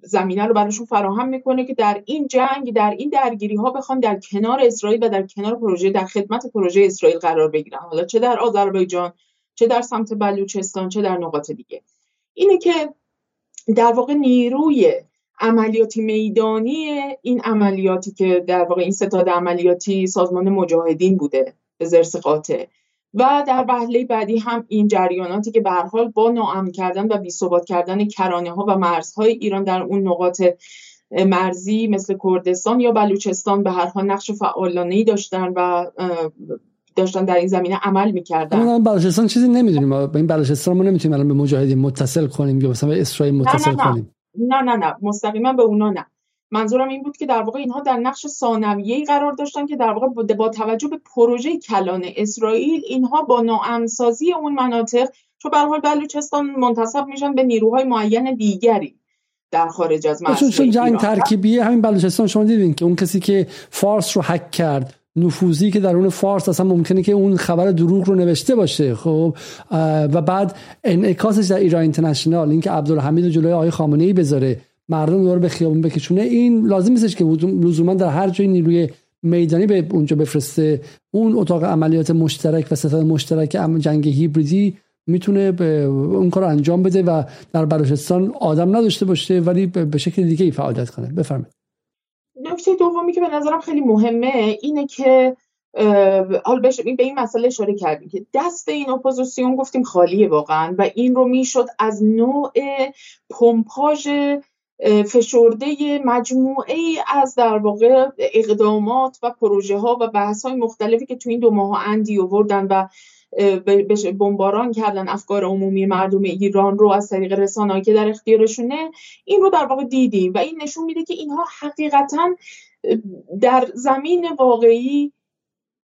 زمینه رو براشون فراهم می‌کنه که در این جنگ در این درگیری ها بخوان در کنار اسرائیل و در کنار پروژه در خدمت پروژه اسرائیل قرار بگیرن. حالا چه در آذربایجان چه در سمت بلوچستان چه در نقاط دیگه. اینه که در واقع نیروی عملیاتی میدانی این عملیاتی که در واقع این ستاد عملیاتی سازمان مجاهدین بوده به زرس قاطع. و در وهله بعدی هم این جریاناتی که به حال با ناامن کردن و بی‌ثبات کردن کرانه ها و مرزهای ایران در اون نقاط مرزی مثل کردستان یا بلوچستان به هر حال نقش فعالانه ای داشتن و داشتن در این زمینه عمل می‌کردن.
ما بلوچستان چیزی نمی‌دونیم. ما به این بلوچستان ما نمی‌تونیم الان به مجاهدین متصل کنیم یا مثلا به اسرائیل متصل
نه نه.
کنیم.
نه نه نه. مستقیما به اونا نه. منظورم این بود که در واقع اینها در نقش ثانویه‌ای قرار داشتن که در واقع با توجه به پروژه کلان اسرائیل اینها با ناامنسازی اون مناطق چون به حال بلوچستان منتصب میشن به نیروهای معین دیگری در خارج از
مرزهای چون جنگ ترکیبیه همین بلوچستان شما دیدین که اون کسی که فارس رو حک کرد نفوذی که در اون فارس اصلا ممکنه که اون خبر دروغ رو نوشته باشه خب؟ و بعد انعکاسش در ایران اینترنشنال اینکه عبدالحمید جلوی آقای خامنه ای بذاره مردم دور به خیابون بکشونه. این لازم نیستش که لزوما در هر جای نیروی میدانی به اونجا بفرسته. اون اتاق عملیات مشترک و ستاد مشترک جنگ هیبریدی می‌تونه به اون کار انجام بده و در بلوچستان آدم نداشته باشه ولی به شکل دیگه ای فعالیت کنه. بفرمایید.
نکته دومی که به نظرم خیلی مهمه اینه که حال به این مسئله اشاره کردیم که دست این اپوزیسیون گفتیم خالیه واقعا و این رو می‌شد از نوع پمپاژ فشرده مجموعه ای از در واقع اقدامات و پروژه ها و بحث های مختلفی که تو این دو ماه اندی آوردن و بمباران کردن افکار عمومی مردم ایران رو از طریق رسانه‌ای که در اختیارشونه این رو در واقع دیدیم و این نشون میده که اینها حقیقتا در زمین واقعی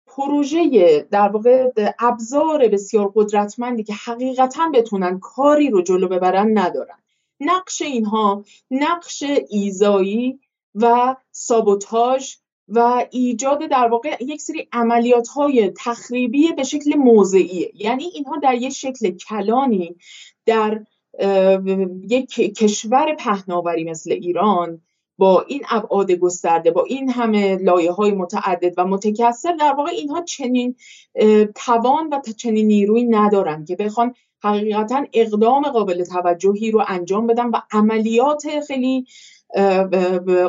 پروژه در واقع ابزار بسیار قدرتمندی که حقیقتا بتونن کاری رو جلو ببرن ندارن. نقش اینها نقش ایزایی و سابوتاژ و ایجاد در واقع یک سری عملیات های تخریبی به شکل موضعیه. یعنی اینها در یک شکل کلانی در یک کشور پهناوری مثل ایران با این ابعاد گسترده با این همه لایه های متعدد و متکثر در واقع اینها چنین توان و چنین نیروی ندارن که بخوان حقیقتا اقدام قابل توجهی رو انجام بدن و عملیات خیلی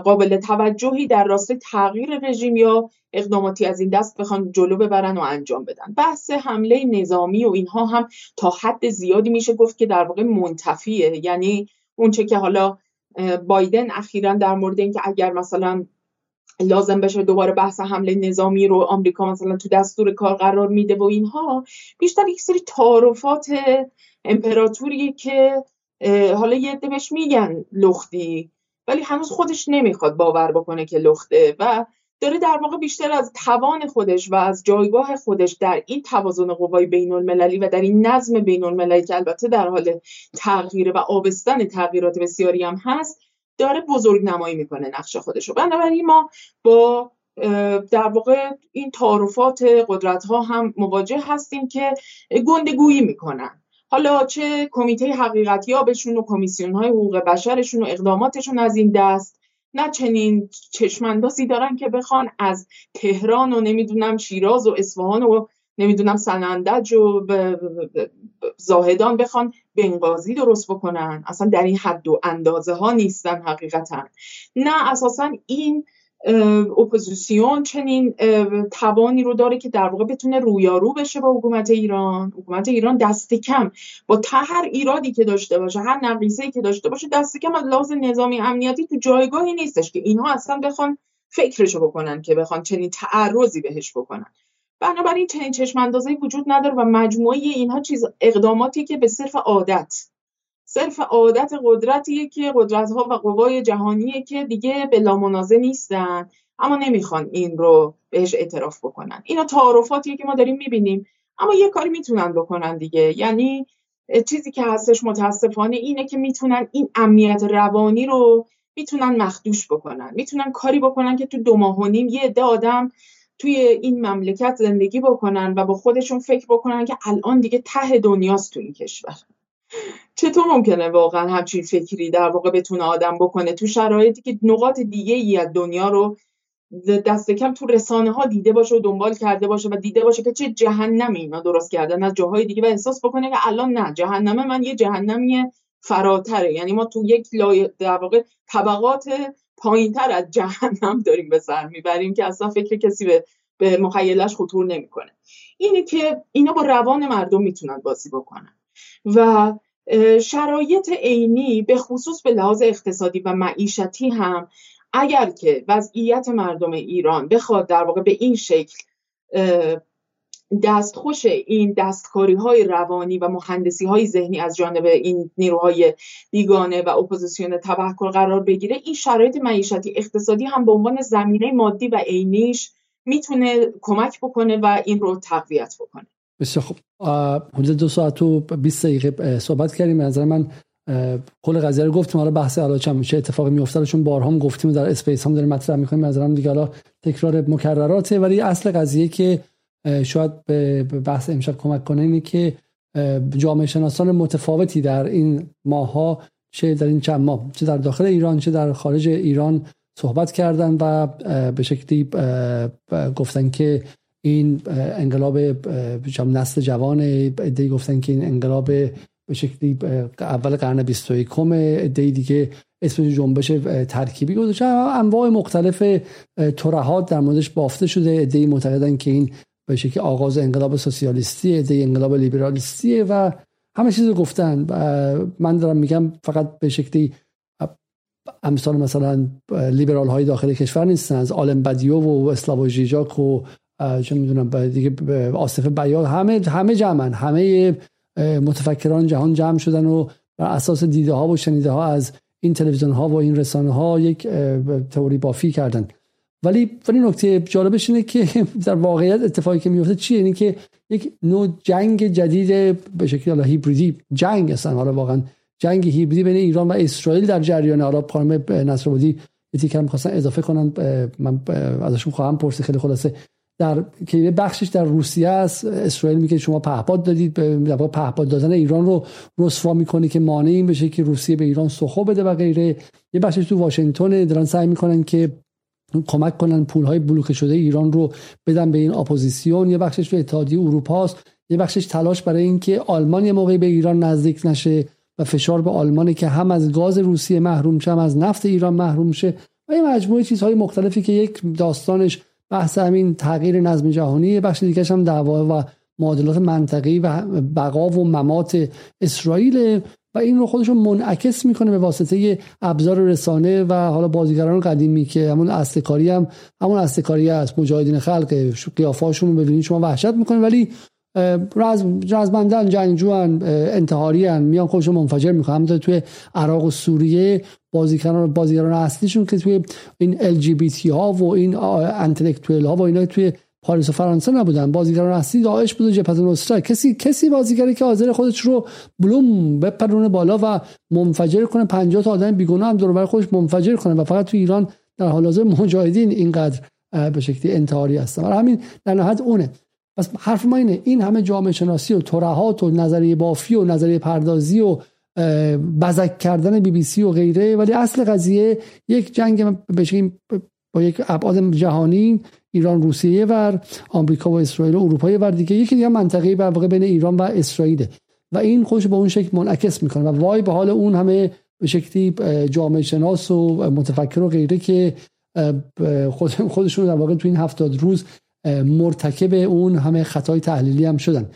قابل توجهی در راستای تغییر رژیم یا اقداماتی از این دست بخوان جلو ببرن و انجام بدن. بحث حمله نظامی و اینها هم تا حد زیادی میشه گفت که در واقع منتفیه. یعنی اونچه که حالا بایدن اخیرا در مورد اینکه اگر مثلا لازم بشه دوباره بحث حمله نظامی رو آمریکا مثلا تو دستور کار قرار میده و اینها بیشتر یک سری تعارفات امپراتوریه که حالا یه عده بهش میگن لختی ولی هنوز خودش نمی‌خواد باور بکنه که لخته و داره در واقع بیشتر از توان خودش و از جایگاه خودش در این توازن قوای بین المللی و در این نظم بین المللی که البته در حال تغییر و آبستن تغییرات بسیاری هم هست داره بزرگ نمایی می‌کنه نقش خودش رو بنابراین ما با در واقع این تعارفات قدرت ها هم مواجه هستیم که گندگویی می‌کنن. حالا چه کمیته حقیقتیابشون و کمیسیون های حقوق بشرشون و اقداماتشون از این دست نه چنین چشماندازی دارن که بخوان از تهران و نمی‌دونم شیراز و اصفهان و نمی‌دونم سنندج و زاهدان بخوان بنگازی درست بکنن. اصلا در این حد و اندازه ها نیستن حقیقتا. نه اساسا این اپوزیسیون چنین توانی رو داره که در واقع بتونه رویارو بشه با حکومت ایران. حکومت ایران دست کم. با هر ایرادی که داشته باشه هر نقیصه که داشته باشه دست کم از لحاظ نظامی امنیتی تو جایگاهی نیستش که اینها اصلا بخوان فکرشو بکنن که بخوان چنین تعرضی بهش بکنن. بنابراین چنین چشم وجود نداره و مجموعه اینها چیز اقداماتی که به صرف عادت صرف عادت قدرتیه که قدرت ها و قوای جهانیه که دیگه به لامنازه نیستن. اما نمی‌خوان این رو بهش اعتراف بکنن. اینا تعارفاتیه که ما داریم می‌بینیم. اما یه کاری می‌تونن بکنن دیگه. یعنی چیزی که هستش متاسفانه اینه که می‌تونن این امنیت روانی رو می‌تونن مخدوش بکنن. می‌تونن کاری بکنن که تو دو ماه و نیم یه عده آدم توی این مملکت زندگی بکنن و با خودشون فکر بکنن که الان دیگه ته دنیاست تو این کشور. چطور ممکنه واقعا همچین فکری در واقع بتونه آدم بکنه تو شرایطی که نقاط دیگه ای از دنیا رو دست کم تو رسانه ها دیده باشه و دنبال کرده باشه و دیده باشه که چه جهنمی اینا درست کردن از جاهای دیگه و احساس بکنه که الان نه جهنم من یه جهنمی فراتره. یعنی ما تو یک لای در واقع طبقات پایینتر از جهنم داریم به سر می‌بریم که اصلا فکر کسی به به مخیلش خطور نمی‌کنه. اینه که اینا با روان مردم می‌تونن بازی بکنن. و شرایط عینی به خصوص به لحاظ اقتصادی و معیشتی هم اگر که وضعیت مردم ایران بخواد در واقع به این شکل دستخوش این دستکاری های روانی و مهندسی های ذهنی از جانب این نیروهای بیگانه و اپوزیسیون تبهکار قرار بگیره این شرایط معیشتی اقتصادی هم به عنوان زمینه مادی و عینیش می‌تونه کمک بکنه و این رو تقویت بکنه.
بسیار خوب. حدود دو ساعت و 20 دقیقه صحبت کردیم. نظر من کل قضیه رو گفتیم. حالا بحث حالا چه چه اتفاقی میفته چون بارها هم گفتیم در space هم داریم مطرح می‌کنیم. نظرم دیگه حالا تکرار مکرراته ولی اصل قضیه که شاید به بحث امشب کمک کنه اینه که جامعه شناسان متفاوتی در این ماها چه در این چند ماه چه در داخل ایران چه در خارج ایران صحبت کردن و به شکلی گفتن که این انقلاب نسل جوان ادهی گفتن که این انقلاب به شکلی اول قرن 21 ادهی دیگه اسم جنبش ترکیبی گذاشته انواع مختلف ترهات در موردش بافته شده. ادهی معتقدن که این به شکلی آغاز انقلاب سوسیالیستی انقلاب لیبرالیستیه و همه چیز رو گفتن. من دارم میگم فقط به شکلی امثال مثلا لیبرال های داخل کشور نیستن. از آلم بدیو و اسلاو جیجاک و چه می‌دونم دیگه آصف بیان همه همه جمعن. همه متفکران جهان جمع شدن و بر اساس دیده ها و شنیده ها از این تلویزیون ها و این رسانه ها یک تئوری بافی کردن. ولی ولی نکته جالبش اینه که در واقعیت اتفاقی که میفته چیه؟ اینه که یک نوع جنگ جدید به شکل حالا هیبریدی جنگ اصلا حالا واقعا جنگ هیبریدی بین ایران و اسرائیل در جریان. حالا خانم نصرآبادی یه تیکر می‌خواستن اضافه کنن. من ازشون خواهم پرسید. خیلی خلاصه. در که بخشش در روسیه است. اسرائیل میگه شما پهپاد دادید. به پهپاد دادن ایران رو رسوا می‌کنه که مانع این بشه که روسیه به ایران سخو بده و غیره. یه بخشش تو واشنگتن دارن سعی می‌کنن که کمک کنن پول های بلوکه شده ایران رو بدن به این اپوزیسیون. یه بخشش تو اتحادیه اروپا است. یه بخشش تلاش برای اینکه آلمان یه موقعی به ایران نزدیک نشه و فشار به آلمانی که هم از گاز روسیه محروم شه هم از نفت ایران محروم شه و یه مجموعه چیزهای مختلفی که یک داستانش بحث همین تغییر نظم جهانی بخش دیگه هم دعوا و معادلات منطقی و بقا و ممات اسرائیل. و این رو خودشون منعکس می‌کنه به واسطه ابزار رسانه و حالا بازیگران قدیمی که همون استکاری هم همون استکاری است مجاهدین خلق قیافاشون رو ببینید. شما وحشت می‌کنه ولی رزم رزمندن جنگجوان انتحاری میان خودشون منفجر می‌کنن. همونطور توی عراق و سوریه بازیگران بازیگران اصلیشون که توی این ال ها و این انتلکتوئل ها و اینا توی پاریس و فرانسه نبودن. بازیگران اصلی داعش بود و جبهه نصرت کسی کسی بازیگری که حاضر خودش رو بلوم بپرونه بالا و منفجر کنه. 50 تا آدم بیگناه هم دور خودش منفجر کنه و فقط تو ایران در حال حاضر مجاهدین اینقدر به شکلی انتحاری هستن. برای همین در نهایت اونه. پس حرف ما اینه. این همه جامعه شناسی و ترهات و نظریه بافی و نظریه پردازی و بزک کردن بی بی سی و غیره ولی اصل قضیه یک جنگ با یک ابعاد جهانی ایران روسیه ور آمریکا و اسرائیل و اروپا ور دیگه. یکی دیگه منطقه بر بین ایران و اسرائیل و این خودش به اون شکل منعکس می‌کنه و وای به حال اون همه به شکلی جامعه شناس و متفکر و غیره که خودشون در واقع تو این هفتاد روز مرتکب اون همه خطای تحلیلی هم شدن.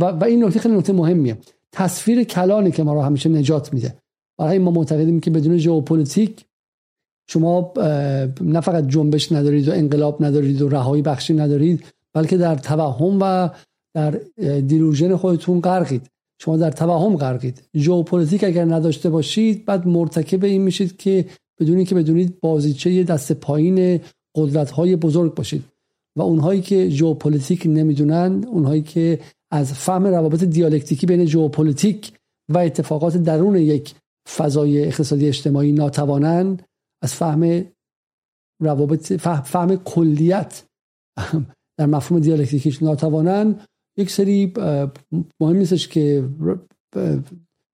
و, این نکته خیلی نکته مهمیه. تصویر کلانی که ما رو همیشه نجات میده. برای ما معتقدیم که بدون ژئوپلیتیک شما نه فقط جنبش ندارید و انقلاب ندارید و رهایی بخشی ندارید بلکه در توهم و در delusion خودتون غرقید. شما در توهم غرقید. ژئوپلیتیک اگر نداشته باشید بعد مرتکب این میشید که بدون اینکه بدونید بازیچه دست پایین قدرت های بزرگ باشید. و اونهایی که ژئوپلیتیک نمی‌دونن اونهایی که از فهم روابط دیالکتیکی بین ژئوپلیتیک و اتفاقات درون یک فضای اقتصادی اجتماعی ناتوانن از فهم روابط فهم, کلیت در مفهوم دیالکتیکیش ناتوانن یک سری مهم نیستش که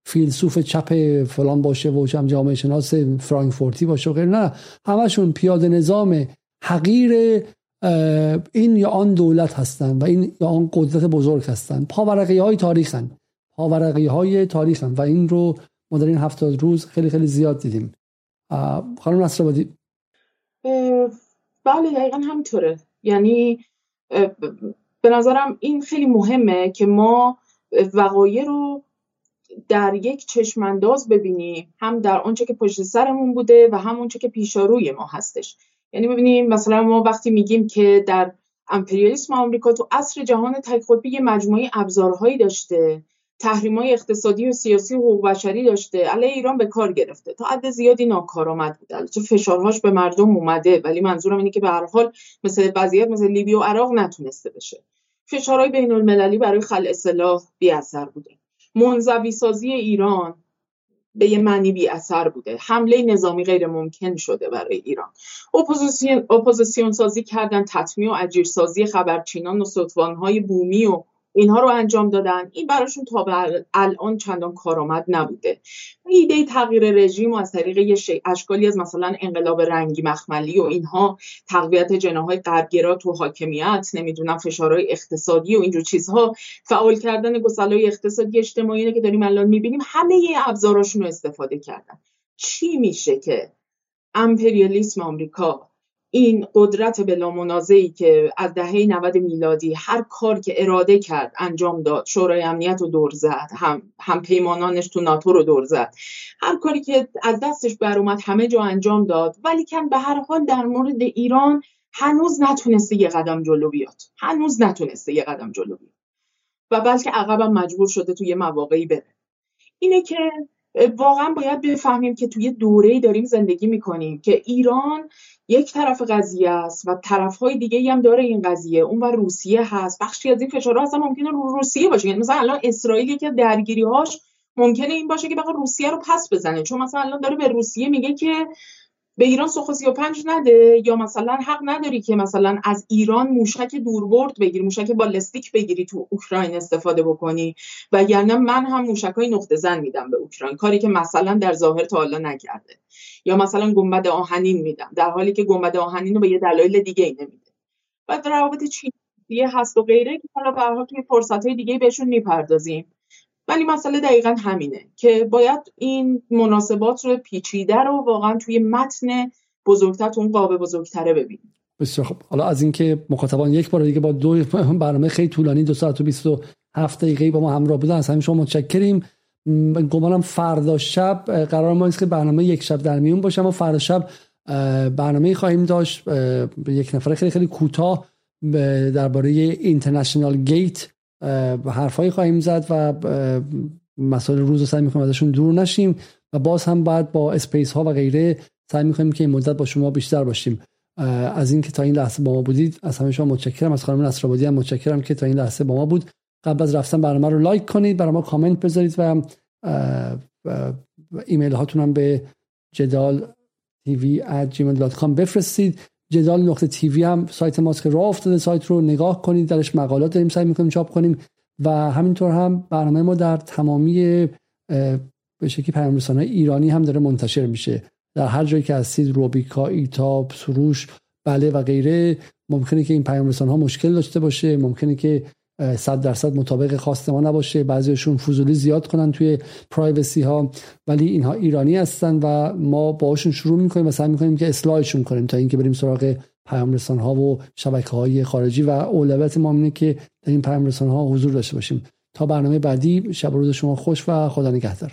فیلسوف چپ فلان باشه و جامعه شناس فرانکفورتی باشه و غیر نه همشون پیاده نظام حقیر این یا آن دولت هستند و این یا آن قدرت بزرگ هستند پاورقی های تاریخن. پاورقی های تاریخن و این رو ما در این هفتاد روز خیلی خیلی زیاد دیدیم. خانم نصرآبادی.
بله دقیقا همینطوره. یعنی به نظرم این خیلی مهمه که ما وقایع رو در یک چشمانداز ببینیم هم در آنچه که پشت سرمون بوده و هم آنچه که پیشاروی ما هستش. یعنی ببینیم مثلا ما وقتی میگیم که در امپریالیسم آمریکا تو عصر جهان تک قطبی یه مجموعه ابزارهایی داشته های اقتصادی و سیاسی و حقوق بشری داشته. علیه ایران به کار گرفته. تا حد زیادی ناکارآمد بوده البته فشارهاش به مردم اومده ولی منظورم اینه که به هر حال مثل وضعیت مثل لیبی و عراق نتونسته بشه. فشارهای بین المللی برای خلع سلاح بی اثر بوده. منزوی سازی ایران به یه معنی بی اثر بوده. حمله نظامی غیر ممکن شده برای ایران. اپوزیسیون, اپوزیسیون سازی کردن تطمیع و اجیرسازی خبرچینان و ستون‌های بومی و اینها رو انجام دادن. این براشون تا به الان چندان کارآمد نبوده. ایده تغییر رژیم و از طریق یه اشکالی از مثلا انقلاب رنگی مخملی و اینها تقویت جناهای غربگرا تو حاکمیت نمی‌دونم فشارهای اقتصادی و اینجور چیزها فعال کردن گسلای اقتصادی اجتماعی که داریم الان می‌بینیم همه ابزاراشون رو استفاده کردن. چی میشه که امپریالیسم آمریکا این قدرت بلا که از دهه 90 میلادی هر کار که اراده کرد انجام داد شورای امنیت رو دور زد هم, هم پیمانانش تو ناتو رو دور زد. هر کاری که از دستش بر اومد همه جا انجام داد. ولی کن به هر حال در مورد ایران هنوز نتونسته یه قدم جلو بیاد. هنوز نتونسته یه قدم جلو بیاد. و بلکه عقبم مجبور شده توی مواقعی بره. اینه که واقعا باید بفهمیم که توی دوره داریم زندگی می‌کنیم که ایران یک طرف قضیه است و طرفهای دیگه هم داره این قضیه. اون و روسیه هست. بخشی از این فشارها اصلا ممکنه رو روسیه باشه. یعنی مثلا الان اسرائیل که درگیری هاش ممکنه این باشه که بخواد روسیه رو پس بزنه. چون مثلا الان داره به روسیه میگه که به ایران سوخ 35 نده یا مثلا حق نداری که مثلا از ایران موشک دوربرد بگیری موشک بالستیک بگیری تو اوکراین استفاده بکنی؟ و یعنی من هم موشک های نقطه زن میدم به اوکراین کاری که مثلا در ظاهر تا حالا نکرده. یا مثلا گنبد آهنین میدم در حالی که گنبد آهنین رو به یه دلایل دیگه ای نمیده. و روابط چینی هست و غیره که حالا به توی فرصت های دیگه بهشون می‌پردازیم. ولی مسئله دقیقا همینه که باید این مناسبات رو پیچیده رو واقعا توی متن بزرگتر تو اون قاب بزرگتره ببینیم.
بسیار خب حالا از اینکه مخاطبان یک بار دیگه با دو برنامه خیلی طولانی دو ساعت و 27 دقیقه با ما همراه بودن از همین شما متشکریم. گمانم فردا شب قرار ما که برنامه یک شب در میون باشه اما فردا شب برنامه خواهیم داشت. یک نفر خیلی خیلی کوتاه درباره International Gate حرفایی خواهیم زد و مسائل روز رو سعی می‌کنیم ازشون دور نشیم و باز هم بعد با space ها و غیره سعی می‌کنیم که این مدت با شما بیشتر باشیم. از اینکه تا این لحظه با ما بودید از همه شما متشکرم. از خانم نصرآبادی هم متشکرم که تا این لحظه با ما بود. قبل از رفتن برنامه رو لایک کنید برای ما کامنت بذارید و ایمیل هاتون هم به جدال تیوی gmail.com بفرستید. جدال نقطه تیوی هم سایت ماست که راه افتاده سایت رو. نگاه کنید درش مقالات داریم سعی می‌کنیم چاپ کنیم و همینطور هم برنامه ما در تمامی به شکلی پیام ایرانی هم داره منتشر میشه. در هر جایی که هستید روبیکا ایتاب سروش بله و غیره ممکنه که این پیام ها مشکل داشته باشه. ممکنه که صد درصد مطابق خواست ما نباشه. بعضیشون فضولی زیاد کنن توی پرایوسی ها. ولی اینها ایرانی هستن و ما باشون شروع می‌کنیم و سعی می‌کنیم که اصلاحشون کنیم تا اینکه بریم سراغ پیام ها و شبکه های خارجی. و اولویت ما اینه که در این پیام ها حضور داشته باشیم. تا برنامه بعدی شب روز شما خوش و خدا نگهدار.